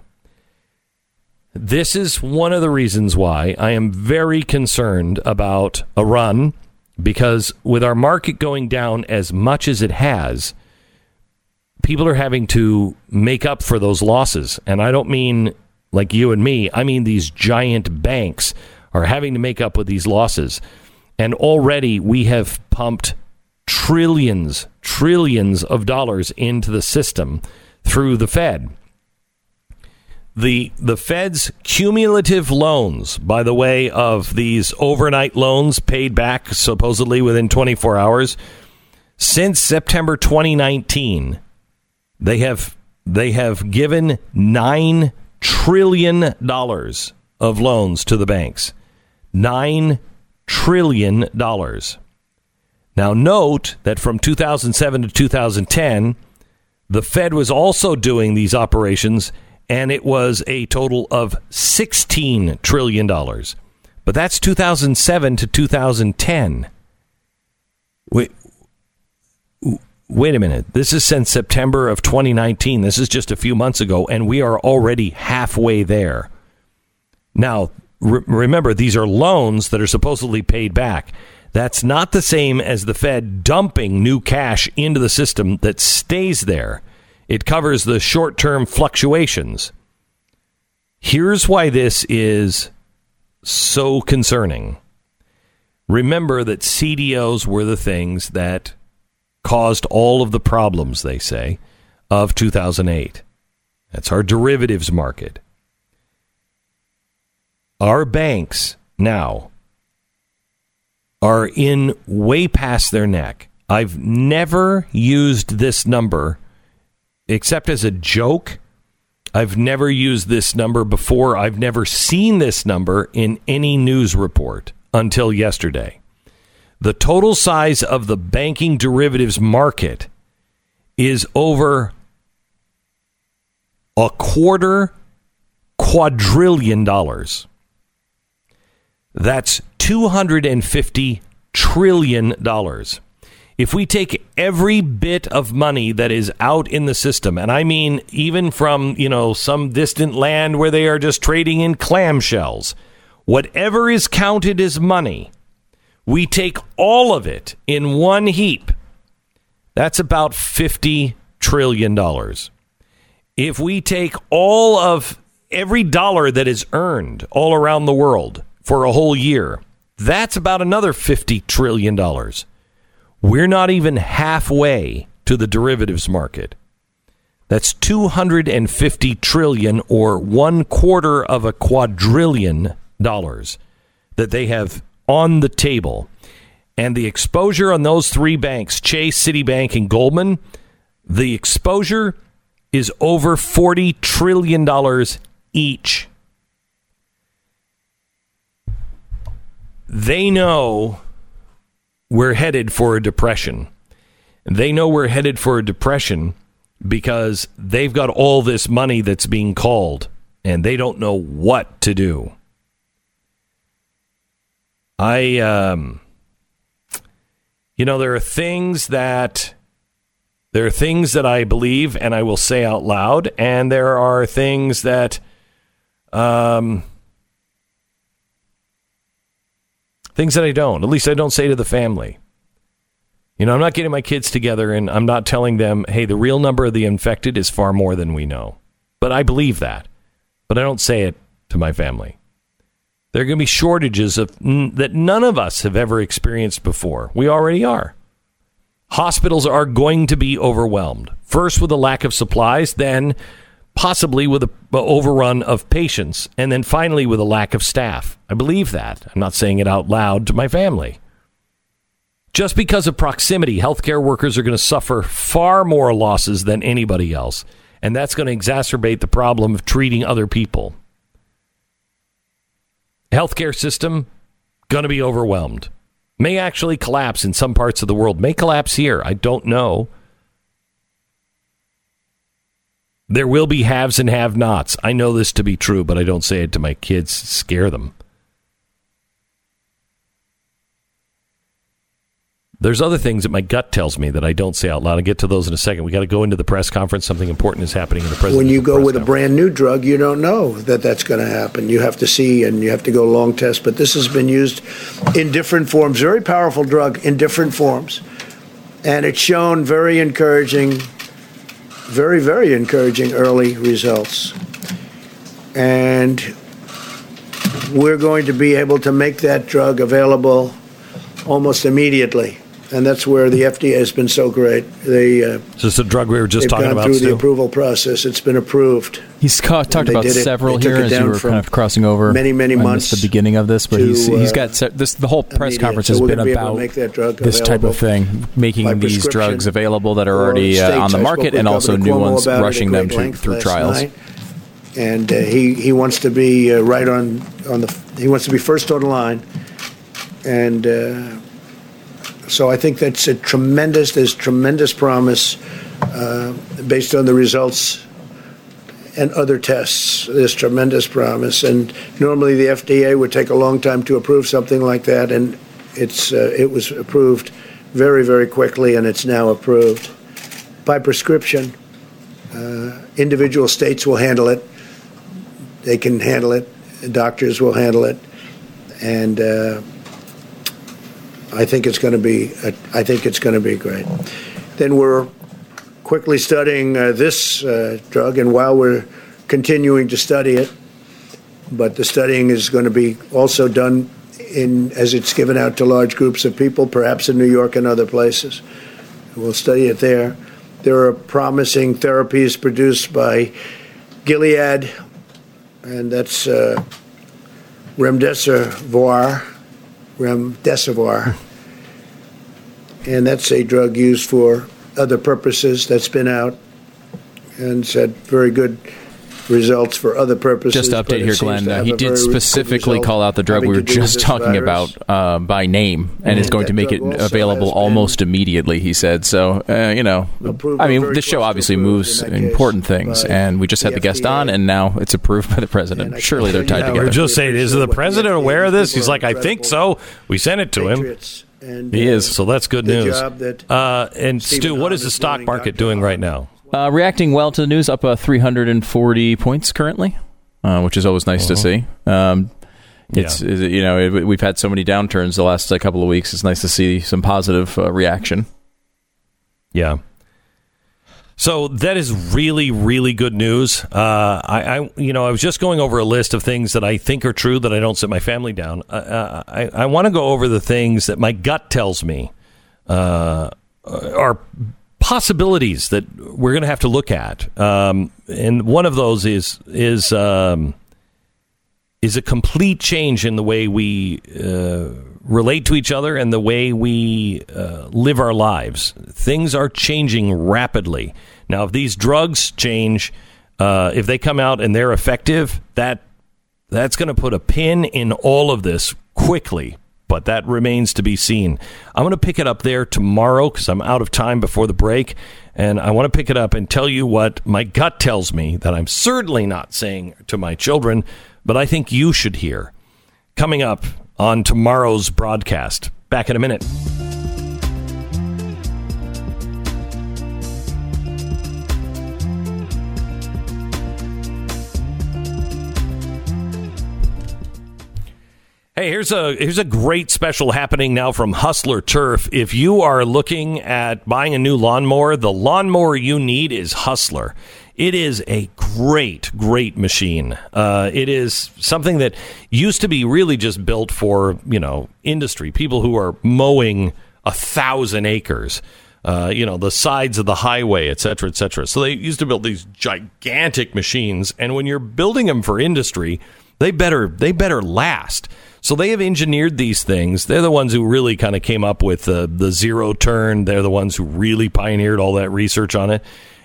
This is one of the reasons why I am very concerned about a run because with our market going down as much as it has, people are having to make up for those losses. And I don't mean like you and me, I mean these giant banks are having to make up with these losses. And already we have pumped trillions, trillions of dollars into the system through the Fed. The the Fed's cumulative loans, by the way, of these overnight loans paid back supposedly within 24 hours, since September 2019, they have they have given nine trillion dollars of loans to the banks. Nine trillion dollars. Now, note that from 2007 to 2010, the Fed was also doing these operations, and it was a total of $16 trillion. But that's 2007 to 2010. Wait, wait a minute. This is since September of 2019. This is just a few months ago, and we are already halfway there. Now, re- remember, these are loans that are supposedly paid back. That's not the same as the Fed dumping new cash into the system that stays there. It covers the short term fluctuations. Here's why this is so concerning. Remember that CDOs were the things that caused all of the problems, they say, of 2008. That's our derivatives market. Our banks now are in way past their neck. I've never used this number except as a joke. I've never used this number before. I've never seen this number in any news report until yesterday. The total size of the banking derivatives market is over a quarter quadrillion dollars. That's $250 trillion. If we take every bit of money that is out in the system, and I mean even from, you know, some distant land where they are just trading in clamshells, whatever is counted as money, we take all of it in one heap. That's about $50 trillion. If we take all of every dollar that is earned all around the world for a whole year, that's about another $50 trillion. We're not even halfway to the derivatives market. That's 250 trillion or one quarter of a quadrillion dollars that they have on the table. And the exposure on those three banks, Chase, Citibank, and Goldman, the exposure is over $40 trillion each. they know we're headed for a depression. They know we're headed for a depression because they've got all this money that's being called and they don't know what to do. I, um, you know, there are things that there are things that I believe and I will say out loud, and there are things that, um, Things that I don't. At least I don't say to the family. You know, I'm not getting my kids together and I'm not telling them, hey, the real number of the infected is far more than we know. But I believe that. But I don't say it to my family. There are going to be shortages of that none of us have ever experienced before. We already are. Hospitals are going to be overwhelmed. First with a lack of supplies, then possibly with a, a overrun of patients, and then finally with a lack of staff. I believe that. I'm not saying it out loud to my family. Just because of proximity, healthcare workers are going to suffer far more losses than anybody else. And that's going to exacerbate the problem of treating other people. Healthcare system going to be overwhelmed. May actually collapse in some parts of the world. May collapse here. I don't know. There will be haves and have nots. I know this to be true, but I don't say it to my kids, scare them. There's other things that my gut tells me that I don't say out loud. I'll get to those in a second. We got to go into the press conference. Something important is happening in the president's When you go press with a brand new drug, you don't know that that's going to happen. You have to see and you have to go long test. But this has been used in different forms, very powerful drug in different forms. And it's shown very encouraging, very, very encouraging early results. And we're going to be able to make that drug available almost immediately. And that's where the FDA has been so great. They uh, Is this a drug we were just they've talking gone about, through the approval process. It's been approved. He's ca- talked about did it. several here as you were kind of crossing over. many, many months the beginning of this, but to, he's he's uh, got se- this. The whole press immediate. conference has we're been be about make that drug this type of thing, making these drugs available that are already uh, on the market, with and also new Cuomo ones about it at rushing them to, through trials. night. And uh, he he wants to be uh, right on on the he wants to be first on the line, and uh, so I think that's a tremendous. There's tremendous promise uh, based on the results and other tests. There's tremendous promise, and normally the FDA would take a long time to approve something like that, and it's uh, it was approved very very quickly, and it's now approved by prescription. Uh, individual states will handle it. They can handle it. Doctors will handle it, and uh, I think it's going to be. I think it's going to be great. Then we're quickly studying uh, this uh, drug, and while we're continuing to study it, but the studying is going to be also done in as it's given out to large groups of people, perhaps in New York and other places. We'll study it there. There are promising therapies produced by Gilead, and that's uh, remdesivir, remdesivir, and that's a drug used for other purposes that's been out and said very good results for other purposes. Just to update here, Glenn. Uh, he did specifically call out the drug we were to do with just talking virus. about uh, by name, and is going to make it available almost immediately. He said so. Uh, you know, I mean, very this show obviously moves in that case important things, and we just had the the guest on, and now it's approved by the president. Surely they're tied Yeah, we together. were just saying, is the president aware of this? He's like, I think so. We sent it to him. And, He uh, is, so that's good news. that Uh, and Stephen Stu, what is the stock market Dr. doing right now? Uh, reacting well to the news, up uh, 340 points currently, uh, which is always nice to see. Um, it's Yeah. you know it, we've had so many downturns the last uh, couple of weeks. It's nice to see some positive uh, reaction. Yeah. So that is really, really good news. Uh, I, I, you know, I was just going over a list of things that I think are true that I don't sit my family down. Uh, I, I want to go over the things that my gut tells me uh, are possibilities that we're going to have to look at. Um, and one of those is is um, is a complete change in the way we uh, relate to each other and the way we uh, live our lives. Things are changing rapidly. Now, if these drugs change, uh, if they come out and they're effective, that that's going to put a pin in all of this quickly. But that remains to be seen. I'm going to pick it up there tomorrow because I'm out of time before the break. And I want to pick it up and tell you what my gut tells me that I'm certainly not saying to my children, but I think you should hear. Coming up on tomorrow's broadcast. Back in a minute. Hey, here's a here's a great special happening now from Hustler Turf. If you are looking at buying a new lawnmower, the lawnmower you need is Hustler. It is a great, great machine. Uh, it is something that used to be really just built for you know industry people who are mowing a thousand acres. uh, you know, the sides of the highway, et cetera, et cetera. So they used to build these gigantic machines, and when you're building them for industry, they better they better last. So they have engineered these things. They're the ones who really kind of came up with the the zero turn. They're the ones who really pioneered all that research on it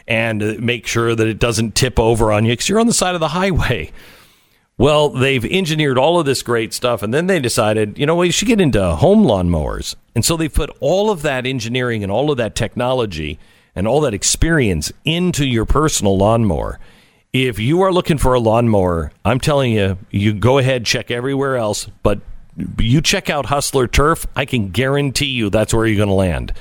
and uh, make sure that it doesn't tip over on you because you're on the side of the highway. Well, they've engineered all of this great stuff, and then they decided, you know, we should get into home lawn mowers. And so they put all of that engineering and all of that technology and all that experience into your personal lawnmower. If you are looking for a lawnmower, I'm telling you, you go ahead, check everywhere else, but you check out Hustler Turf, I can guarantee you that's where you're going to land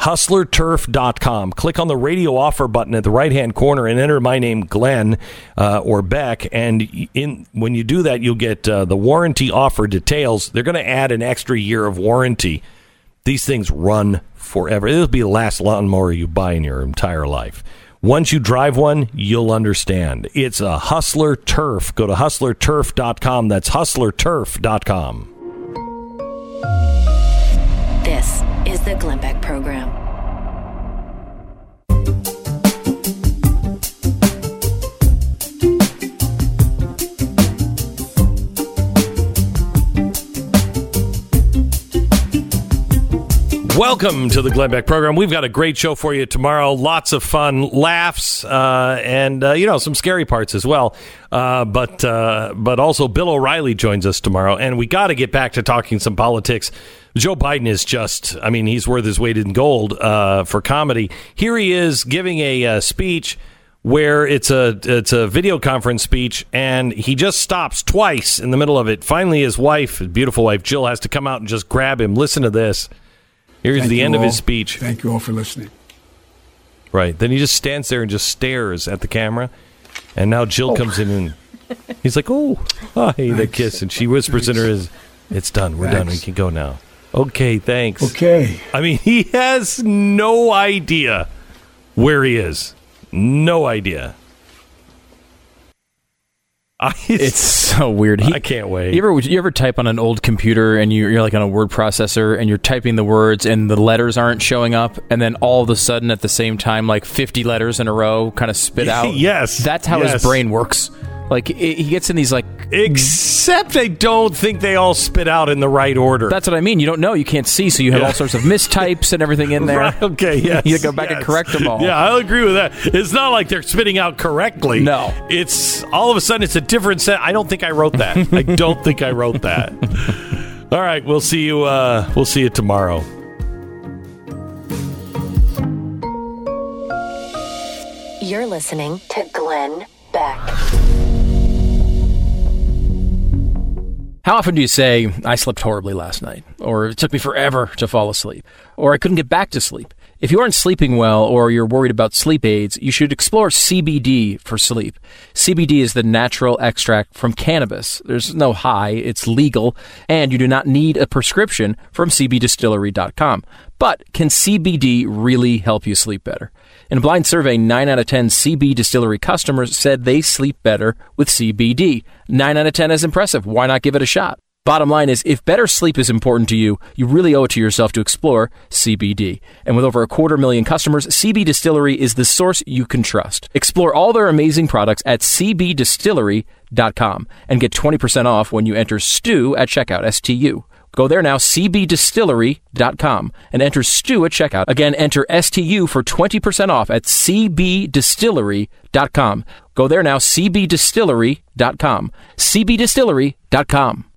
hustlerturf.com. Click on the radio offer button at the right hand corner and enter my name, Glenn uh, or Beck. And in when you do that, you'll get uh, the warranty offer details. They're going to add an extra year of warranty. These things run forever. It'll be the last lawnmower you buy in your entire life. Once you drive one, you'll understand. It's a Hustler Turf. Go to hustlerturf.com. That's hustlerturf.com. This is the Glenn Beck Program. Welcome to the Glenn Beck program. We've got a great show for you tomorrow. Lots of fun, laughs, uh, and uh, you know some scary parts as well. Uh, but uh, but also Bill O'Reilly joins us tomorrow, and we got to get back to talking some politics. Joe Biden is just—I mean, he's worth his weight in gold uh, for comedy. Here he is giving a uh, speech where it's a it's a video conference speech and he just stops twice in the middle of it. Finally his wife, his beautiful wife Jill has to come out and just grab him. Listen to this. Here's Thank the end of his speech. Thank you all for listening. Right. Then he just stands there and just stares at the camera. And now Jill oh. comes in and he's like, "Oh, hi," the kiss, and she whispers in her ears, "It's done. We're done. We can go now." Okay, thanks. Okay. I mean, he has no idea where he is. No idea. I, It's so weird. He, I can't wait. You ever you ever type on an old computer and you, you're like on a word processor and you're typing the words and the letters aren't showing up and then all of a sudden at the same time like 50 letters in a row kind of spit out. Yes, that's how yes. his brain works. Like it, he gets in these like Except I don't think they all spit out in the right order. that's what I mean. You don't know, you can't see, so you have Yeah. all sorts of mistypes and everything in there. Right, okay, Yeah. you go back and correct them all. Yeah, I'll agree with that. It's not like they're spitting out correctly. No. It's all of a sudden it's a different set. I don't think I wrote that. I don't think I wrote that. All right, we'll see you uh we'll see you tomorrow. You're listening to Glenn Beck. How often do you say, I slept horribly last night? Or it took me forever to fall asleep? Or I couldn't get back to sleep? If you aren't sleeping well or you're worried about sleep aids, you should explore CBD for sleep. CBD is the natural extract from cannabis. There's no high, it's legal, and you do not need a prescription from cbdistillery.com. But can CBD really help you sleep better? In a blind survey, 9 out of 10 CB Distillery customers said they sleep better with CBD. 9 out of 10 is impressive. Why not give it a shot? Bottom line is, if better sleep is important to you, you really owe it to yourself to explore CBD. And with over a quarter million customers, CB Distillery is the source you can trust. Explore all their amazing products at cbdistillery.com and get 20% off when you enter STU at checkout, S-T-U. Go there now, cbdistillery.com, and enter STU at checkout. Again, enter STU for 20% off at cbdistillery.com. Go there now, cbdistillery.com. cbdistillery.com.